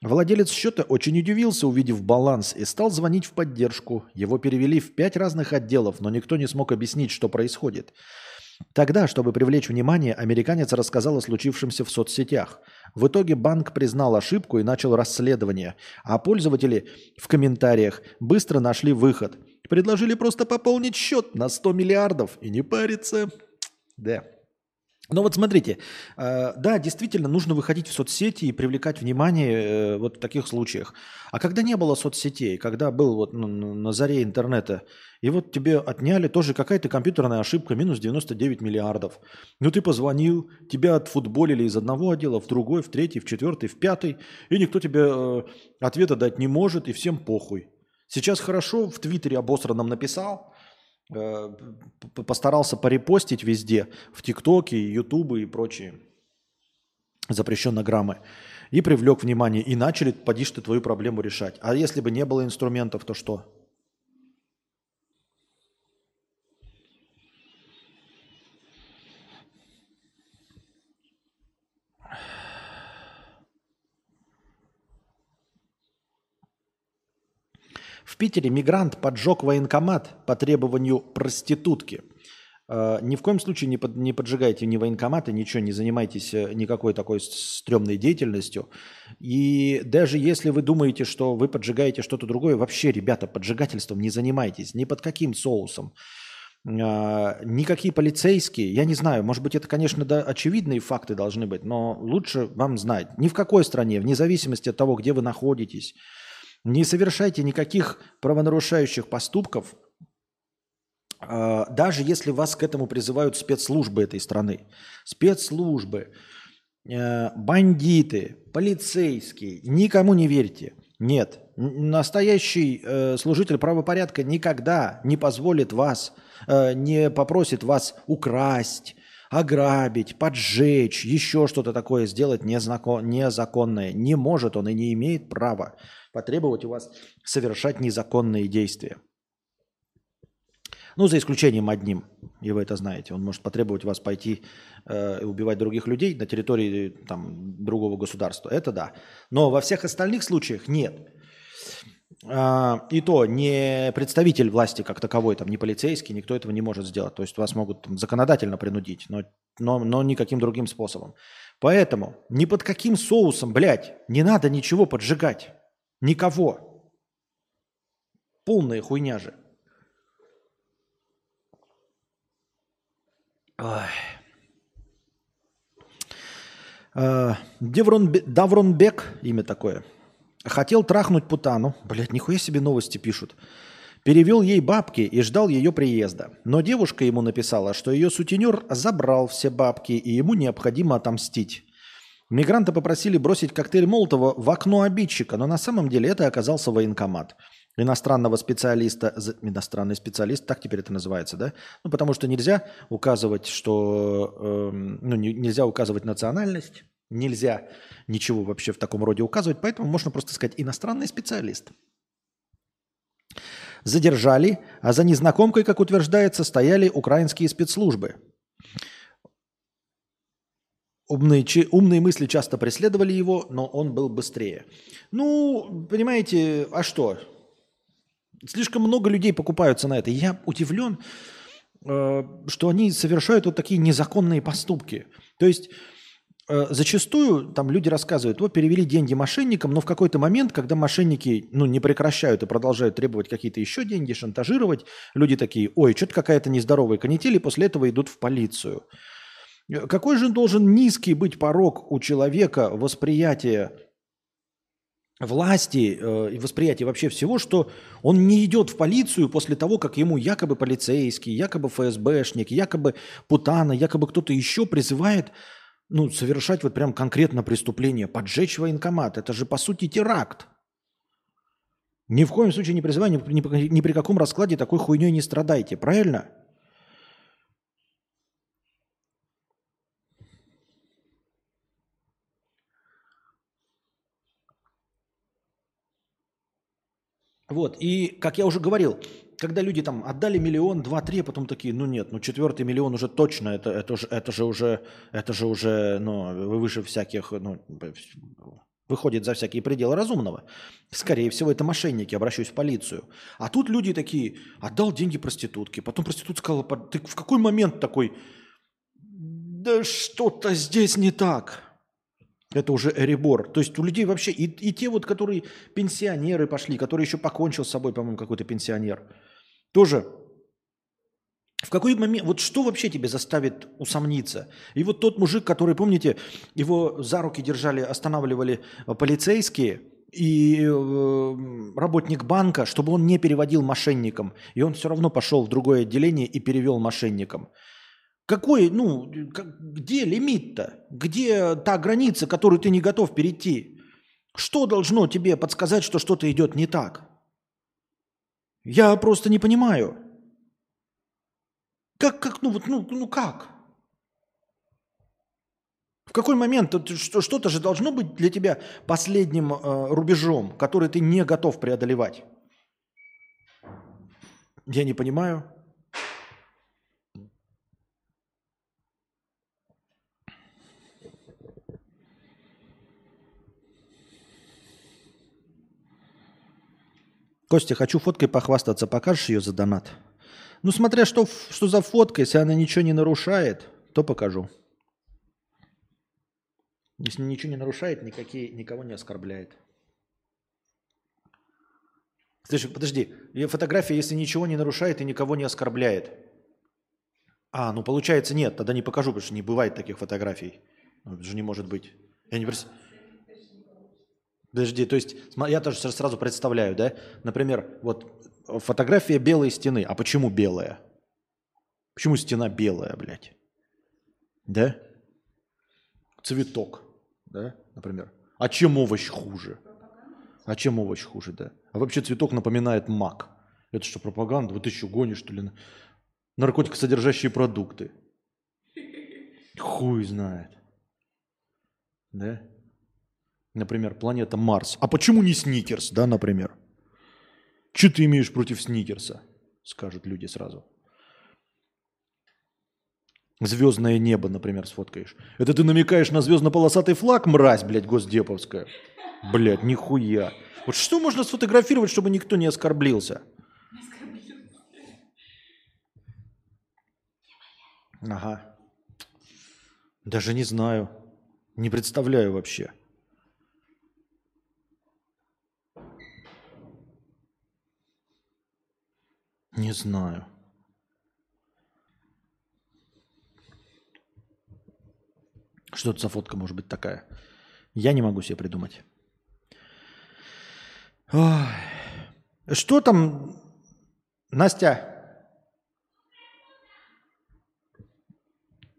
Владелец счета очень удивился, увидев баланс, и стал звонить в поддержку. Его перевели в пять разных отделов, но никто не смог объяснить, что происходит. Тогда, чтобы привлечь внимание, американец рассказал о случившемся в соцсетях. В итоге банк признал ошибку и начал расследование, а пользователи в комментариях быстро нашли выход. Предложили просто пополнить счет на 100 миллиардов и не париться. Да. Ну вот смотрите, э, да, действительно нужно выходить в соцсети и привлекать внимание э, вот в таких случаях. А когда не было соцсетей, когда был вот на заре интернета, и вот тебе отняли тоже какая-то компьютерная ошибка, минус 99 миллиардов. Ну ты позвонил, тебя отфутболили из одного отдела в другой, в третий, в четвертый, в пятый, и никто тебе э, ответа дать не может, и всем похуй. Сейчас хорошо в Твиттере обосранном написал, постарался порепостить везде, в ТикТоке, Ютубе и прочие запрещеннограммы, и привлек внимание, и начали, поди ты, твою проблему решать. А если бы не было инструментов, то что? В Питере мигрант поджег военкомат по требованию проститутки. Э, Ни в коем случае не, под- не поджигайте ни военкоматы, ничего, не занимайтесь э, никакой такой стрёмной деятельностью. И даже если вы думаете, что вы поджигаете что-то другое, вообще, ребята, поджигательством не занимайтесь. Ни под каким соусом. А, Никакие полицейские, я не знаю, может быть, это, конечно, да, очевидные факты должны быть, но лучше вам знать. Ни в какой стране, вне зависимости от того, где вы находитесь, не совершайте никаких правонарушающих поступков, а, даже если вас к этому призывают спецслужбы этой страны. Спецслужбы, э, бандиты, полицейские, никому не верьте. Нет, настоящий э, служитель правопорядка никогда не позволит вас, э, не попросит вас украсть, ограбить, поджечь, еще что-то такое сделать незнако- незаконное. Не может он и не имеет права потребовать у вас совершать незаконные действия. Ну, за исключением одним, и вы это знаете. Он может потребовать вас пойти э, убивать других людей на территории там, другого государства. Это да. Но во всех остальных случаях нет. А, и то не представитель власти как таковой, там, не полицейский, никто этого не может сделать. То есть вас могут там, законодательно принудить, но, но, но никаким другим способом. Поэтому ни под каким соусом, блядь, не надо ничего поджигать. Никого. Полная хуйня же. Ой. Э, Девронбе- Давронбек, имя такое, хотел трахнуть Путану. Блять, нихуя себе новости пишут. Перевел ей бабки и ждал ее приезда. Но девушка ему написала, что ее сутенер забрал все бабки и ему необходимо отомстить. Мигранты попросили бросить коктейль Молотова в окно обидчика, но на самом деле это оказался военкомат. Иностранного специалиста, иностранный специалист, так теперь это называется, да? Ну, потому что нельзя указывать, что, эм, ну, не- нельзя указывать национальность, нельзя ничего вообще в таком роде указывать, поэтому можно просто сказать иностранный специалист. Задержали, а за незнакомкой, как утверждается, стояли украинские спецслужбы. Умные, чи- умные мысли часто преследовали его, но он был быстрее. Ну, понимаете, а что? Слишком много людей покупаются на это. Я удивлен, э, что они совершают вот такие незаконные поступки. То есть э, зачастую там люди рассказывают, вот перевели деньги мошенникам, но в какой-то момент, когда мошенники ну, не прекращают и продолжают требовать какие-то еще деньги, шантажировать, люди такие, ой, что-то какая-то нездоровая канитель, и после этого идут в полицию. Э, Какой же должен низкий быть порог у человека восприятия власти э, и восприятия вообще всего, что он не идет в полицию после того, как ему якобы полицейский, якобы ФСБшник, якобы Путана, якобы кто-то еще призывает ну, совершать вот прям конкретно преступление, поджечь военкомат. Это же по сути теракт. Ни в коем случае не призываю, ни, ни ни при каком раскладе такой хуйней не страдайте, правильно? Вот, и, как я уже говорил, когда люди там отдали миллион, два, три, а потом такие, ну нет, ну четвертый миллион уже точно, это, это, же, это же уже, это же уже, ну, выше всяких, ну, выходит за всякие пределы разумного. Скорее всего, это мошенники, обращаюсь в полицию. А тут люди такие, отдал деньги проститутке, потом проститутка сказала, «Под- ты в какой момент такой, да что-то здесь не так. Это уже эребор. То есть у людей вообще, и, и те вот, которые пенсионеры пошли, которые еще покончил с собой, по-моему, какой-то пенсионер, тоже в какой момент, вот что вообще тебе заставит усомниться? И вот тот мужик, который, помните, его за руки держали, останавливали э, полицейские и э, работник банка, чтобы он не переводил мошенникам. И он все равно пошел в другое отделение и перевел мошенникам. Какой, ну, где лимит-то? Где та граница, которую ты не готов перейти? Что должно тебе подсказать, что что-то идет не так? Я просто не понимаю. Как, как, ну вот, ну, ну как? В какой момент что-то же должно быть для тебя последним э, рубежом, который ты не готов преодолевать? Я не понимаю. Костя, хочу фоткой похвастаться. Покажешь ее за донат? Ну, смотря что, что за фотка, если она ничего не нарушает, то покажу. Если ничего не нарушает, никакие, никого не оскорбляет. Слушай, подожди, фотография, если ничего не нарушает и никого не оскорбляет. А, ну получается нет, тогда не покажу, потому что не бывает таких фотографий. Ну, Это же не может быть. Я не прес- Подожди, то есть я тоже сра- сразу представляю, да? Например, вот фотография белой стены. А почему белая? Почему стена белая, блядь? Да? Цветок, да, например. А чем овощ хуже? А чем овощ хуже, да? А вообще цветок напоминает мак. Это что, пропаганда? Вот ты еще гонишь, что ли? Наркотикосодержащие продукты. Хуй знает. Да? Например, планета Марс. А почему не Сникерс, да, например? Что ты имеешь против Сникерса? Скажут люди сразу. Звездное небо, например, сфоткаешь. Это ты намекаешь на звездно-полосатый флаг, мразь, блядь, госдеповская? Блядь, нихуя. Вот что можно сфотографировать, чтобы никто не оскорбился? Ага. Даже не знаю. Не представляю вообще. Не знаю. Что это за фотка может быть такая? Я не могу себе придумать. Ой. Что там, Настя?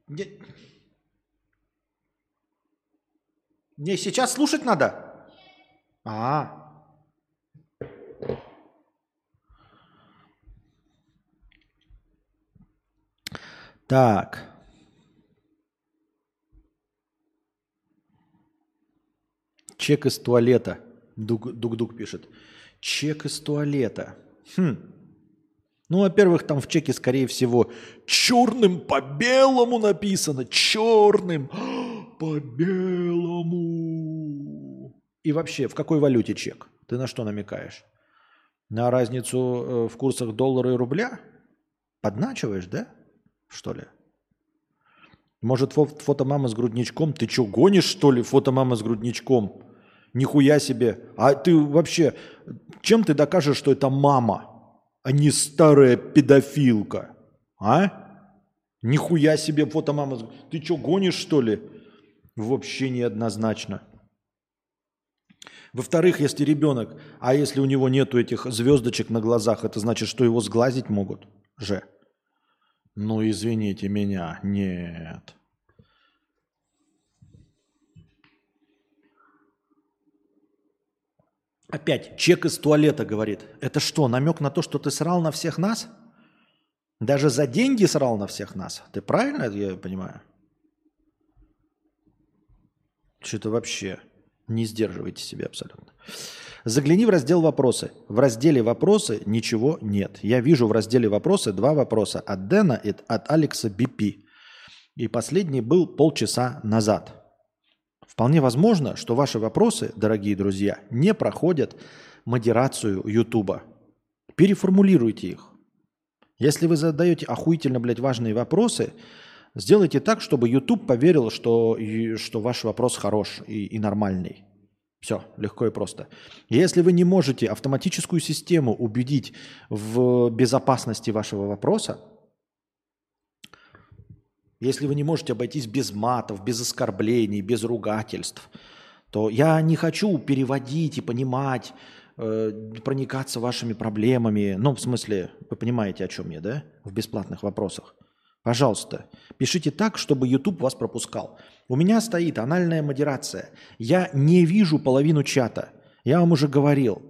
Не, Не, сейчас слушать надо? А. Так. Чек из туалета. Дуг- Дуг-дуг пишет. Чек из туалета. Хм. Ну, во-первых, там в чеке, скорее всего, черным по белому написано. Черным [gasps] по белому. И вообще, в какой валюте чек? Ты на что намекаешь? На разницу э, в курсах доллара и рубля? Подначиваешь, да? Что ли? Может, фо- фото мамы с грудничком? Ты что, гонишь, что ли, фото мамы с грудничком? Нихуя себе. А ты вообще, чем ты докажешь, что это мама, а не старая педофилка? А? Нихуя себе фото мамы. с- Ты что, гонишь, что ли? Вообще неоднозначно. Во-вторых, если ребенок, а если у него нету этих звездочек на глазах, это значит, что его сглазить могут же. Ну, извините меня, нет. Опять, чек из туалета говорит. Это что, намек на то, что ты срал на всех нас? Даже за деньги срал на всех нас? Ты правильно я понимаю? Что-то вообще не сдерживайте себя абсолютно. Загляни в раздел «Вопросы». В разделе «Вопросы» ничего нет. Я вижу в разделе «Вопросы» два вопроса от Дэна и от Алекса Бипи. И последний был полчаса назад. Вполне возможно, что ваши вопросы, дорогие друзья, не проходят модерацию Ютуба. Переформулируйте их. Если вы задаете охуительно, блядь, важные вопросы, сделайте так, чтобы YouTube поверил, что, что ваш вопрос хорош и, и нормальный. Все, легко и просто. Если вы не можете автоматическую систему убедить в безопасности вашего вопроса, если вы не можете обойтись без матов, без оскорблений, без ругательств, то я не хочу переводить и понимать, э, проникаться вашими проблемами. Ну, в смысле, вы понимаете, о чем я, да? В бесплатных вопросах. Пожалуйста, пишите так, чтобы YouTube вас пропускал. У меня стоит анальная модерация. Я не вижу половину чата. Я вам уже говорил.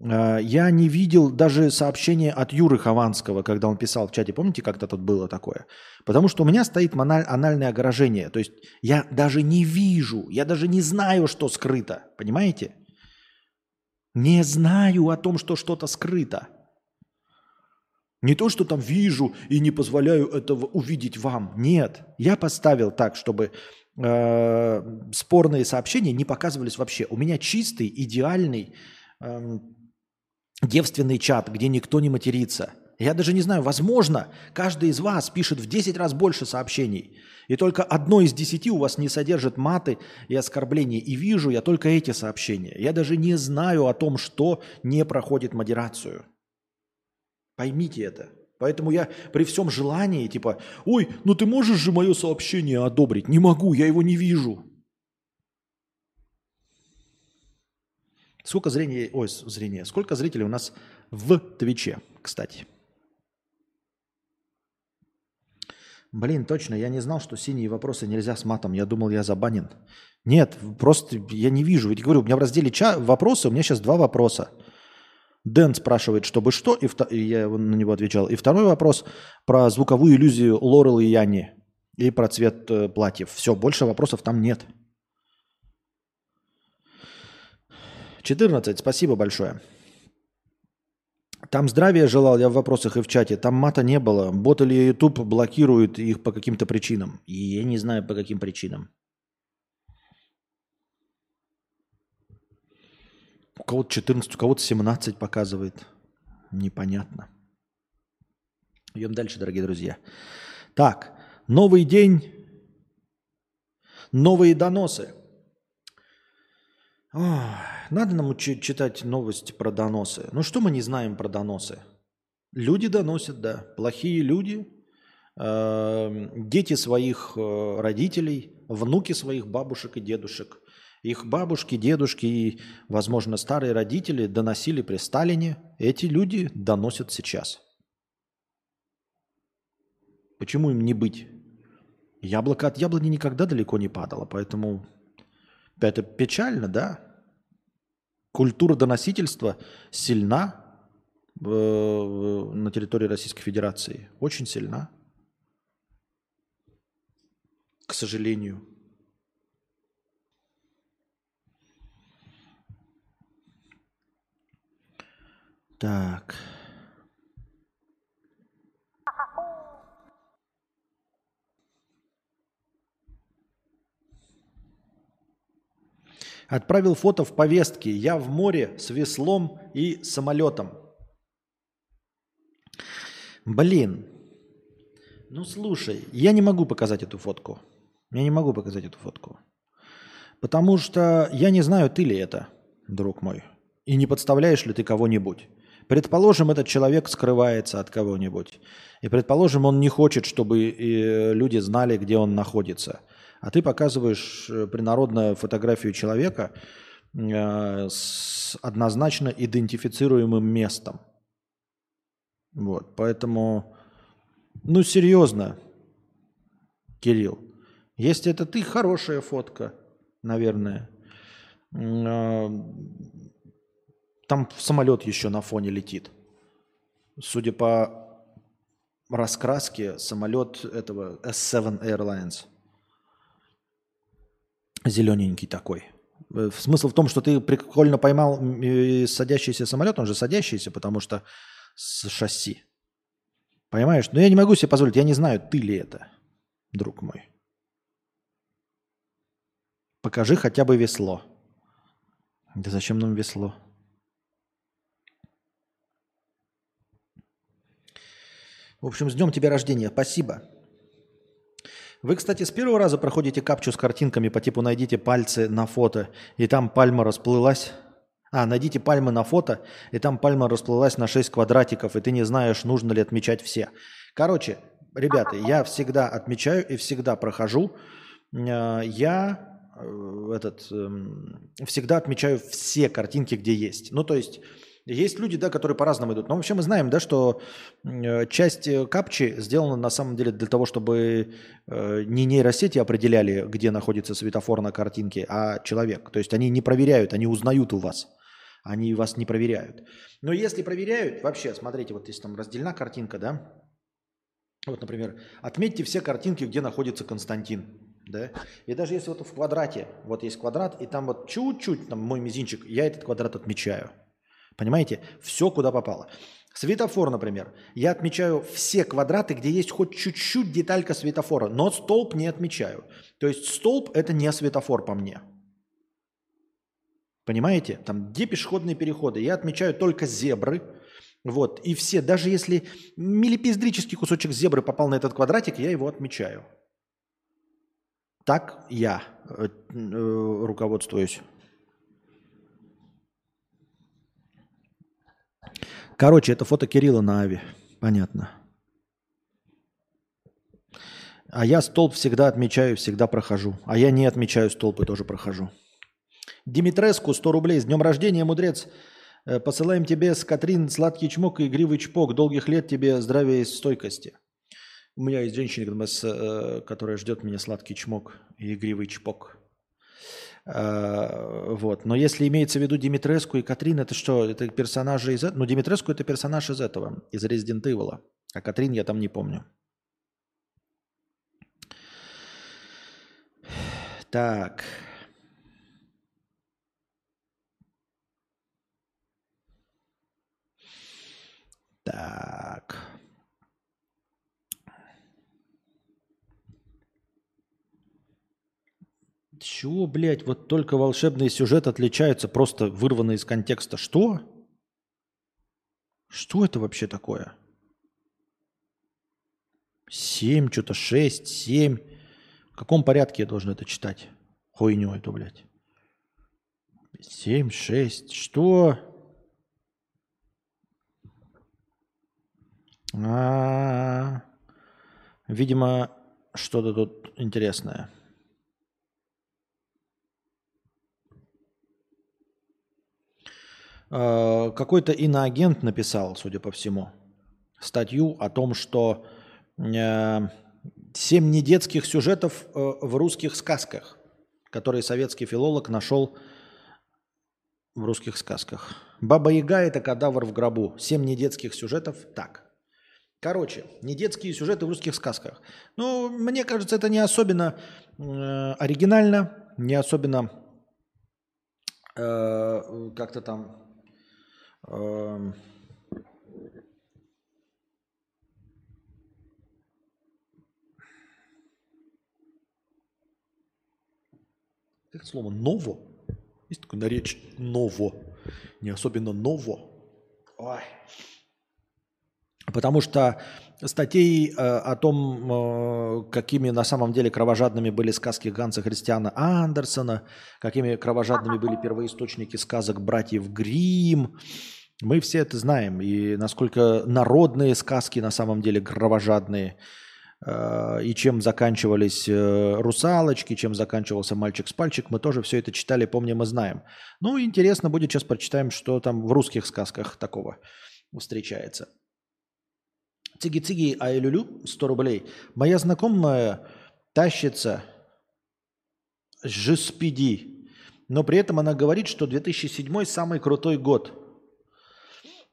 Э, Я не видел даже сообщения от Юры Хованского, когда он писал в чате. Помните, как-то тут было такое? Потому что у меня стоит анальное огражение. То есть я даже не вижу, я даже не знаю, что скрыто. Понимаете? Не знаю о том, что что-то скрыто. Не то, что там вижу и не позволяю этого увидеть вам. Нет. Я поставил так, чтобы э, спорные сообщения не показывались вообще. У меня чистый, идеальный, эм, девственный чат, где никто не матерится. Я даже не знаю, возможно, каждый из вас пишет в 10 раз больше сообщений. И только одно из десяти у вас не содержит маты и оскорбления. И вижу я только эти сообщения. Я даже не знаю о том, что не проходит модерацию. Поймите это. Поэтому я при всем желании, типа, ой, ну ты можешь же мое сообщение одобрить? Не могу, я его не вижу. Сколько зрения, ой, зрения, сколько зрителей у нас в Твиче, кстати? Блин, точно, я не знал, что синие вопросы нельзя с матом. Я думал, я забанен. Нет, просто я не вижу. Ведь говорю, у меня в разделе ча вопросы, у меня сейчас два вопроса. Дэн спрашивает, чтобы что, и, и я на него отвечал. И второй вопрос про звуковую иллюзию Лорел и Яни и про цвет э, платьев. Все, больше вопросов там нет. 14, спасибо большое. Там здравия желал я в вопросах и в чате. Там мата не было. Бот или YouTube блокируют их по каким-то причинам. И я не знаю, по каким причинам. У кого-то 14, у кого-то 17 показывает. Непонятно. Идем дальше, дорогие друзья. Так, новый день, новые доносы. Ох, надо нам читать новости про доносы. Ну что мы не знаем про доносы? Люди доносят, да. Плохие люди, э, дети своих э, родителей, внуки своих бабушек и дедушек. Их бабушки, дедушки и, возможно, старые родители доносили при Сталине. Эти люди доносят сейчас. Почему им не быть? Яблоко от яблони никогда далеко не падало, поэтому это печально, да? Культура доносительства сильна э, на территории Российской Федерации. Очень сильна. К сожалению. Так. Отправил фото в повестке. Я в море с веслом и самолетом. Блин. Ну слушай, я не могу показать эту фотку. Я не могу показать эту фотку. Потому что я не знаю, ты ли это, друг мой. И не подставляешь ли ты кого-нибудь. Предположим, этот человек скрывается от кого-нибудь. И предположим, он не хочет, чтобы э, люди знали, где он находится. А ты показываешь э, принародную фотографию человека э, с однозначно идентифицируемым местом. Вот, поэтому, ну серьезно, Кирилл, если это ты, хорошая фотка, наверное. Там самолет еще на фоне летит. Судя по раскраске, самолет этого S7 Airlines – Зелененький такой. Э, Смысл в том, что ты прикольно поймал садящийся самолет, он же садящийся, потому что с шасси. Понимаешь? Но я не могу себе позволить, я не знаю, ты ли это, друг мой. Покажи хотя бы весло. Да зачем нам весло? В общем, с днем тебя рождения. Спасибо. Вы, кстати, с первого раза проходите капчу с картинками по типу «найдите пальцы на фото», и там пальма расплылась. А, найдите пальмы на фото, и там пальма расплылась на 6 квадратиков, и ты не знаешь, нужно ли отмечать все. Короче, ребята, я всегда отмечаю и всегда прохожу. Э, Я э, этот, эм, всегда отмечаю все картинки, где есть. Ну, то есть есть люди, да, которые по-разному идут. Но вообще мы знаем, да, что э, часть э, капчи сделана на самом деле для того, чтобы э, не нейросети определяли, где находится светофор на картинке, а человек. То есть они не проверяют, они узнают у вас. Они вас не проверяют. Но если проверяют, вообще, смотрите, вот если там раздельна картинка, да, вот, например, отметьте все картинки, где находится Константин. Да? И даже если вот в квадрате, вот есть квадрат, и там вот чуть-чуть, там мой мизинчик, я этот квадрат отмечаю. Понимаете? Все, куда попало. Светофор, например. Я отмечаю все квадраты, где есть хоть чуть-чуть деталька светофора, но столб не отмечаю. То есть столб – это не светофор по мне. Понимаете? Там, где пешеходные переходы. Я отмечаю только зебры, Вот, и все, даже если милипиздрический кусочек зебры попал на этот квадратик, я его отмечаю. Так я э, э, руководствуюсь. Короче, это фото Кирилла на Ави. Понятно. А я столб всегда отмечаю, всегда прохожу. А я не отмечаю столб и тоже прохожу. Димитреску 100 рублей. С днем рождения, мудрец. Э, Посылаем тебе с Катрин сладкий чмок и игривый чпок. Долгих лет тебе здравия и стойкости. У меня есть женщина, э, которая ждет меня сладкий чмок и игривый чпок. Э, Вот. Но если имеется в виду Димитреску и Катрин, это что? Это персонажи из этого? Ну, Димитреску это персонаж из этого, из Resident Evil. А Катрин я там не помню. Так. Так. Чего, блядь, вот только волшебный сюжет отличается, просто вырванный из контекста. Что? Что это вообще такое? Семь, что-то шесть, семь. В каком порядке я должен это читать? Хуйню эту, блядь. Семь, шесть. Что? А, видимо, что-то тут интересное. А, Какой-то иноагент написал, судя по всему, статью о том, что э, семь недетских сюжетов э, в русских сказках, которые советский филолог нашел в русских сказках. Баба Яга – это кадавр в гробу. Семь недетских сюжетов – так. Короче, недетские сюжеты в русских сказках. Ну, мне кажется, это не особенно э, оригинально, не особенно э, как-то там. Как это слово «ново»? Есть такое наречие «ново». Не особенно «ново». Ой. Потому что статей э, о том, э, какими на самом деле кровожадными были сказки Ганса Христиана Андерсона, какими кровожадными были первоисточники сказок братьев Грим, мы все это знаем. И насколько народные сказки на самом деле кровожадные, э, и чем заканчивались э, русалочки, чем заканчивался мальчик с пальчик, мы тоже все это читали, помним и знаем. Ну, интересно будет, сейчас прочитаем, что там в русских сказках такого встречается. Циги-циги Айлюлю, 100 рублей. Моя знакомая тащится жеспиди, но при этом она говорит, что 2007 самый крутой год.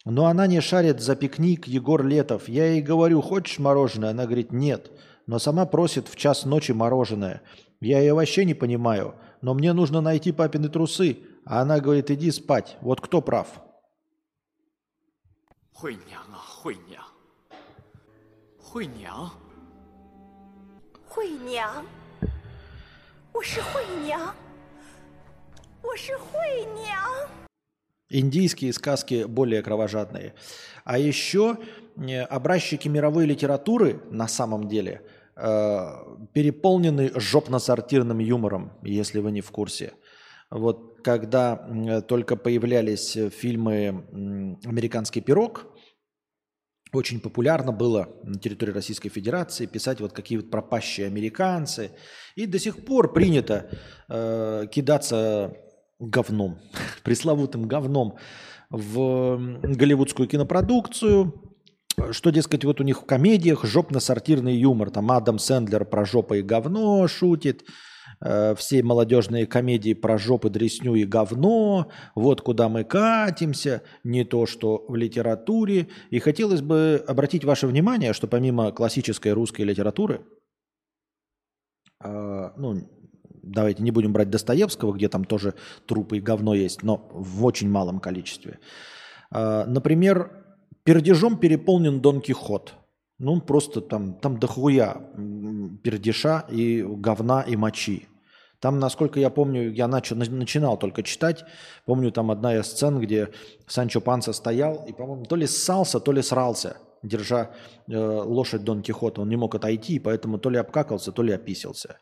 Но она не шарит за пикник Егор Летов. Я ей говорю, хочешь мороженое? Она говорит, нет. Но сама просит в час ночи мороженое. Я ее вообще не понимаю. Но мне нужно найти папины трусы. А она говорит, иди спать. Вот кто прав? 惠 Индийские сказки более кровожадные. А еще э, образчики мировой литературы на самом деле э, переполнены жопно-сортирным юмором, если вы не в курсе. Вот когда только появлялись фильмы м, «Американский пирог», очень популярно было на территории Российской Федерации писать вот какие вот пропащие американцы. И до сих пор принято э, кидаться говном, [laughs] пресловутым говном в голливудскую кинопродукцию, что, дескать, вот у них в комедиях жопно-сортирный юмор. Там Адам Сэндлер про жопу и говно шутит, э, все молодежные комедии про жопы, дресню и говно, вот куда мы катимся, не то, что в литературе. И хотелось бы обратить ваше внимание, что помимо классической русской литературы, э, ну, давайте не будем брать Достоевского, где там тоже трупы и говно есть, но в очень малом количестве. А, Например, пердежом переполнен Дон Кихот. Ну, просто там, там дохуя пердеша и говна и мочи. Там, насколько я помню, я начал, начинал только читать. Помню, там одна из сцен, где Санчо Панса стоял и, по-моему, то ли ссался, то ли срался, держа э, лошадь Дон Кихота. Он не мог отойти, поэтому то ли обкакался, то ли описался.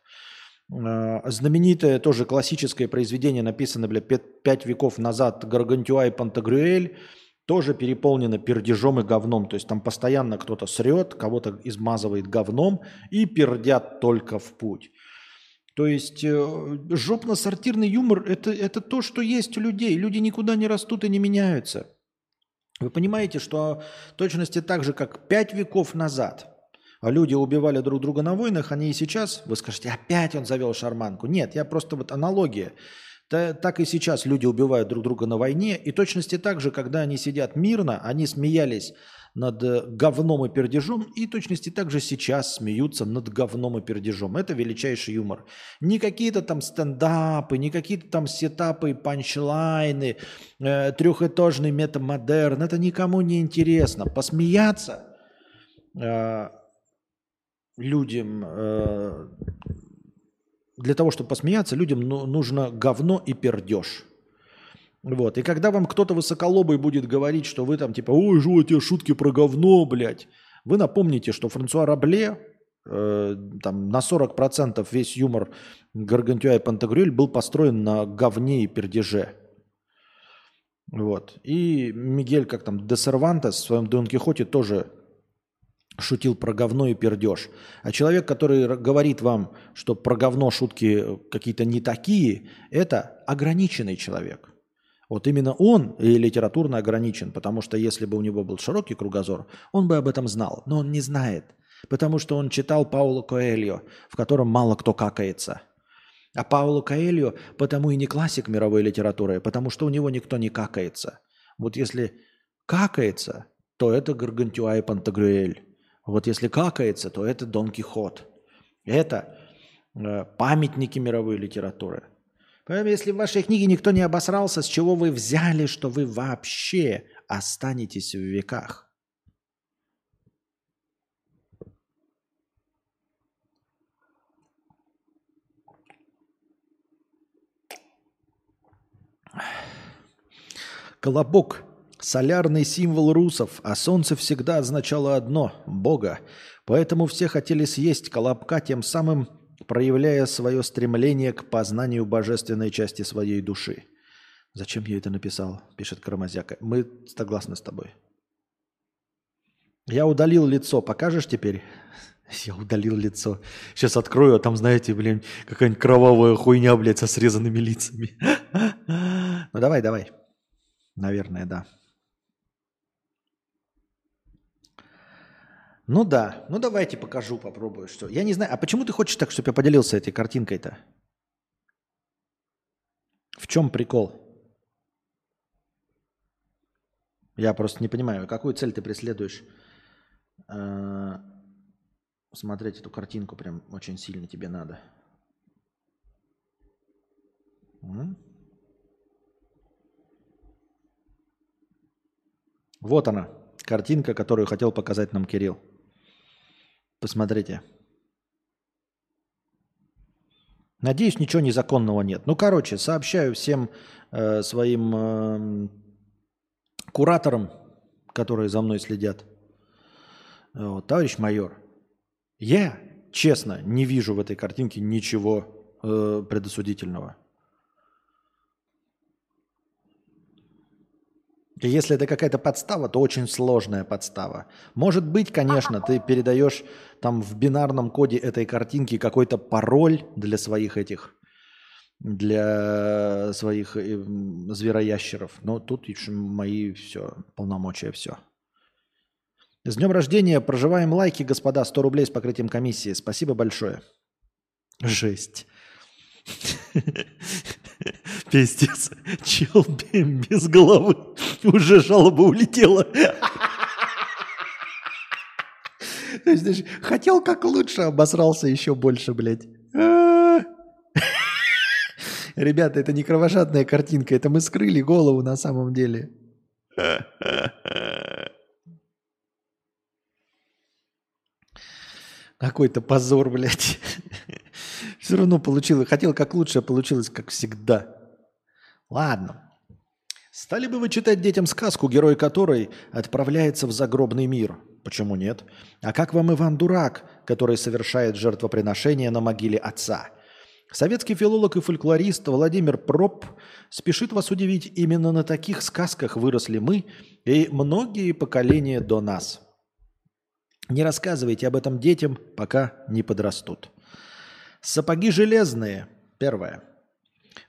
Э, знаменитое тоже классическое произведение, написанное, бля, пять, веков назад, Гаргантюа и Пантагрюэль, тоже переполнено пердежом и говном. То есть там постоянно кто-то срет, кого-то измазывает говном и пердят только в путь. То есть э, жопно-сортирный юмор это, это то, что есть у людей. Люди никуда не растут и не меняются. Вы понимаете, что точности так же, как пять веков назад люди убивали друг друга на войнах, они и сейчас, вы скажете, опять он завел шарманку. Нет, я просто вот аналогия. Та- так и сейчас люди убивают друг друга на войне. И точности так же, когда они сидят мирно, они смеялись над э, говном и пердежом, и точности так же сейчас смеются над говном и пердежом. Это величайший юмор. Не какие-то там стендапы, не какие-то там сетапы, панчлайны, э, трехэтажный метамодерн. Это никому не интересно. Посмеяться э, людям, э, для того, чтобы посмеяться, людям ну- нужно говно и пердеж. Вот. И когда вам кто-то высоколобый будет говорить, что вы там типа, ой, же у тебя шутки про говно, блядь, вы напомните, что Франсуа Рабле, э, там на 40% весь юмор Гаргантюа и Пантагрюэль был построен на говне и пердеже. Вот. И Мигель, как там, де Сервантес в своем Дон Кихоте тоже шутил про говно и пердеж. А человек, который говорит вам, что про говно шутки какие-то не такие, это ограниченный человек. Вот именно он и литературно ограничен, потому что если бы у него был широкий кругозор, он бы об этом знал, но он не знает, потому что он читал Пауло Коэльо, в котором мало кто какается. А Пауло Коэльо потому и не классик мировой литературы, потому что у него никто не какается. Вот если какается, то это Гаргантюа и Пантагрюэль. Вот если какается, то это Дон Кихот. Это э, памятники мировой литературы. Если в вашей книге никто не обосрался, с чего вы взяли, что вы вообще останетесь в веках? Колобок – солярный символ русов, а солнце всегда означало одно – Бога. Поэтому все хотели съесть колобка, тем самым проявляя свое стремление к познанию божественной части своей души. Зачем я это написал? Пишет Карамазяка. Мы согласны с тобой. Я удалил лицо. Покажешь теперь? [laughs] Я удалил лицо. Сейчас открою, а там, знаете, блин, какая-нибудь кровавая хуйня, блядь, со срезанными лицами. [laughs] Ну давай, давай. Наверное, да. Ну да. Ну давайте покажу, попробую, что. Я не знаю, а почему ты хочешь так, чтобы я поделился этой картинкой-то? В чем прикол? Я просто не понимаю, какую цель ты преследуешь? Э, Смотреть эту картинку прям очень сильно тебе надо. Вот она, картинка, которую хотел показать нам Кирилл. Посмотрите. Надеюсь, ничего незаконного нет. Ну, короче, сообщаю всем э, своим эм, кураторам, которые за мной следят. Вот, товарищ майор, я, честно, не вижу в этой картинке ничего э, предосудительного. И Если это какая-то подстава, то очень сложная подстава. Может быть, конечно, ты передаешь там в бинарном коде этой картинки какой-то пароль для своих этих, для своих э, звероящеров. Но тут ещё мои все, полномочия все. С днем рождения. Проживаем лайки, господа. 100 рублей с покрытием комиссии. Спасибо большое. Жесть. [laughs] [laughs] Пиздец. Чел бе- без головы. Уже жалоба улетела. То есть, знаешь, хотел как лучше, обосрался еще больше, блядь. А. [laughs] Ребята, это не кровожадная картинка, это мы скрыли голову на самом деле. [laughs] Какой-то позор, блядь. Все равно получилось. Хотел как лучше, а получилось как всегда. Ладно. Стали бы вы читать детям сказку, герой которой отправляется в загробный мир? Почему нет? А как вам Иван Дурак, который совершает жертвоприношение на могиле отца? Советский филолог и фольклорист Владимир Проп спешит вас удивить, именно на таких сказках выросли мы и многие поколения до нас. Не рассказывайте об этом детям, пока не подрастут. Сапоги железные. Первое.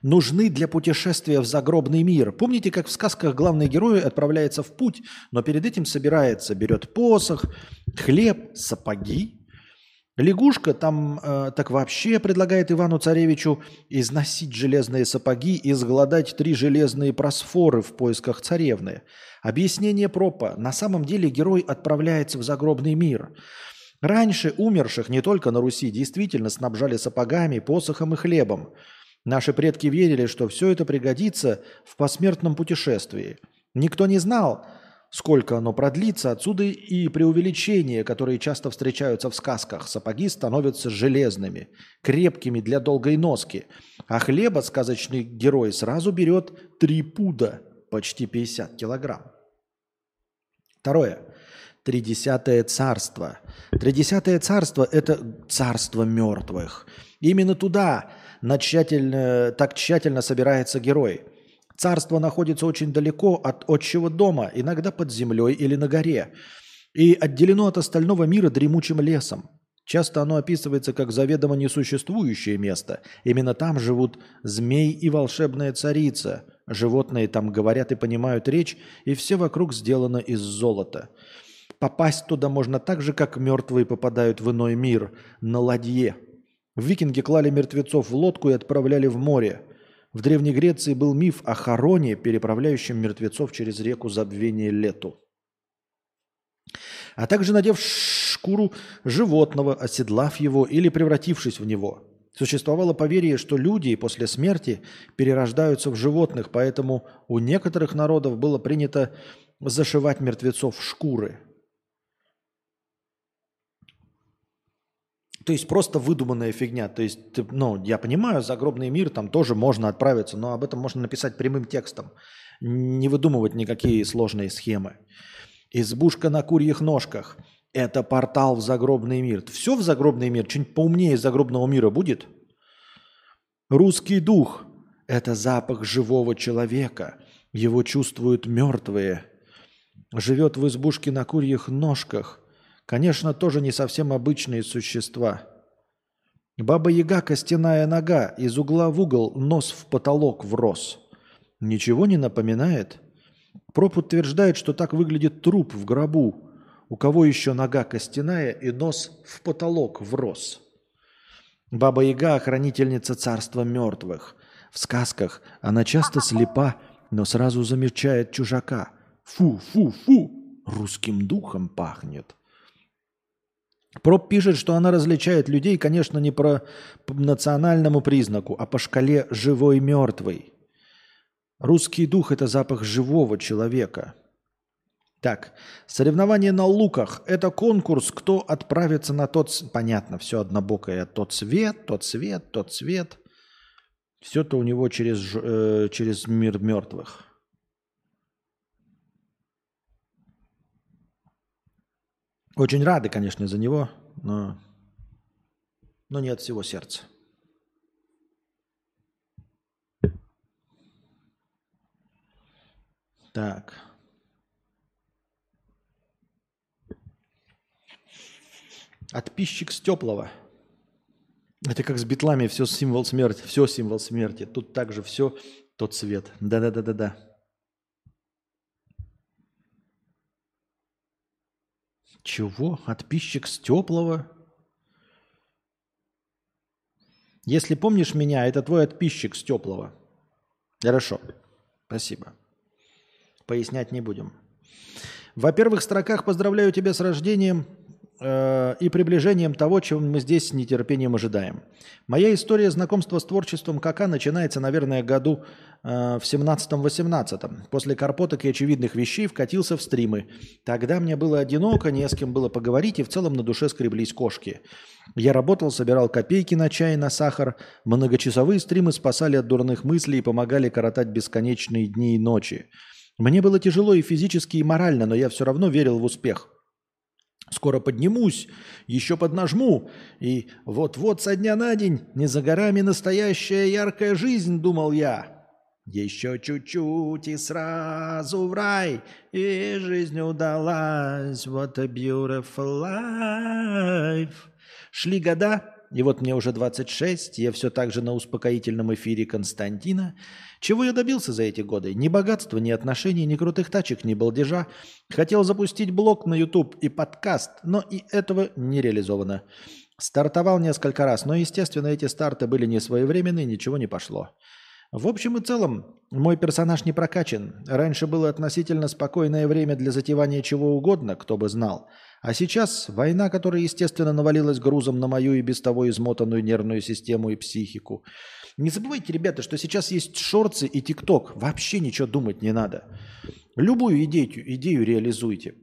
Нужны для путешествия в загробный мир. Помните, как в сказках главный герой отправляется в путь, но перед этим собирается, берет посох, хлеб, сапоги. Лягушка там э, так вообще предлагает Ивану Царевичу износить железные сапоги и сгладать три железные просфоры в поисках царевны. Объяснение пропа. На самом деле герой отправляется в загробный мир. Раньше умерших не только на Руси действительно снабжали сапогами, посохом и хлебом. Наши предки верили, что все это пригодится в посмертном путешествии. Никто не знал, сколько оно продлится, отсюда и преувеличения, которые часто встречаются в сказках. Сапоги становятся железными, крепкими для долгой носки, а хлеба сказочный герой сразу берет три пуда, почти 50 килограмм. Второе. Тридесятое царство. Тридесятое царство – это царство мертвых. Именно туда на тщательно, так тщательно собирается герой. Царство находится очень далеко от отчего дома, иногда под землей или на горе, и отделено от остального мира дремучим лесом. Часто оно описывается как заведомо несуществующее место. Именно там живут змей и волшебная царица. Животные там говорят и понимают речь, и все вокруг сделано из золота. Попасть туда можно так же, как мертвые попадают в иной мир, на ладье. Викинги клали мертвецов в лодку и отправляли в море. В Древней Греции был миф о Хароне, переправляющем мертвецов через реку забвения Лету. А также надев шкуру животного, оседлав его или превратившись в него. Существовало поверье, что люди после смерти перерождаются в животных, поэтому у некоторых народов было принято зашивать мертвецов в шкуры – То есть просто выдуманная фигня. То есть, ты, ну, я понимаю, загробный мир там тоже можно отправиться, но об этом можно написать прямым текстом. Не выдумывать никакие сложные схемы. Избушка на курьих ножках. Это портал в загробный мир. Все в загробный мир? Что-нибудь поумнее загробного мира будет? Русский дух – это запах живого человека. Его чувствуют мертвые. Живет в избушке на курьих ножках – Конечно, тоже не совсем обычные существа. Баба-яга – костяная нога, из угла в угол, нос в потолок врос. Ничего не напоминает? Проб утверждает, что так выглядит труп в гробу, у кого еще нога костяная и нос в потолок врос. Баба-яга – охранительница царства мертвых. В сказках она часто слепа, но сразу замечает чужака. Фу, фу, фу, русским духом пахнет. Проб пишет, что она различает людей, конечно, не по национальному признаку, а по шкале живой-мертвый. Русский дух – это запах живого человека. Так, соревнование на луках – это конкурс, кто отправится на тот… Понятно, все однобокое. Тот свет, тот свет, тот свет. Все это у него через, э, через мир мертвых. Очень рады, конечно, за него, но, но не от всего сердца. Так. Отписчик с теплого. Это как с битлами, все символ смерти, все символ смерти. Тут также все тот цвет. Да-да-да-да-да. Чего? Отписчик с теплого? Если помнишь меня, это твой отписчик с теплого. Хорошо. Спасибо. Пояснять не будем. Во первых строках поздравляю тебя с рождением. Э, и приближением того, чего мы здесь с нетерпением ожидаем. Моя история знакомства с творчеством КК начинается, наверное, году э, в 17-18. После карпоток и очевидных вещей вкатился в стримы. Тогда мне было одиноко, не с кем было поговорить, и в целом на душе скреблись кошки. Я работал, собирал копейки на чай, на сахар. Многочасовые стримы спасали от дурных мыслей и помогали коротать бесконечные дни и ночи. Мне было тяжело и физически, и морально, но я все равно верил в успех. Скоро поднимусь, еще поднажму, и вот-вот со дня на день не за горами настоящая яркая жизнь, думал я. Еще чуть-чуть и сразу в рай, и жизнь удалась, what a beautiful life. Шли года, и вот мне уже 26, я все так же на успокоительном эфире Константина. Чего я добился за эти годы? Ни богатства, ни отношений, ни крутых тачек, ни балдежа. Хотел запустить блог на YouTube и подкаст, но и этого не реализовано. Стартовал несколько раз, но, естественно, эти старты были не своевременные, ничего не пошло. В общем и целом, мой персонаж не прокачан. Раньше было относительно спокойное время для затевания чего угодно, кто бы знал. А сейчас война, которая, естественно, навалилась грузом на мою и без того измотанную нервную систему и психику. Не забывайте, ребята, что сейчас есть шорцы и тикток. Вообще ничего думать не надо. Любую идею, идею реализуйте.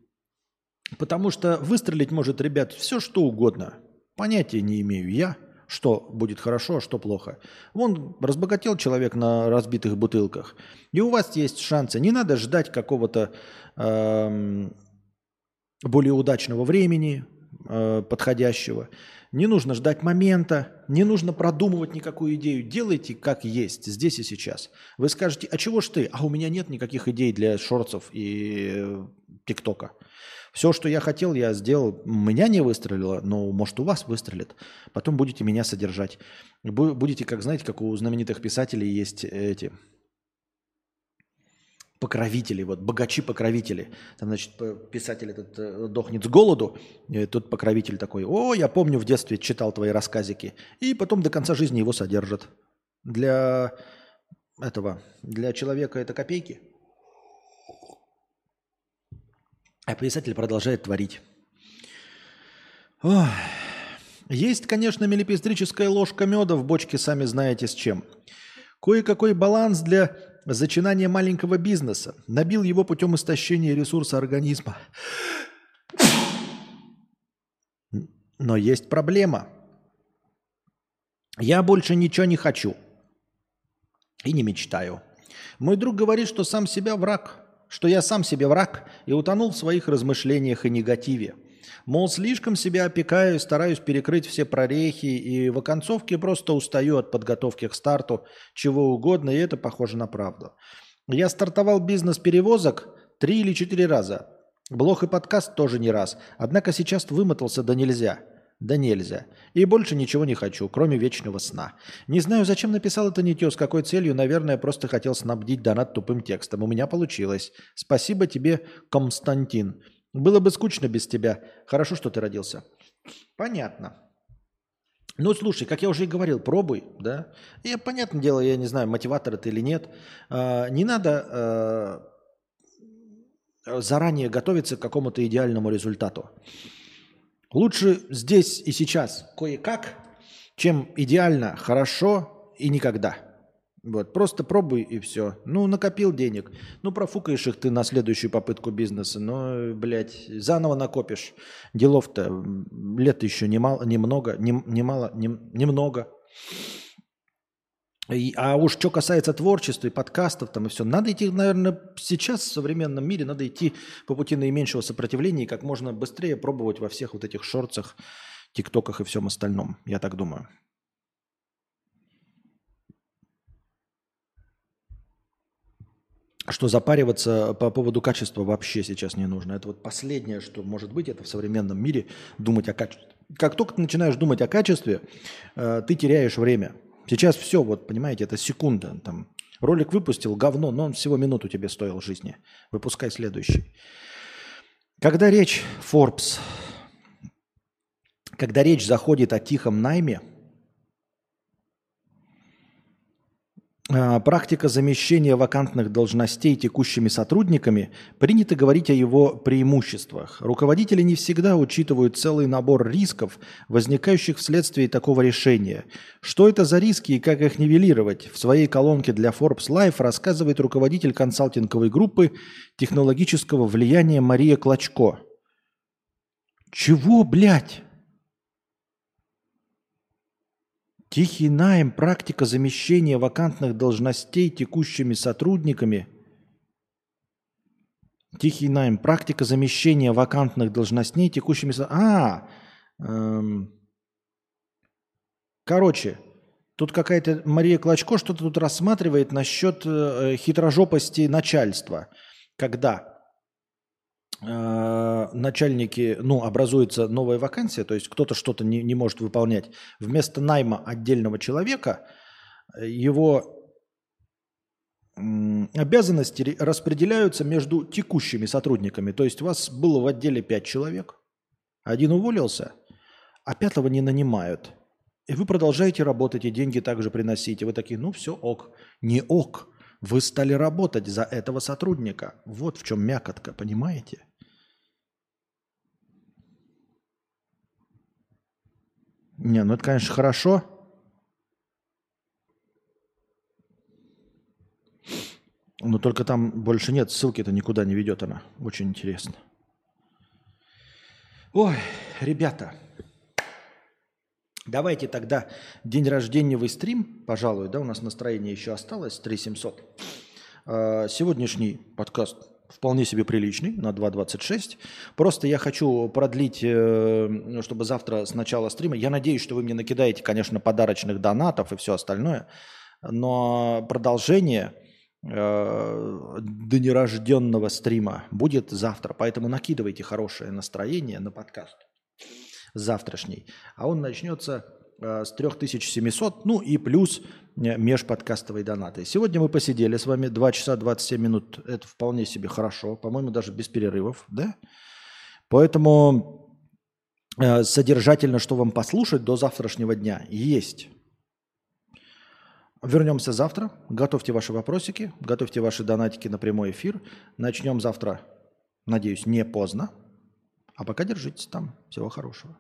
Потому что выстрелить может, ребят, все что угодно. Понятия не имею я, что будет хорошо, а что плохо. Вон разбогател человек на разбитых бутылках. И у вас есть шансы. Не надо ждать какого-то эм, более удачного времени, э, подходящего. Не нужно ждать момента, не нужно продумывать никакую идею. Делайте как есть, здесь и сейчас. Вы скажете, а чего ж ты? А у меня нет никаких идей для шорцев и э, тиктока. Все, что я хотел, я сделал. Меня не выстрелило, но может у вас выстрелит. Потом будете меня содержать. Бу- Будете, как знаете, как у знаменитых писателей есть эти покровители, вот богачи-покровители. Там, значит, писатель этот э, дохнет с голоду, и тут покровитель такой, о, я помню, в детстве читал твои рассказики. И потом до конца жизни его содержат. Для этого, для человека это копейки. А писатель продолжает творить. Ох. Есть, конечно, мелепестрическая ложка меда в бочке, сами знаете с чем. Кое-какой баланс для зачинания маленького бизнеса. Набил его путем истощения ресурса организма. Но есть проблема. Я больше ничего не хочу. И не мечтаю. Мой друг говорит, что сам себя враг, что я сам себе враг и утонул в своих размышлениях и негативе. Мол, слишком себя опекаю, стараюсь перекрыть все прорехи, и в оконцовке просто устаю от подготовки к старту чего угодно, и это похоже на правду. Я стартовал бизнес перевозок три или четыре раза. Блог и подкаст тоже не раз. Однако сейчас вымотался да нельзя. Да нельзя. И больше ничего не хочу, кроме вечного сна. Не знаю, зачем написал это нытье, с какой целью. Наверное, просто хотел снабдить донат тупым текстом. У меня получилось. Спасибо тебе, Константин. Было бы скучно без тебя. Хорошо, что ты родился. Понятно. Ну, слушай, как я уже и говорил, пробуй, да. И, понятное дело, я не знаю, мотиватор это или нет. А, не надо а, заранее готовиться к какому-то идеальному результату. Лучше здесь и сейчас кое-как, чем идеально, хорошо и никогда. Вот, просто пробуй и все. Ну, накопил денег. Ну, профукаешь их ты на следующую попытку бизнеса. Но, блядь, заново накопишь. Делов-то лет еще немало, немного, нем- немало, нем- немного. И- а уж что касается творчества и подкастов там и все, надо идти, наверное, сейчас в современном мире надо идти по пути наименьшего сопротивления и как можно быстрее пробовать во всех вот этих шорцах, тиктоках и всем остальном. Я так думаю. Что запариваться по поводу качества вообще сейчас не нужно. Это вот последнее, что может быть, это в современном мире думать о качестве. Как только ты начинаешь думать о качестве, э, ты теряешь время. Сейчас все, вот понимаете, это секунда. Там, ролик выпустил, говно, но он всего минуту тебе стоил жизни. Выпускай следующий. Когда речь, Forbes, когда речь заходит о тихом найме, А, Практика замещения вакантных должностей текущими сотрудниками принято говорить о его преимуществах. Руководители не всегда учитывают целый набор рисков, возникающих вследствие такого решения. Что это за риски и как их нивелировать? В своей колонке для Forbes Life рассказывает руководитель консалтинговой группы технологического влияния Мария Клочко. Чего, блядь? Тихий найм, практика замещения вакантных должностей текущими сотрудниками. Тихий найм, практика замещения вакантных должностей текущими... со- А, эм, короче, тут какая-то Мария Клочко что-то тут рассматривает насчет э, хитрожопости начальства. Когда начальники, ну, образуется новая вакансия, то есть кто-то что-то не, не может выполнять, вместо найма отдельного человека э, его обязанности ре- распределяются между текущими сотрудниками. То есть у вас было в отделе 5 человек, один уволился, а пятого не нанимают. И вы продолжаете работать, и деньги также приносите. Вы такие, ну все, ок. Не ок. Вы стали работать за этого сотрудника. Вот в чем мякотка, понимаете? Не, ну это, конечно, хорошо. Но только там больше нет, ссылки-то никуда не ведет она. Очень интересно. Ой, ребята, давайте тогда день рожденьевый стрим, пожалуй, да, у нас настроение еще осталось, 3700. А, Сегодняшний подкаст вполне себе приличный, на 2.26. Просто я хочу продлить, э, чтобы завтра с начала стрима, я надеюсь, что вы мне накидаете, конечно, подарочных донатов и все остальное, но продолжение э, днерожденного стрима будет завтра. Поэтому накидывайте хорошее настроение на подкаст завтрашний. А он начнется с 3700, ну и плюс э, межподкастовые донаты. Сегодня мы посидели с вами 2 часа 27 минут. Это вполне себе хорошо. По-моему, даже без перерывов, да? Поэтому э, содержательно, что вам послушать до завтрашнего дня, есть. Вернемся завтра. Готовьте ваши вопросики, готовьте ваши донатики на прямой эфир. Начнем завтра, надеюсь, не поздно. А пока держитесь там. Всего хорошего.